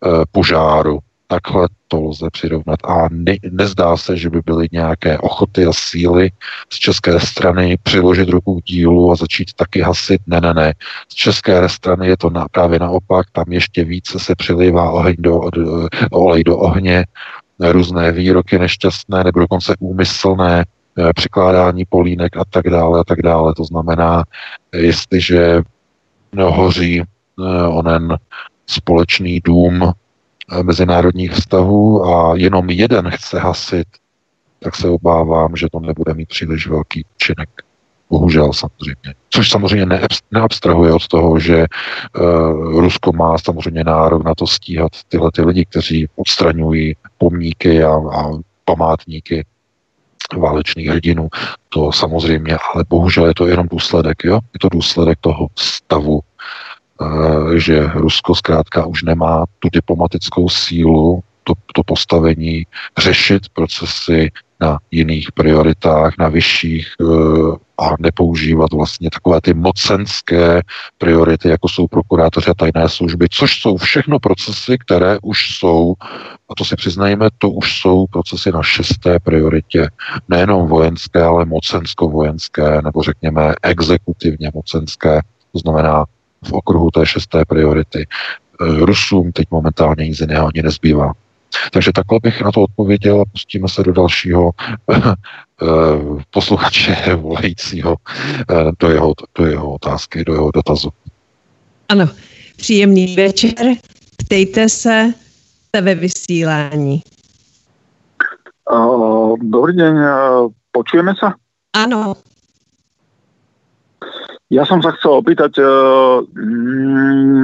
uh, požáru takhle to lze přirovnat. A ne, nezdá se, že by byly nějaké ochoty a síly z české strany přiložit ruku k dílu a začít taky hasit. Ne, ne, ne. Z české strany je to na, právě naopak, tam ještě více se přilívá oheň do, do, olej do ohně, různé výroky nešťastné nebo dokonce úmyslné eh, přikládání polínek a tak dále a tak dále. To znamená, jestliže hoří eh, onen společný dům Eh, mezinárodních vztahů a jenom jeden chce hasit, tak se obávám, že to nebude mít příliš velký účinek. Bohužel samozřejmě. Což samozřejmě neabstrahuje od toho, že uh, Rusko má samozřejmě nárok na to stíhat tyhle ty lidi, kteří odstraňují pomníky a, a památníky válečných hrdinů. To samozřejmě, ale bohužel je to jenom důsledek, jo? Je to důsledek toho stavu Eh, že Rusko zkrátka už nemá tu diplomatickou sílu, to, to postavení řešit procesy na jiných prioritách, na vyšších eh, a nepoužívat vlastně takové ty mocenské priority, jako jsou prokurátoři a tajné služby, což jsou všechno procesy, které už jsou, a to si přiznajme, to už jsou procesy na šesté prioritě, nejenom vojenské, ale mocensko-vojenské, nebo řekněme exekutivně mocenské, to znamená v okruhu té šesté priority. Eh, Rusům teď momentálně nic jiného ani nezbývá. Takže takhle bych na to odpověděl a pustíme se do dalšího eh, posluchače volajícího eh, do jeho, do jeho otázky, do jeho dotazu. Ano, příjemný večer. Ptejte se, jste ve vysílání. Uh, dobrý den, počujeme se? Ano. Ja som sa chcel opýtať uh,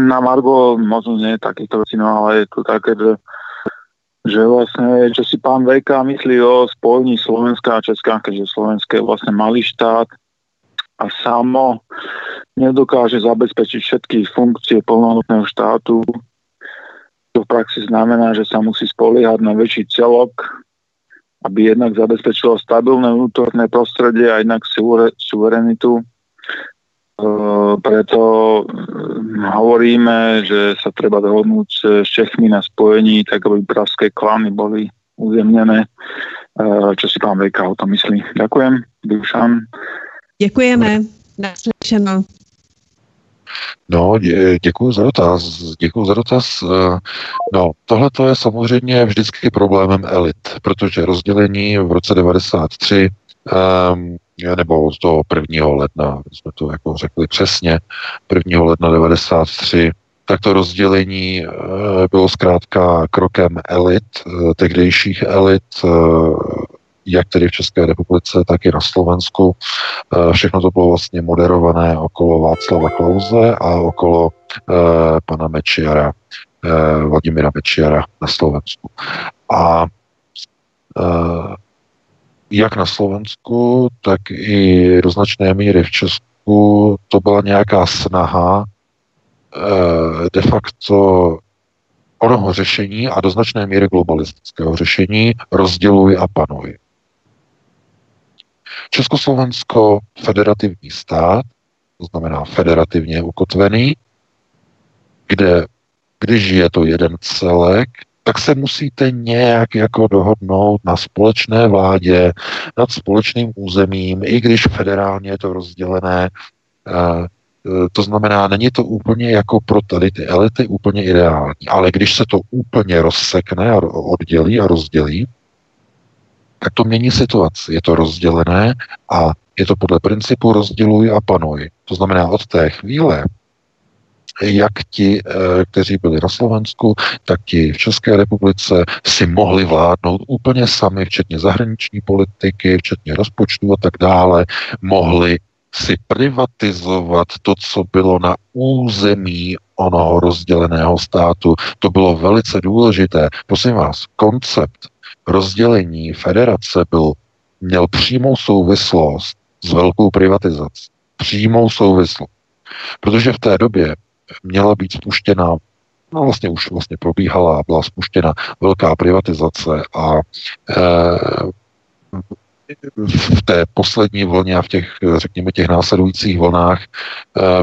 na Margo, možno nie takýchto vecí, no ale je to také, že, že vlastne, čo si pán VK myslí o spojení Slovenska a Česká, keďže Slovenské je vlastne malý štát a samo nedokáže zabezpečiť všetky funkcie plnohodnotného štátu, to v praxi znamená, že sa musí spoliehať na väčší celok, aby jednak zabezpečilo stabilné vnútorné prostredie a jednak suverenitu preto hm, hovoríme, že sa treba dohodnúť s Čechmi na spojení, tak aby pražské klany boli uzemnené. Eh, čo si pán Vejka o tom myslí? Ďakujem. Dušan. Děkujeme. Naslyšeno. No, děkuji za dotaz. Děkuji za dotaz. Eh, no, tohle to je samozřejmě vždycky problémem elit, protože rozdělení v roce 93 um, nebo z toho 1. ledna, jsme to jako řekli přesně, 1. ledna 93, tak to rozdělení eh, bylo zkrátka krokem elit, eh, tehdejších elit, eh, jak tedy v České republice, tak i na Slovensku. Všechno to bylo vlastně moderované okolo Václava Klauze a okolo pana Mečiara, Vladimira Mečiara na Slovensku. A jak na Slovensku, tak i do značné míry v Česku to byla nějaká snaha eh, de facto onoho řešení a do značné míry globalistického řešení rozděluj a panuj. Československo federativní stát, to znamená federativně ukotvený, kde když je to jeden celek, tak se musíte nějak jako dohodnout na společné vládě, nad společným územím, i když federálně je to rozdělené. Eh, eh, to znamená, není to úplně jako pro tady ty elity úplně ideální, ale když se to úplně rozsekne a oddělí a rozdělí, tak to mění situaci. Je to rozdělené a je to podle principu rozděluj a panuj. To znamená, od té chvíle, jak ti, eh, kteří byli na Slovensku, tak ti v České republice si mohli vládnout úplně sami, včetně zahraniční politiky, včetně rozpočtu a tak dále, mohli si privatizovat to, co bylo na území onoho rozděleného státu. To bylo velice důležité. Prosím vás, koncept rozdělení federace byl, měl přímou souvislost s velkou privatizací. Přímou souvislost. Protože v té době měla být spuštěna no vlastně už vlastně probíhala a byla spuštěna velká privatizace a e, v té poslední vlně a v těch, řekněme, těch následujících vlnách e,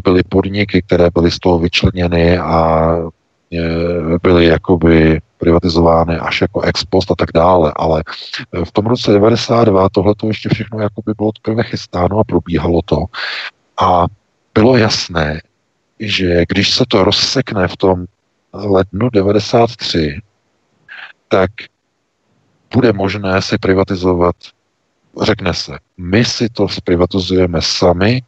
byly podniky, které byly z toho vyčleněny a e, byly jakoby privatizovány až jako ex post a tak dále, ale v tom roce 92 tohle to ještě všechno jakoby bylo teprve chystáno a probíhalo to. A bylo jasné, že když se to rozsekne v tom lednu 93, tak bude možné si privatizovat, řekne se, my si to zprivatizujeme sami,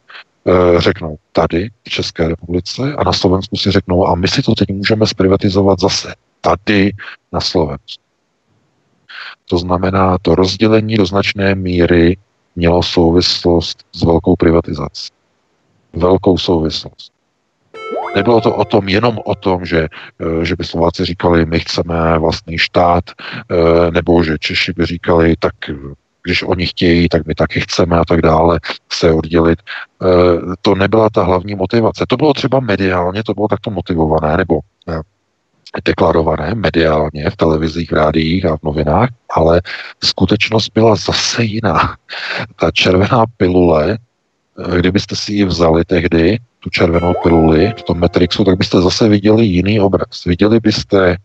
eh, řeknou tady v České republice a na Slovensku si řeknou, a my si to teď můžeme zprivatizovat zase tady na Slovensku. To znamená, to rozdělení do značné míry mělo souvislost s velkou privatizací. Velkou souvislost. Nebylo to o tom, jenom o tom, že, eh, že by Slováci říkali, my chceme vlastní štát, eh, nebo že Češi by říkali, tak když oni chtějí, tak my taky chceme a tak dále se oddělit. Eh, to nebyla ta hlavní motivace. To bylo třeba mediálně, to bylo takto motivované, nebo deklarované mediálně v televizích, v rádiích a v novinách, ale skutečnost byla zase jiná. Ta červená pilule, kdybyste si ji vzali tehdy, tu červenou piluli v tom Matrixu, tak byste zase viděli jiný obraz. Viděli byste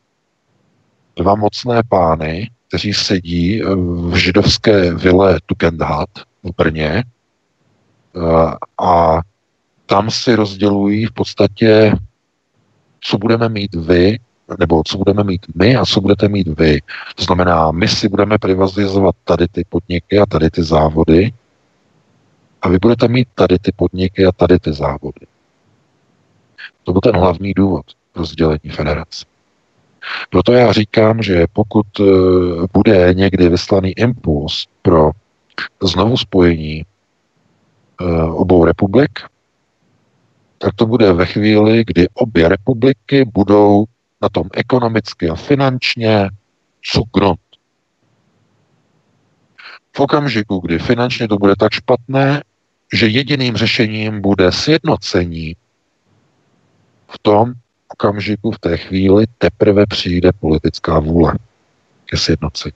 dva mocné pány, kteří sedí v židovské vile Tugendhat v Brně eh, a tam si rozdělují v podstatě, co budeme mít vy, nebo co budeme mít my a co budete mít vy. To znamená, my si budeme privatizovat tady ty podniky a tady ty závody a vy budete mít tady ty podniky a tady ty závody. To byl ten hlavní důvod rozdělení federace. Proto já říkám, že pokud eh, bude někdy vyslaný impuls pro znovu spojení eh, obou republik, tak to bude ve chvíli, kdy obě republiky budou na tom ekonomicky a finančně cukront. V okamžiku, kdy finančně to bude tak špatné, že jediným řešením bude sjednocení v tom okamžiku, v té chvíli teprve přijde politická vůle ke sjednocení.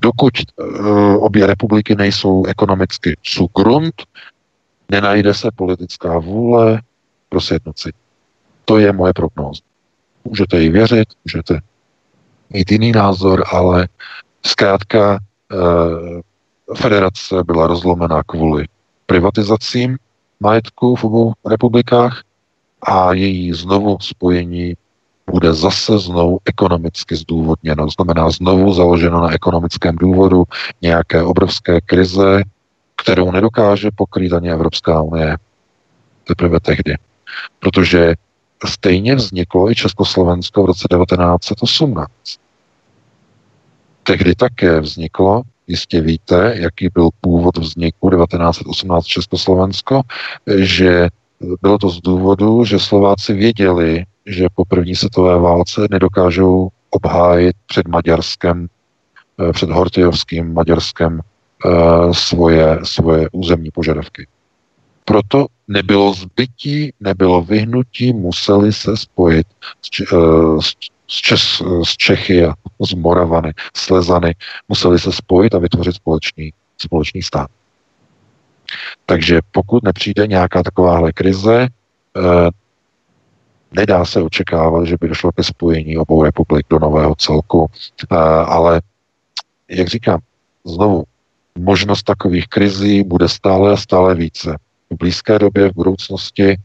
Dokud uh, obě republiky nejsou ekonomicky cugrund, nenajde se politická vůle pro sjednocení. To je moje prognóza. Můžete jí věřit, můžete mít jiný názor, ale zkrátka uh, federace byla rozlomená kvůli privatizacím majetku v obou republikách a její znovu spojení bude zase znovu ekonomicky zdůvodněno. Znamená znovu založeno na ekonomickém důvodu nějaké obrovské krize, kterou nedokáže pokrýt ani Evropská unie teprve tehdy. Protože stejně vzniklo i Československo v roce 1918. Tehdy také vzniklo, jistě víte, jaký byl původ vzniku 1918 Československo, že bylo to z důvodu, že Slováci věděli, že po první světové válce nedokážou obhájit před Maďarskem, eh, před Hortijovským Maďarskem eh, svoje, svoje územní požadavky. Proto nebylo zbytí, nebylo vyhnutí, museli se spojit s, eh, s z, Čes, z Čechy a z Moravany, Slezany museli se spojit a vytvořit společný, společný stát. Takže pokud nepřijde nějaká takováhle krize, eh, nedá se očekávat, že by došlo ke spojení obou republik do nového celku, eh, ale jak říkám, znovu, možnost takových krizí bude stále a stále více. V blízké době, v budoucnosti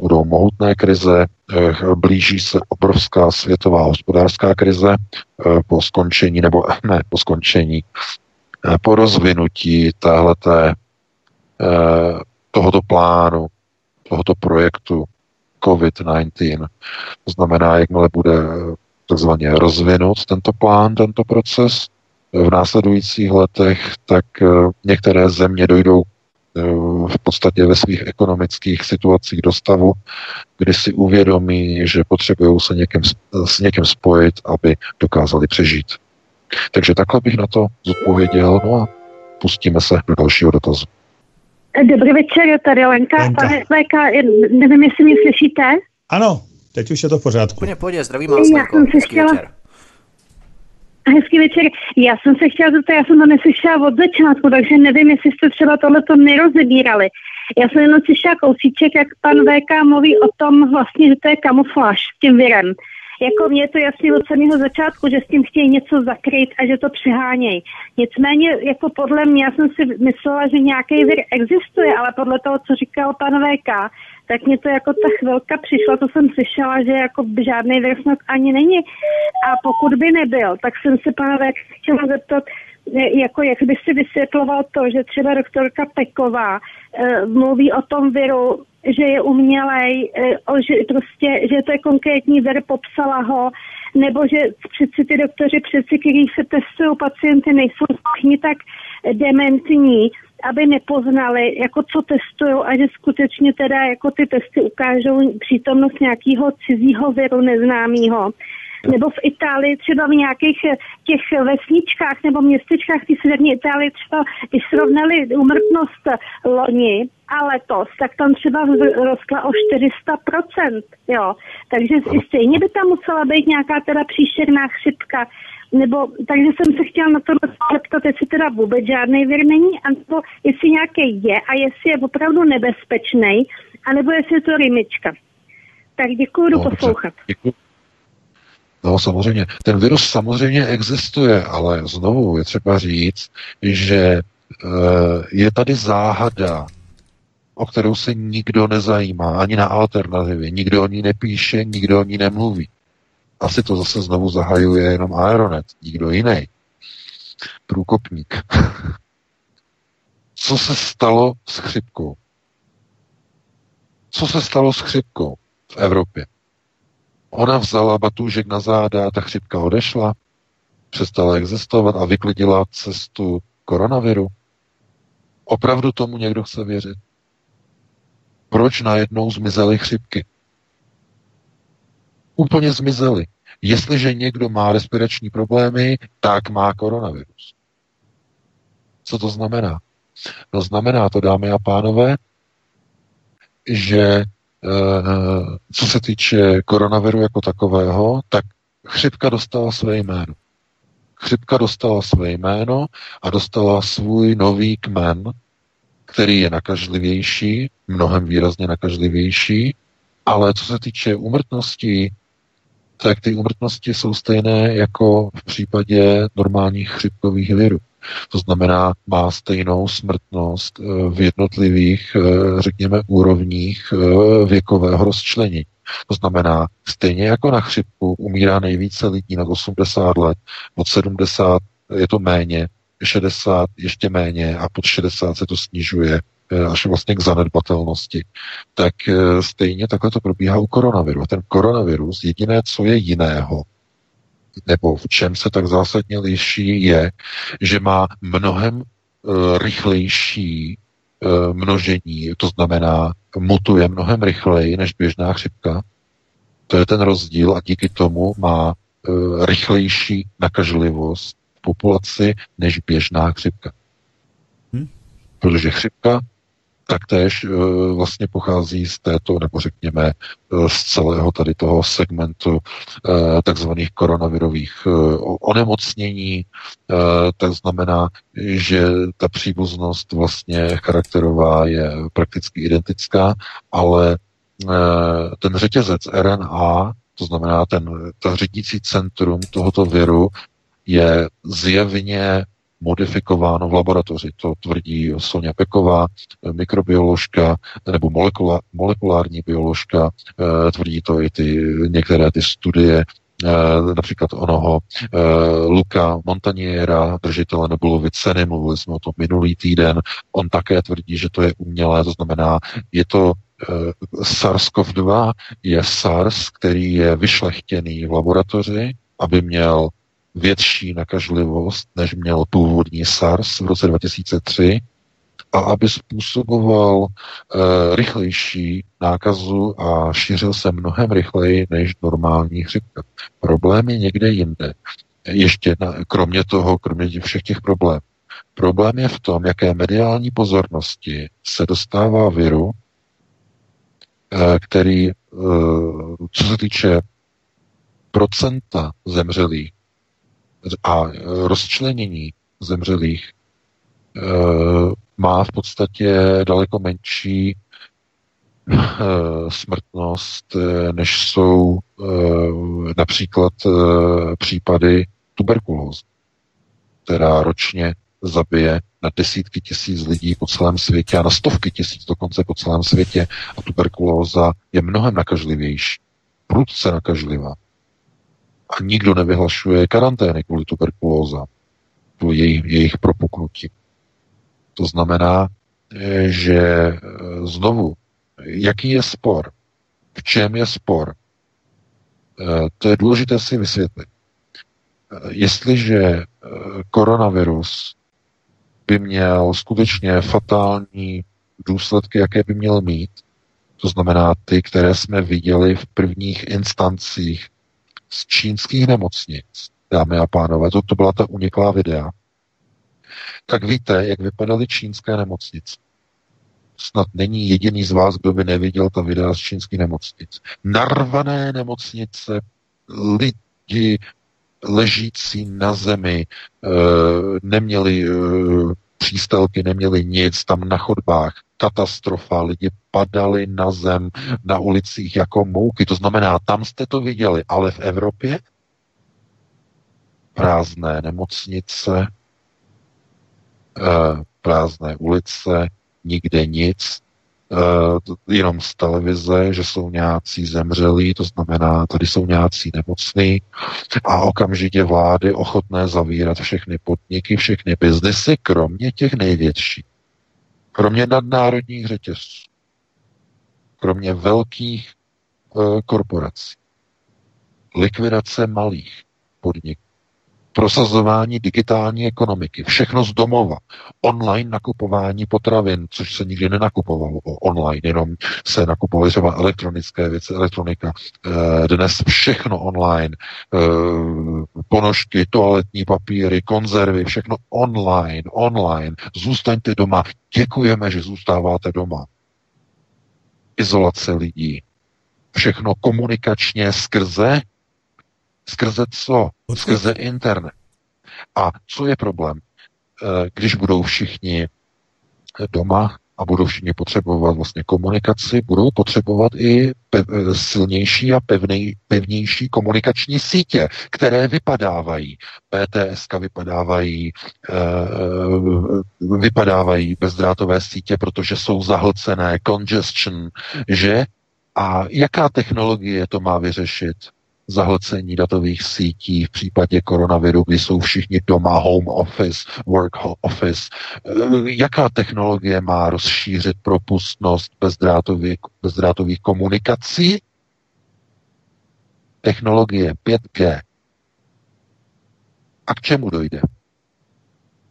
budou mohutné krize, eh, blíží se obrovská světová hospodářská krize eh, po skončení, nebo ne po skončení, eh, po rozvinutí téhleté, tohoto plánu, tohoto projektu COVID-19. To znamená, jakmile bude takzvaně rozvinut tento plán, tento proces v následujících letech, tak některé země dojdou v podstatě ve svých ekonomických situacích do stavu, kdy si uvědomí, že potřebují se někým, s někým spojit, aby dokázali přežít. Takže takhle bych na to zodpověděl, no a pustíme se do dalšího dotazu. Dobrý večer, tady Lenka. Lenka. Pane VK, nevím, jestli mě slyšíte. Ano, teď už je to v pořádku. Úplně pohodě, zdravím vás, Já jsem se chtěla... Večer. Hezký večer. Já jsem se chtěla zeptat, já jsem to neslyšela od začátku, takže nevím, jestli jste třeba tohleto nerozebírali. Já jsem jenom slyšela kousíček, jak pan VK mluví o tom vlastně, že to je kamufláž s tím virem. Jako mě je to jasně od samého začátku, že s tím chtějí něco zakryt a že to přihánějí. Nicméně, jako podle mě, já jsem si myslela, že nějaký vir existuje, ale podle toho, co říkal pan VK, tak mě to jako ta chvilka přišla, to jsem slyšela, že jako žádný vir snad ani není. A pokud by nebyl, tak jsem se pana VK chtěla zeptat, jako jak by si vysvětloval to, že třeba doktorka Peková e, mluví o tom viru, že je umělej, e, že prostě, že to je konkrétní vir, popsala ho, nebo že přeci ty doktoři, přeci, kteří se testují pacienty, nejsou všichni tak dementní, aby nepoznali, jako co testují a že skutečně teda jako ty testy ukážou přítomnost nějakého cizího viru neznámého nebo v Itálii třeba v nějakých eh, těch vesničkách nebo městečkách ty severní Itálii třeba, když srovnali umrtnost loni a letos, tak tam třeba rostla o 400%, jo. Takže stejně by tam musela být nějaká teda příšerná chřipka, nebo, takže jsem se chtěla na to zeptat, jestli teda vůbec žádný vir není, anebo jestli nějaký je a jestli je opravdu nebezpečný, anebo jestli je to rymička. Tak děkuji, jdu poslouchat. Děkuji. No samozřejmě, ten virus samozřejmě existuje, ale znovu je třeba říct, že e, je tady záhada, o kterou se nikdo nezajímá, ani na alternativě. Nikdo o ní nepíše, nikdo o ní nemluví. Asi to zase znovu zahajuje jenom Aeronet, nikdo jiný. Průkopník. Co se stalo s chřipkou? Co se stalo s chřipkou v Evropě? Ona vzala batůžek na záda, ta chřipka odešla, přestala existovat a vyklidila cestu koronaviru. Opravdu tomu někdo chce věřit? Proč najednou zmizely chřipky? Úplně zmizely. Jestliže někdo má respirační problémy, tak má koronavirus. Co to znamená? No znamená to, dámy a pánové, že Eh, co se týče koronaviru jako takového, tak chřipka dostala své jméno. Chřipka dostala své jméno a dostala svůj nový kmen, který je nakažlivější, mnohem výrazně nakažlivější, ale co se týče umrtnosti, tak ty umrtnosti jsou stejné jako v případě normálních chřipkových virů. To znamená, má stejnou smrtnost eh, v jednotlivých, eh, řekněme, úrovních eh, věkového rozčlení. To znamená, stejně jako na chřipku umírá nejvíce lidí nad 80 let, od 70 je to méně, 60 ještě méně a pod 60 se to snižuje až vlastně k zanedbatelnosti, tak stejně takhle to probíhá u koronaviru. Ten koronavirus, jediné, co je jiného, nebo v čem se tak zásadně liší, je, že má mnohem uh, rychlejší množení, to znamená, mutuje mnohem rychleji než běžná chřipka. To je ten rozdíl a díky tomu má rychlejší nakažlivost v populaci než běžná chřipka. Hm? Protože chřipka taktéž e, vlastně pochází z této, nebo řekněme, e, z celého tady toho segmentu e, takzvaných koronavirových onemocnění. Tak znamená, že ta příbuznost vlastně charakterová je prakticky identická, ale ten řetězec RNA, to znamená ten, ta řídící centrum tohoto viru, je zjevně modifikováno v laboratoři. To tvrdí Sonja Peková, mikrobioložka nebo molekula, molekulární bioložka, eh, tvrdí to i ty některé ty studie, eh, například onoho eh, Luka Montaniera, držitele Nobelovy ceny, mluvili jsme o tom minulý týden, on také tvrdí, že to je umělé, to znamená, je to SARS-CoV-2 je SARS, který je vyšlechtěný v laboratoři, aby měl větší nakažlivost, než měl původní SARS v roce 2003 a aby způsoboval e, rychlejší nákazu a šířil se mnohem rychleji než normální chřipka. Problém je někde jinde. Ještě na, kromě toho, kromě všech těch problémů. Problém je v tom, jaké mediální pozornosti se dostává viru, e, který, e, co se týče procenta zemřelých, a rozčlenění zemřelých e, má v podstatě daleko menší e, smrtnost, e, než jsou například případy tuberkulózy, která ročně zabije na desítky tisíc lidí po celém světě a na stovky tisíc dokonce po celém světě. A tuberkulóza je mnohem nakažlivější, prudce nakažlivá a nikdo nevyhlašuje karantény kvůli tuberkulóza, kvůli jejich, jejich propuknutí. To znamená, eh, že eh, znovu, jaký je spor? V čem je spor? Eh, to je důležité si vysvětlit. Jestliže koronavirus by měl skutečně fatální důsledky, jaké by měl mít, to znamená ty, které jsme viděli v prvních instancích z čínských nemocnic, dámy a pánové, to, to byla ta uniklá videa, tak víte, jak vypadaly čínské nemocnice. Snad není jediný z vás, kdo by neviděl ta videa z čínských nemocnic. Narvané nemocnice, lidi ležící na zemi, e, neměli e, přístelky, neměli nic, tam na chodbách katastrofa, lidi padali na zem, na ulicích jako mouky, to znamená, tam jste to viděli, ale v Evropě? Prázdné nemocnice, eh, prázdné ulice, nikde nic, eh, jenom z televize, že jsou nějací zemřelí, to znamená, tady jsou nějací nemocní a okamžitě vlády ochotné zavírat všechny podniky, všechny biznesy, kromě těch největších. Kromě nadnárodních řetězců, kromě velkých e, korporací, likvidace malých podniků, prosazování digitální ekonomiky, všechno z domova, online nakupování potravin, což se nikdy nenakupovalo online, jenom se nakupovaly třeba elektronické věci, elektronika. Eh, dnes všechno online, eh, ponožky, toaletní papíry, konzervy, všechno online, online. Zůstaňte doma. Děkujeme, že zůstáváte doma. Izolace lidí. Všechno komunikačně skrze Skrze co? Skrze internet. A co je problém? Eh, když budou všichni doma a budou všichni potřebovat vlastně komunikaci, budou potřebovat i pev, eh, silnější a pevnej, pevnější komunikační sítě, které vypadávají. PTS vypadávají, e, vypadávají bezdrátové sítě, protože jsou zahlcené, congestion, že? A jaká technologie to má vyřešit? Zahlcení datových sítí v případě koronaviru, kdy jsou všichni doma, home office, work office. Eh, jaká technologie má rozšířit propustnost bezdrátových, bezdrátových komunikací? Technologie 5G. A k čemu dojde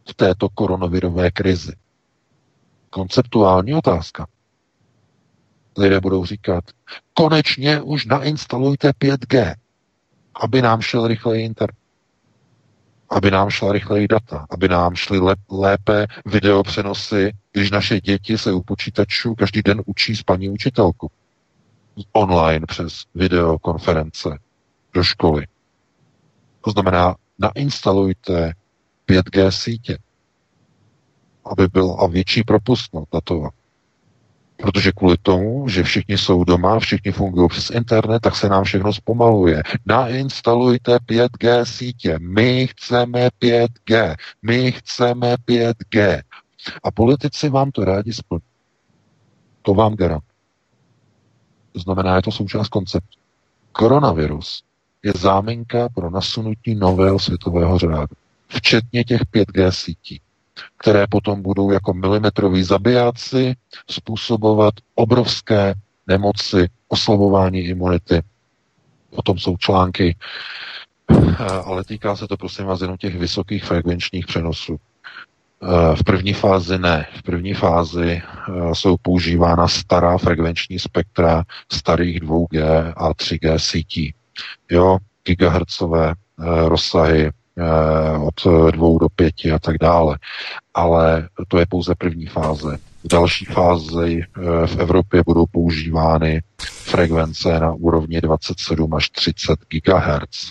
v této koronavirové krizi? Konceptuální otázka lidé budou říkat, konečně už nainstalujte 5G aby nám šel rychleji internet. aby nám šla rychleji data, aby nám šly lépe videopřenosy, když naše děti se u počítačů každý den učí s paní učitelku online přes videokonference do školy. To znamená, nainstalujte 5G sítě, aby byla větší propustnost datová. Protože kvůli tomu, že všichni jsou doma, všichni fungují přes internet, tak se nám všechno zpomaluje. Nainstalujte 5G sítě. My chceme 5G. My chceme 5G. A politici vám to rádi splní. To vám garantuju. To znamená, je to součást konceptu. Koronavirus je záminka pro nasunutí nového světového řádu, včetně těch 5G sítí které potom budou jako milimetroví zabijáci způsobovat obrovské nemoci, oslabování imunity. O tom jsou články, ale týká se to prosím vás jenom těch vysokých frekvenčních přenosů. V první fázi ne. V první fázi eh, jsou používána stará frekvenční spektra starých 2G a 3G sítí. Jo, gigahertzové eh, rozsahy Eh, od dvou do pěti a tak dále. Ale to je pouze první fáze. V další fázi eh, v Evropě budou používány frekvence na úrovni 27 až 30 GHz.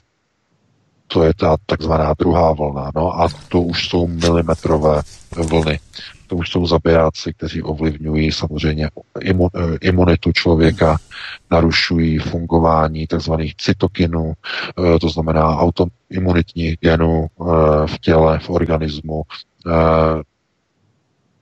To je ta takzvaná druhá vlna. No a to už jsou milimetrové vlny to už jsou zabijáci, kteří ovlivňují samozřejmě eh, imunitu člověka, narušují fungování tzv. cytokinů, eh, to znamená autoimunitních genů eh, v těle, v organismu.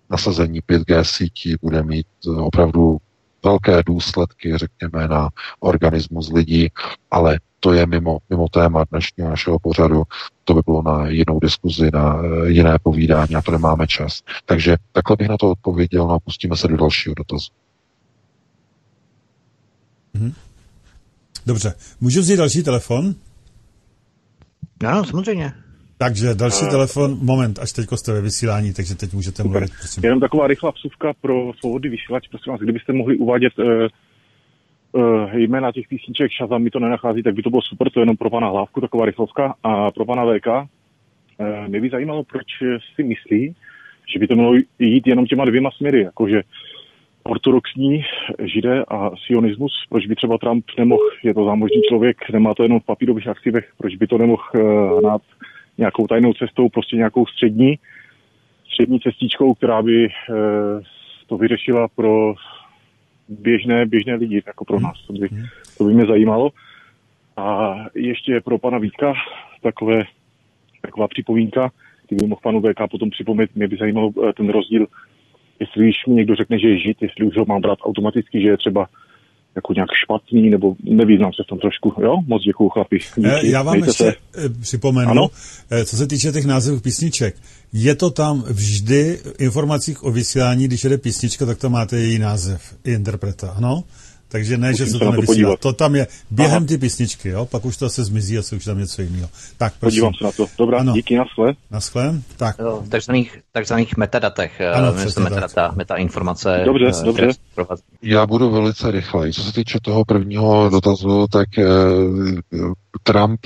Nasazení 5G sítí bude mít opravdu velké důsledky, řekněme, na organismus lidí, ale to je mimo, mimo téma dnešního našeho pořadu. To by bylo na jinou diskuzi, na eh, jiné povídání a to nemáme čas. Takže takhle bych na to odpověděl no a pustíme se do dalšího dotazu. Mhm. Dobře. Můžu vzít další telefon? Ano, samozřejmě. Takže další uh, telefon, moment, až teď jste ve vysílání, takže teď můžete super. mluvit, prosím. Jenom taková rychlá vsuvka pro svobodný vysílač, prosím vás, kdybyste mohli uvádět uh, uh, jména těch písniček, Shazam mi to nenachází, tak by to bylo super, to je jenom pro pana Hlávku, taková rychlovka. A pro pana VK, uh, mě by zajímalo, proč si myslí, že by to mělo jít jenom těma dvěma směry, jakože ortodoxní židé a sionismus, proč by třeba Trump nemohl, je to zámožný člověk, nemá to jenom v papírových aktivech, proč by to nemohl uh, hnát nějakou tajnou cestou, prostě nějakou střední, střední cestičkou, která by uh, to vyřešila pro běžné, běžné lidi, jako pro nás. To by, to by mě zajímalo. A ještě pro pana Vítka takové, taková připomínka, kdyby mohl panu VK potom připomenout, mě by zajímalo eh, ten rozdíl, jestli když mi někdo řekne, že je žid, jestli už ho mám brát automaticky, že je třeba jako nějak špatný, nebo nevyznám se v tom trošku. Jo, moc děkuju chlapi. Díky. Eh, já vám Mějte ještě se. Eh, připomenu, ano? co se týče těch názvů písniček. Je to tam vždy v informacích o vysílání, když jede písnička, tak to máte její název, i interpreta, ano? Takže ne, Musím že se to nevysílá. To, to tam je během Aha. ty písničky, jo? Pak už to se zmizí a se už tam něco jiného. Tak, prosím. Podívám se na to. Dobrá, ano. díky, naschle. Naschle, tak. v takzvaných, takzvaných metadatech, eh, ano, metadata, meta informace. Dobře, uh, dobře. Já budu velice rychlej. Co se týče toho prvního dotazu, tak uh, Trump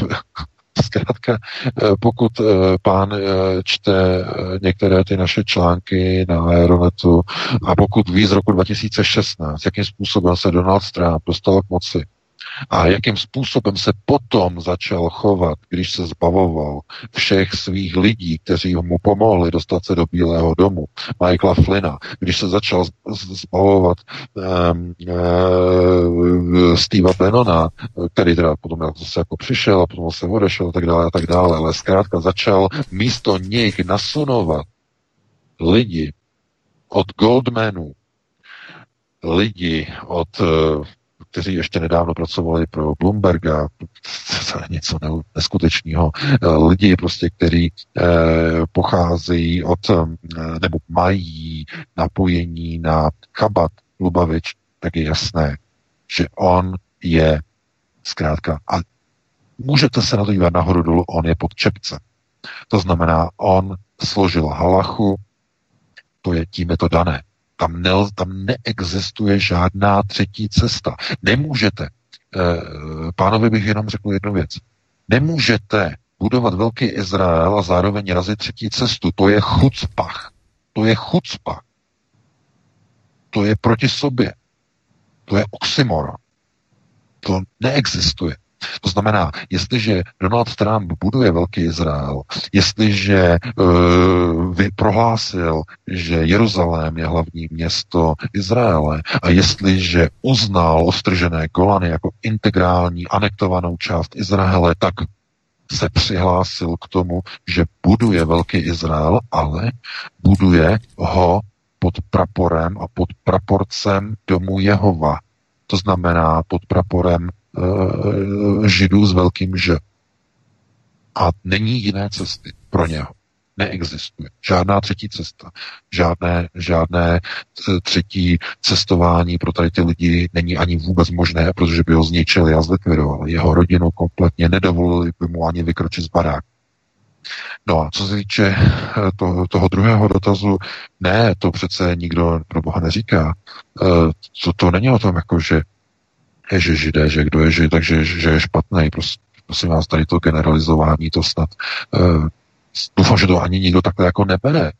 Zkrátka, eh, pokud eh, pán eh, čte některé ty naše články na Aeronetu a pokud ví z roku 2016, jakým způsobem se Donald Trump dostal k moci, a jakým způsobem se potom začal chovat, když se zbavoval všech svých lidí, kteří mu pomohli dostat se do Bílého domu, Michaela Flynna, když se začal zbavovat um, uh, Steva Bannona, který teda potom zase jako přišel a potom se odešel a tak dále a tak dále, ale zkrátka začal místo nich nasunovat lidi od Goldmanů, lidi od uh, kteří ještě nedávno pracovali pro Bloomberga, to je něco neskutečného. Lidi prostě, kteří eh, pocházejí od, eh, nebo mají napojení na Chabat Lubavič, tak je jasné, že on je zkrátka, a můžete se na to dívat nahoru dolů, on je pod čepce. To znamená, on složil halachu, to je, tím je to dané. Tam, ne, tam neexistuje žádná třetí cesta. Nemůžete, eh, pánovi bych jenom řekl jednu věc, nemůžete budovat velký Izrael a zároveň razit třetí cestu. To je chucpach. To je chucpach. To je proti sobě. To je oxymoron. To neexistuje. To znamená, jestliže Donald Trump buduje velký Izrael, jestliže uh, prohlásil, že Jeruzalém je hlavní město Izraele a jestliže uznal ostržené Golany jako integrální anektovanou část Izraele, tak se přihlásil k tomu, že buduje velký Izrael, ale buduje ho pod praporem a pod praporcem domu Jehova. To znamená pod praporem židů s velkým Ž. A není jiné cesty pro něho. Neexistuje. Žádná třetí cesta. Žádné, žádné e, třetí cestování pro tady ty lidi není ani vůbec možné, protože by ho zničili a zlikvidovali. Jeho rodinu kompletně nedovolili by mu ani vykročit z baráku. No a co se týče e, toho, toho druhého dotazu, ne, to přece nikdo pro Boha neříká. Co to není o tom, jako že že židé, že kdo je žid, takže že je špatný. Prostě, prosím vás, tady to generalizování, to snad uh, doufám, že to ani nikdo takhle jako nebere.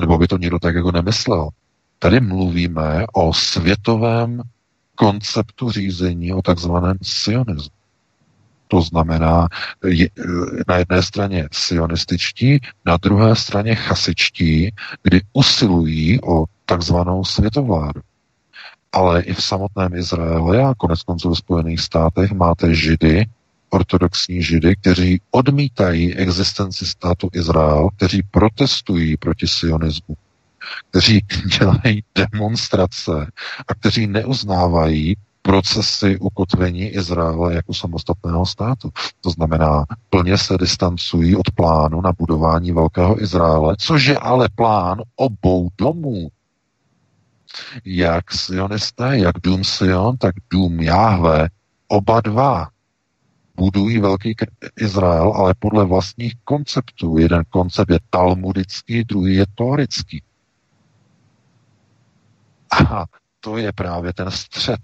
Nebo by to někdo tak jako nemyslel. Tady mluvíme o světovém konceptu řízení, o takzvaném sionismu. To znamená je, na jedné straně sionističtí, na druhé straně chasičtí, kdy usilují o takzvanou světovládu ale i v samotném Izraeli a konec konců v Spojených státech máte židy, ortodoxní židy, kteří odmítají existenci státu Izrael, kteří protestují proti sionismu, kteří dělají demonstrace a kteří neuznávají procesy ukotvení Izraele jako samostatného státu. To znamená, plně se distancují od plánu na budování Velkého Izraele, což je ale plán obou domů jak sionisté, jak dům Sion, tak dům Jáhve, oba dva budují velký Izrael, ale podle vlastních konceptů. Jeden koncept je talmudický, druhý je tórický. A to je právě ten střed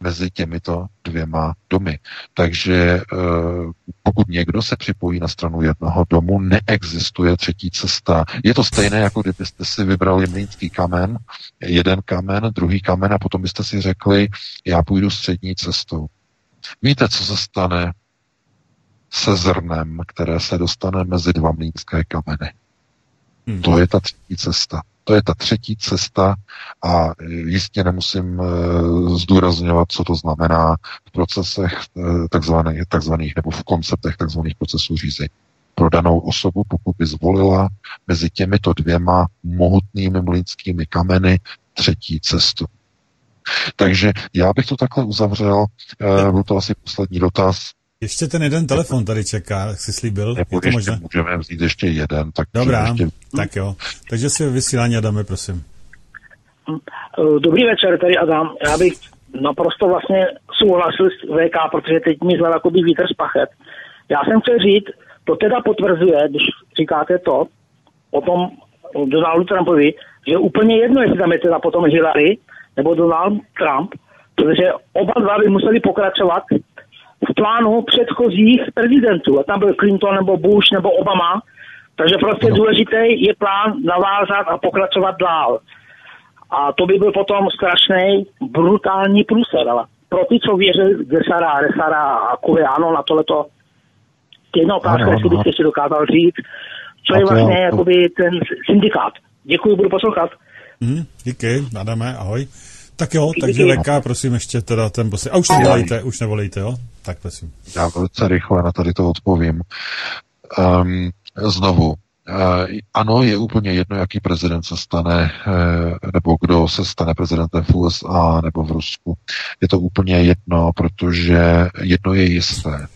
mezi těmito dvěma domy. Takže eh, pokud někdo se připojí na stranu jednoho domu, neexistuje třetí cesta. Je to stejné, jako kdybyste si vybrali mlínský kamen, jeden kamen, druhý kamen a potom byste si řekli, já půjdu střední cestou. Víte, co se stane se zrnem, které se dostane mezi dva mlínské kameny. Hmm. To je ta třetí cesta. To je ta třetí cesta a jistě nemusím eh, zdůrazňovat, co to znamená v procesech eh, takzvaných, takzvaných nebo v konceptech takzvaných procesů řízení. Pro danou osobu, pokud by zvolila mezi těmito dvěma mohutnými mlínskými kameny třetí cestu. Takže já bych to takhle uzavřel. Byl to asi poslední dotaz. Ještě ten jeden telefon tady čeká, jak jsi slíbil. Nebo je to ještě možné? můžeme vzít ještě jeden. Tak Dobrá, ještě... tak jo. Takže si vysílání Adame, prosím. Dobrý večer, tady Adam. Já bych naprosto vlastně souhlasil s VK, protože teď mi zval jakoby vítr z pachet. Já jsem chtěl říct, to teda potvrzuje, když říkáte to, o tom Donaldu Trumpovi, že je úplně jedno, jestli tam je teda potom Hillary nebo Donald Trump, protože oba dva by museli pokračovat v plánu předchozích prezidentů. A tam byl Clinton nebo Bush nebo Obama. Takže prostě no. důležitý je plán navázat a pokračovat dál. A to by byl potom strašný, brutální průser. Ale pro ty, co věří Gesara, Resara a Kuliano na tohleto, jedna otázka, jestli byste si dokázal říct, co je vlastně jakoby ten syndikát. Děkuji, budu poslouchat. Hmm, díky, nadáme, ahoj. Tak jo, takže VK, prosím ještě teda ten poslední. A už nevolejte, už nevolejte, jo? Tak prosím. Já velice rychle na tady to odpovím. Um, znovu, Uh, ano, je úplně jedno, jaký prezident se stane, uh, nebo kdo se stane prezidentem v USA nebo v Rusku. Je to úplně jedno, protože jedno je jisté.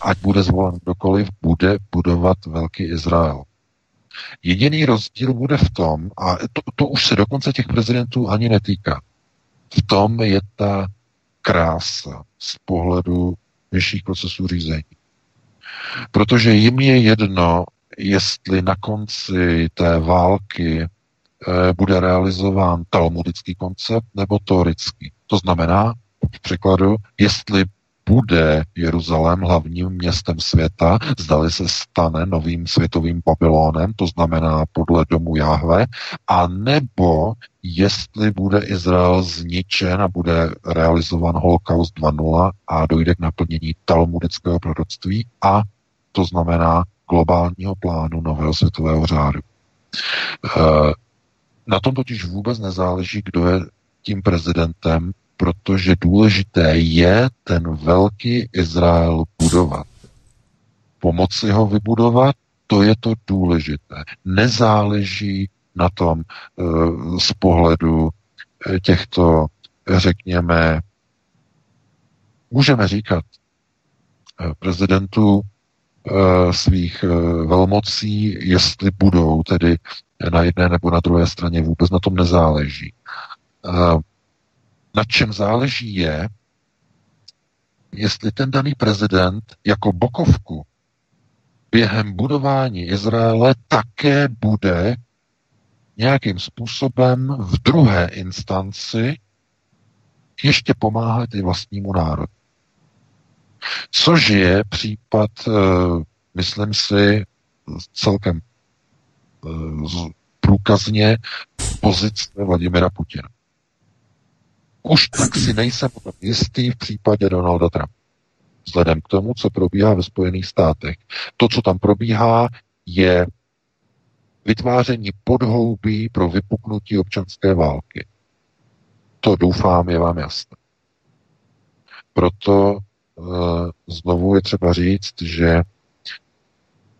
Ať bude zvolen kdokoliv, bude budovat velký Izrael. Jediný rozdíl bude v tom, a to, to už se dokonce těch prezidentů ani netýká, v tom je ta krása z pohledu vyšších procesů řízení. Protože jim je jedno, jestli na konci té války eh, bude realizován talmudický koncept nebo torický. To znamená, v překladu, jestli bude Jeruzalém hlavním městem světa, zdali se stane novým světovým Babylonem, to znamená podle domu Jahve, a nebo jestli bude Izrael zničen a bude realizovan holokaust 2.0 a dojde k naplnění talmudického proroctví a to znamená globálního plánu nového světového řádu. Eh, na tom totiž vůbec nezáleží, kdo je tím prezidentem, protože důležité je ten velký Izrael budovat. Pomoci ho vybudovat, to je to důležité. Nezáleží na tom eh, z pohledu eh, těchto, řekněme, můžeme říkat, prezidentů svých velmocí, jestli budou tedy na jedné nebo na druhé straně, vůbec na tom nezáleží. Na čem záleží je, jestli ten daný prezident jako bokovku během budování Izraele také bude nějakým způsobem v druhé instanci ještě pomáhat i vlastnímu národu. Což je případ, eh, myslím si, celkem eh, průkazně pozice Vladimira Putina. Už tak si nejsem jistý v případě Donalda Trumpa. Vzhledem k tomu, co probíhá ve Spojených státech. To, co tam probíhá, je vytváření podhoubí pro vypuknutí občanské války. To doufám, je vám jasné. Proto e, znovu je třeba říct, že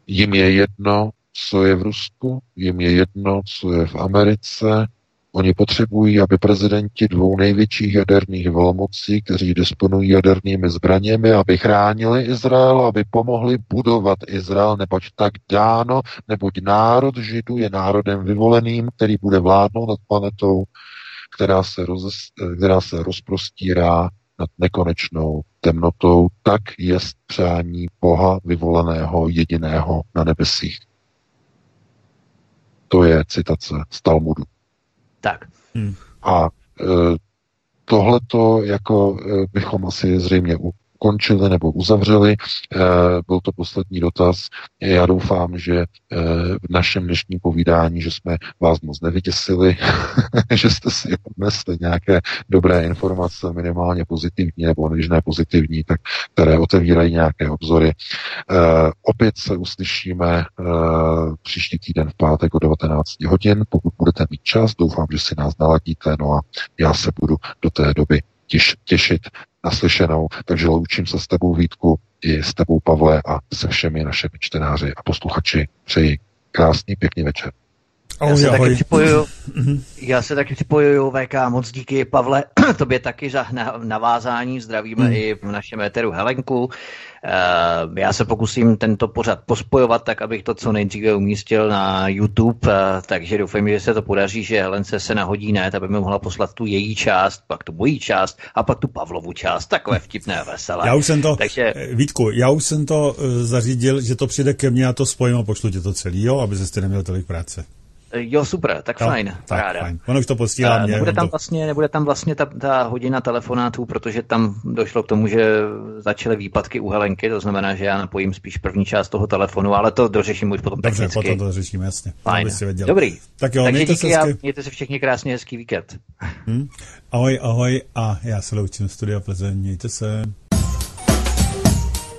jim je jedno, co je v Rusku, jim je jedno, co je v Americe, Oni potřebují, aby prezidenti dvou největších jaderných velmocí, kteří disponují jadernými zbraněmi, aby chránili Izrael, aby pomohli budovat Izrael, neboť tak dáno, neboť národ Židů je národem vyvoleným, který bude vládnout nad planetou, která se, roz, která se rozprostírá nad nekonečnou temnotou, tak je přání Boha vyvoleného jediného na nebesích. To je citace z Talmudu. Tak. Hmm. A e, tohleto jako e, bychom asi zřejmě ukončili nebo uzavřeli. Eh, byl to poslední dotaz. Já doufám, že eh, v našem dnešním povídání, že jsme vás moc nevytěsili, že jste si odnesli nějaké dobré informace, minimálně pozitivní, nebo když ne pozitivní, tak které otevírají nějaké obzory. Eh, opět se uslyšíme příští týden v pátek o 19 hodin. Pokud budete mít čas, doufám, že si nás naladíte, no a já se budu do té doby těš, těšit naslyšenou. Takže loučím se s tebou Vítku i s tebou Pavle a se všemi našimi čtenáři a posluchači. Přeji krásný, pěkný večer. Já se, taky připojuju, mhm. já se taky připojuju, VK, moc díky, Pavle, tobě taky za navázání, zdravíme mm. i v našem éteru Helenku. Eh, já se pokusím tento pořad pospojovat tak, abych to co nejdříve umístil na YouTube, eh, takže doufám, že se to podaří, že Helence se nahodí net, aby mi mohla poslat tu její část, pak tu mojí část a pak tu Pavlovu část, takové vtipné a veselé. Já už jsem to, takže... Eh, Vítku, já už jsem to zařídil, že to přijde ke mně a to spojím a pošlu ti to celý, jo, aby jste neměl tolik práce. Jo, super, tak no, fajn, tak paráda. Fajn. Ono už to posílá mě. Nebude tam, to... vlastně, nebude tam vlastně ta, ta hodina telefonátů, protože tam došlo k tomu, že začaly výpadky u Helenky, to znamená, že já napojím spíš první část toho telefonu, ale to dořeším už potom Dobře, technicky. potom to dořešíme, jasně. Fajn. Dobrý. Tak jo, Takže mějte díky se a mějte se všichni krásně hezký víkend. Hmm. Ahoj, ahoj a já se loučím Studia Plzeň, mějte se.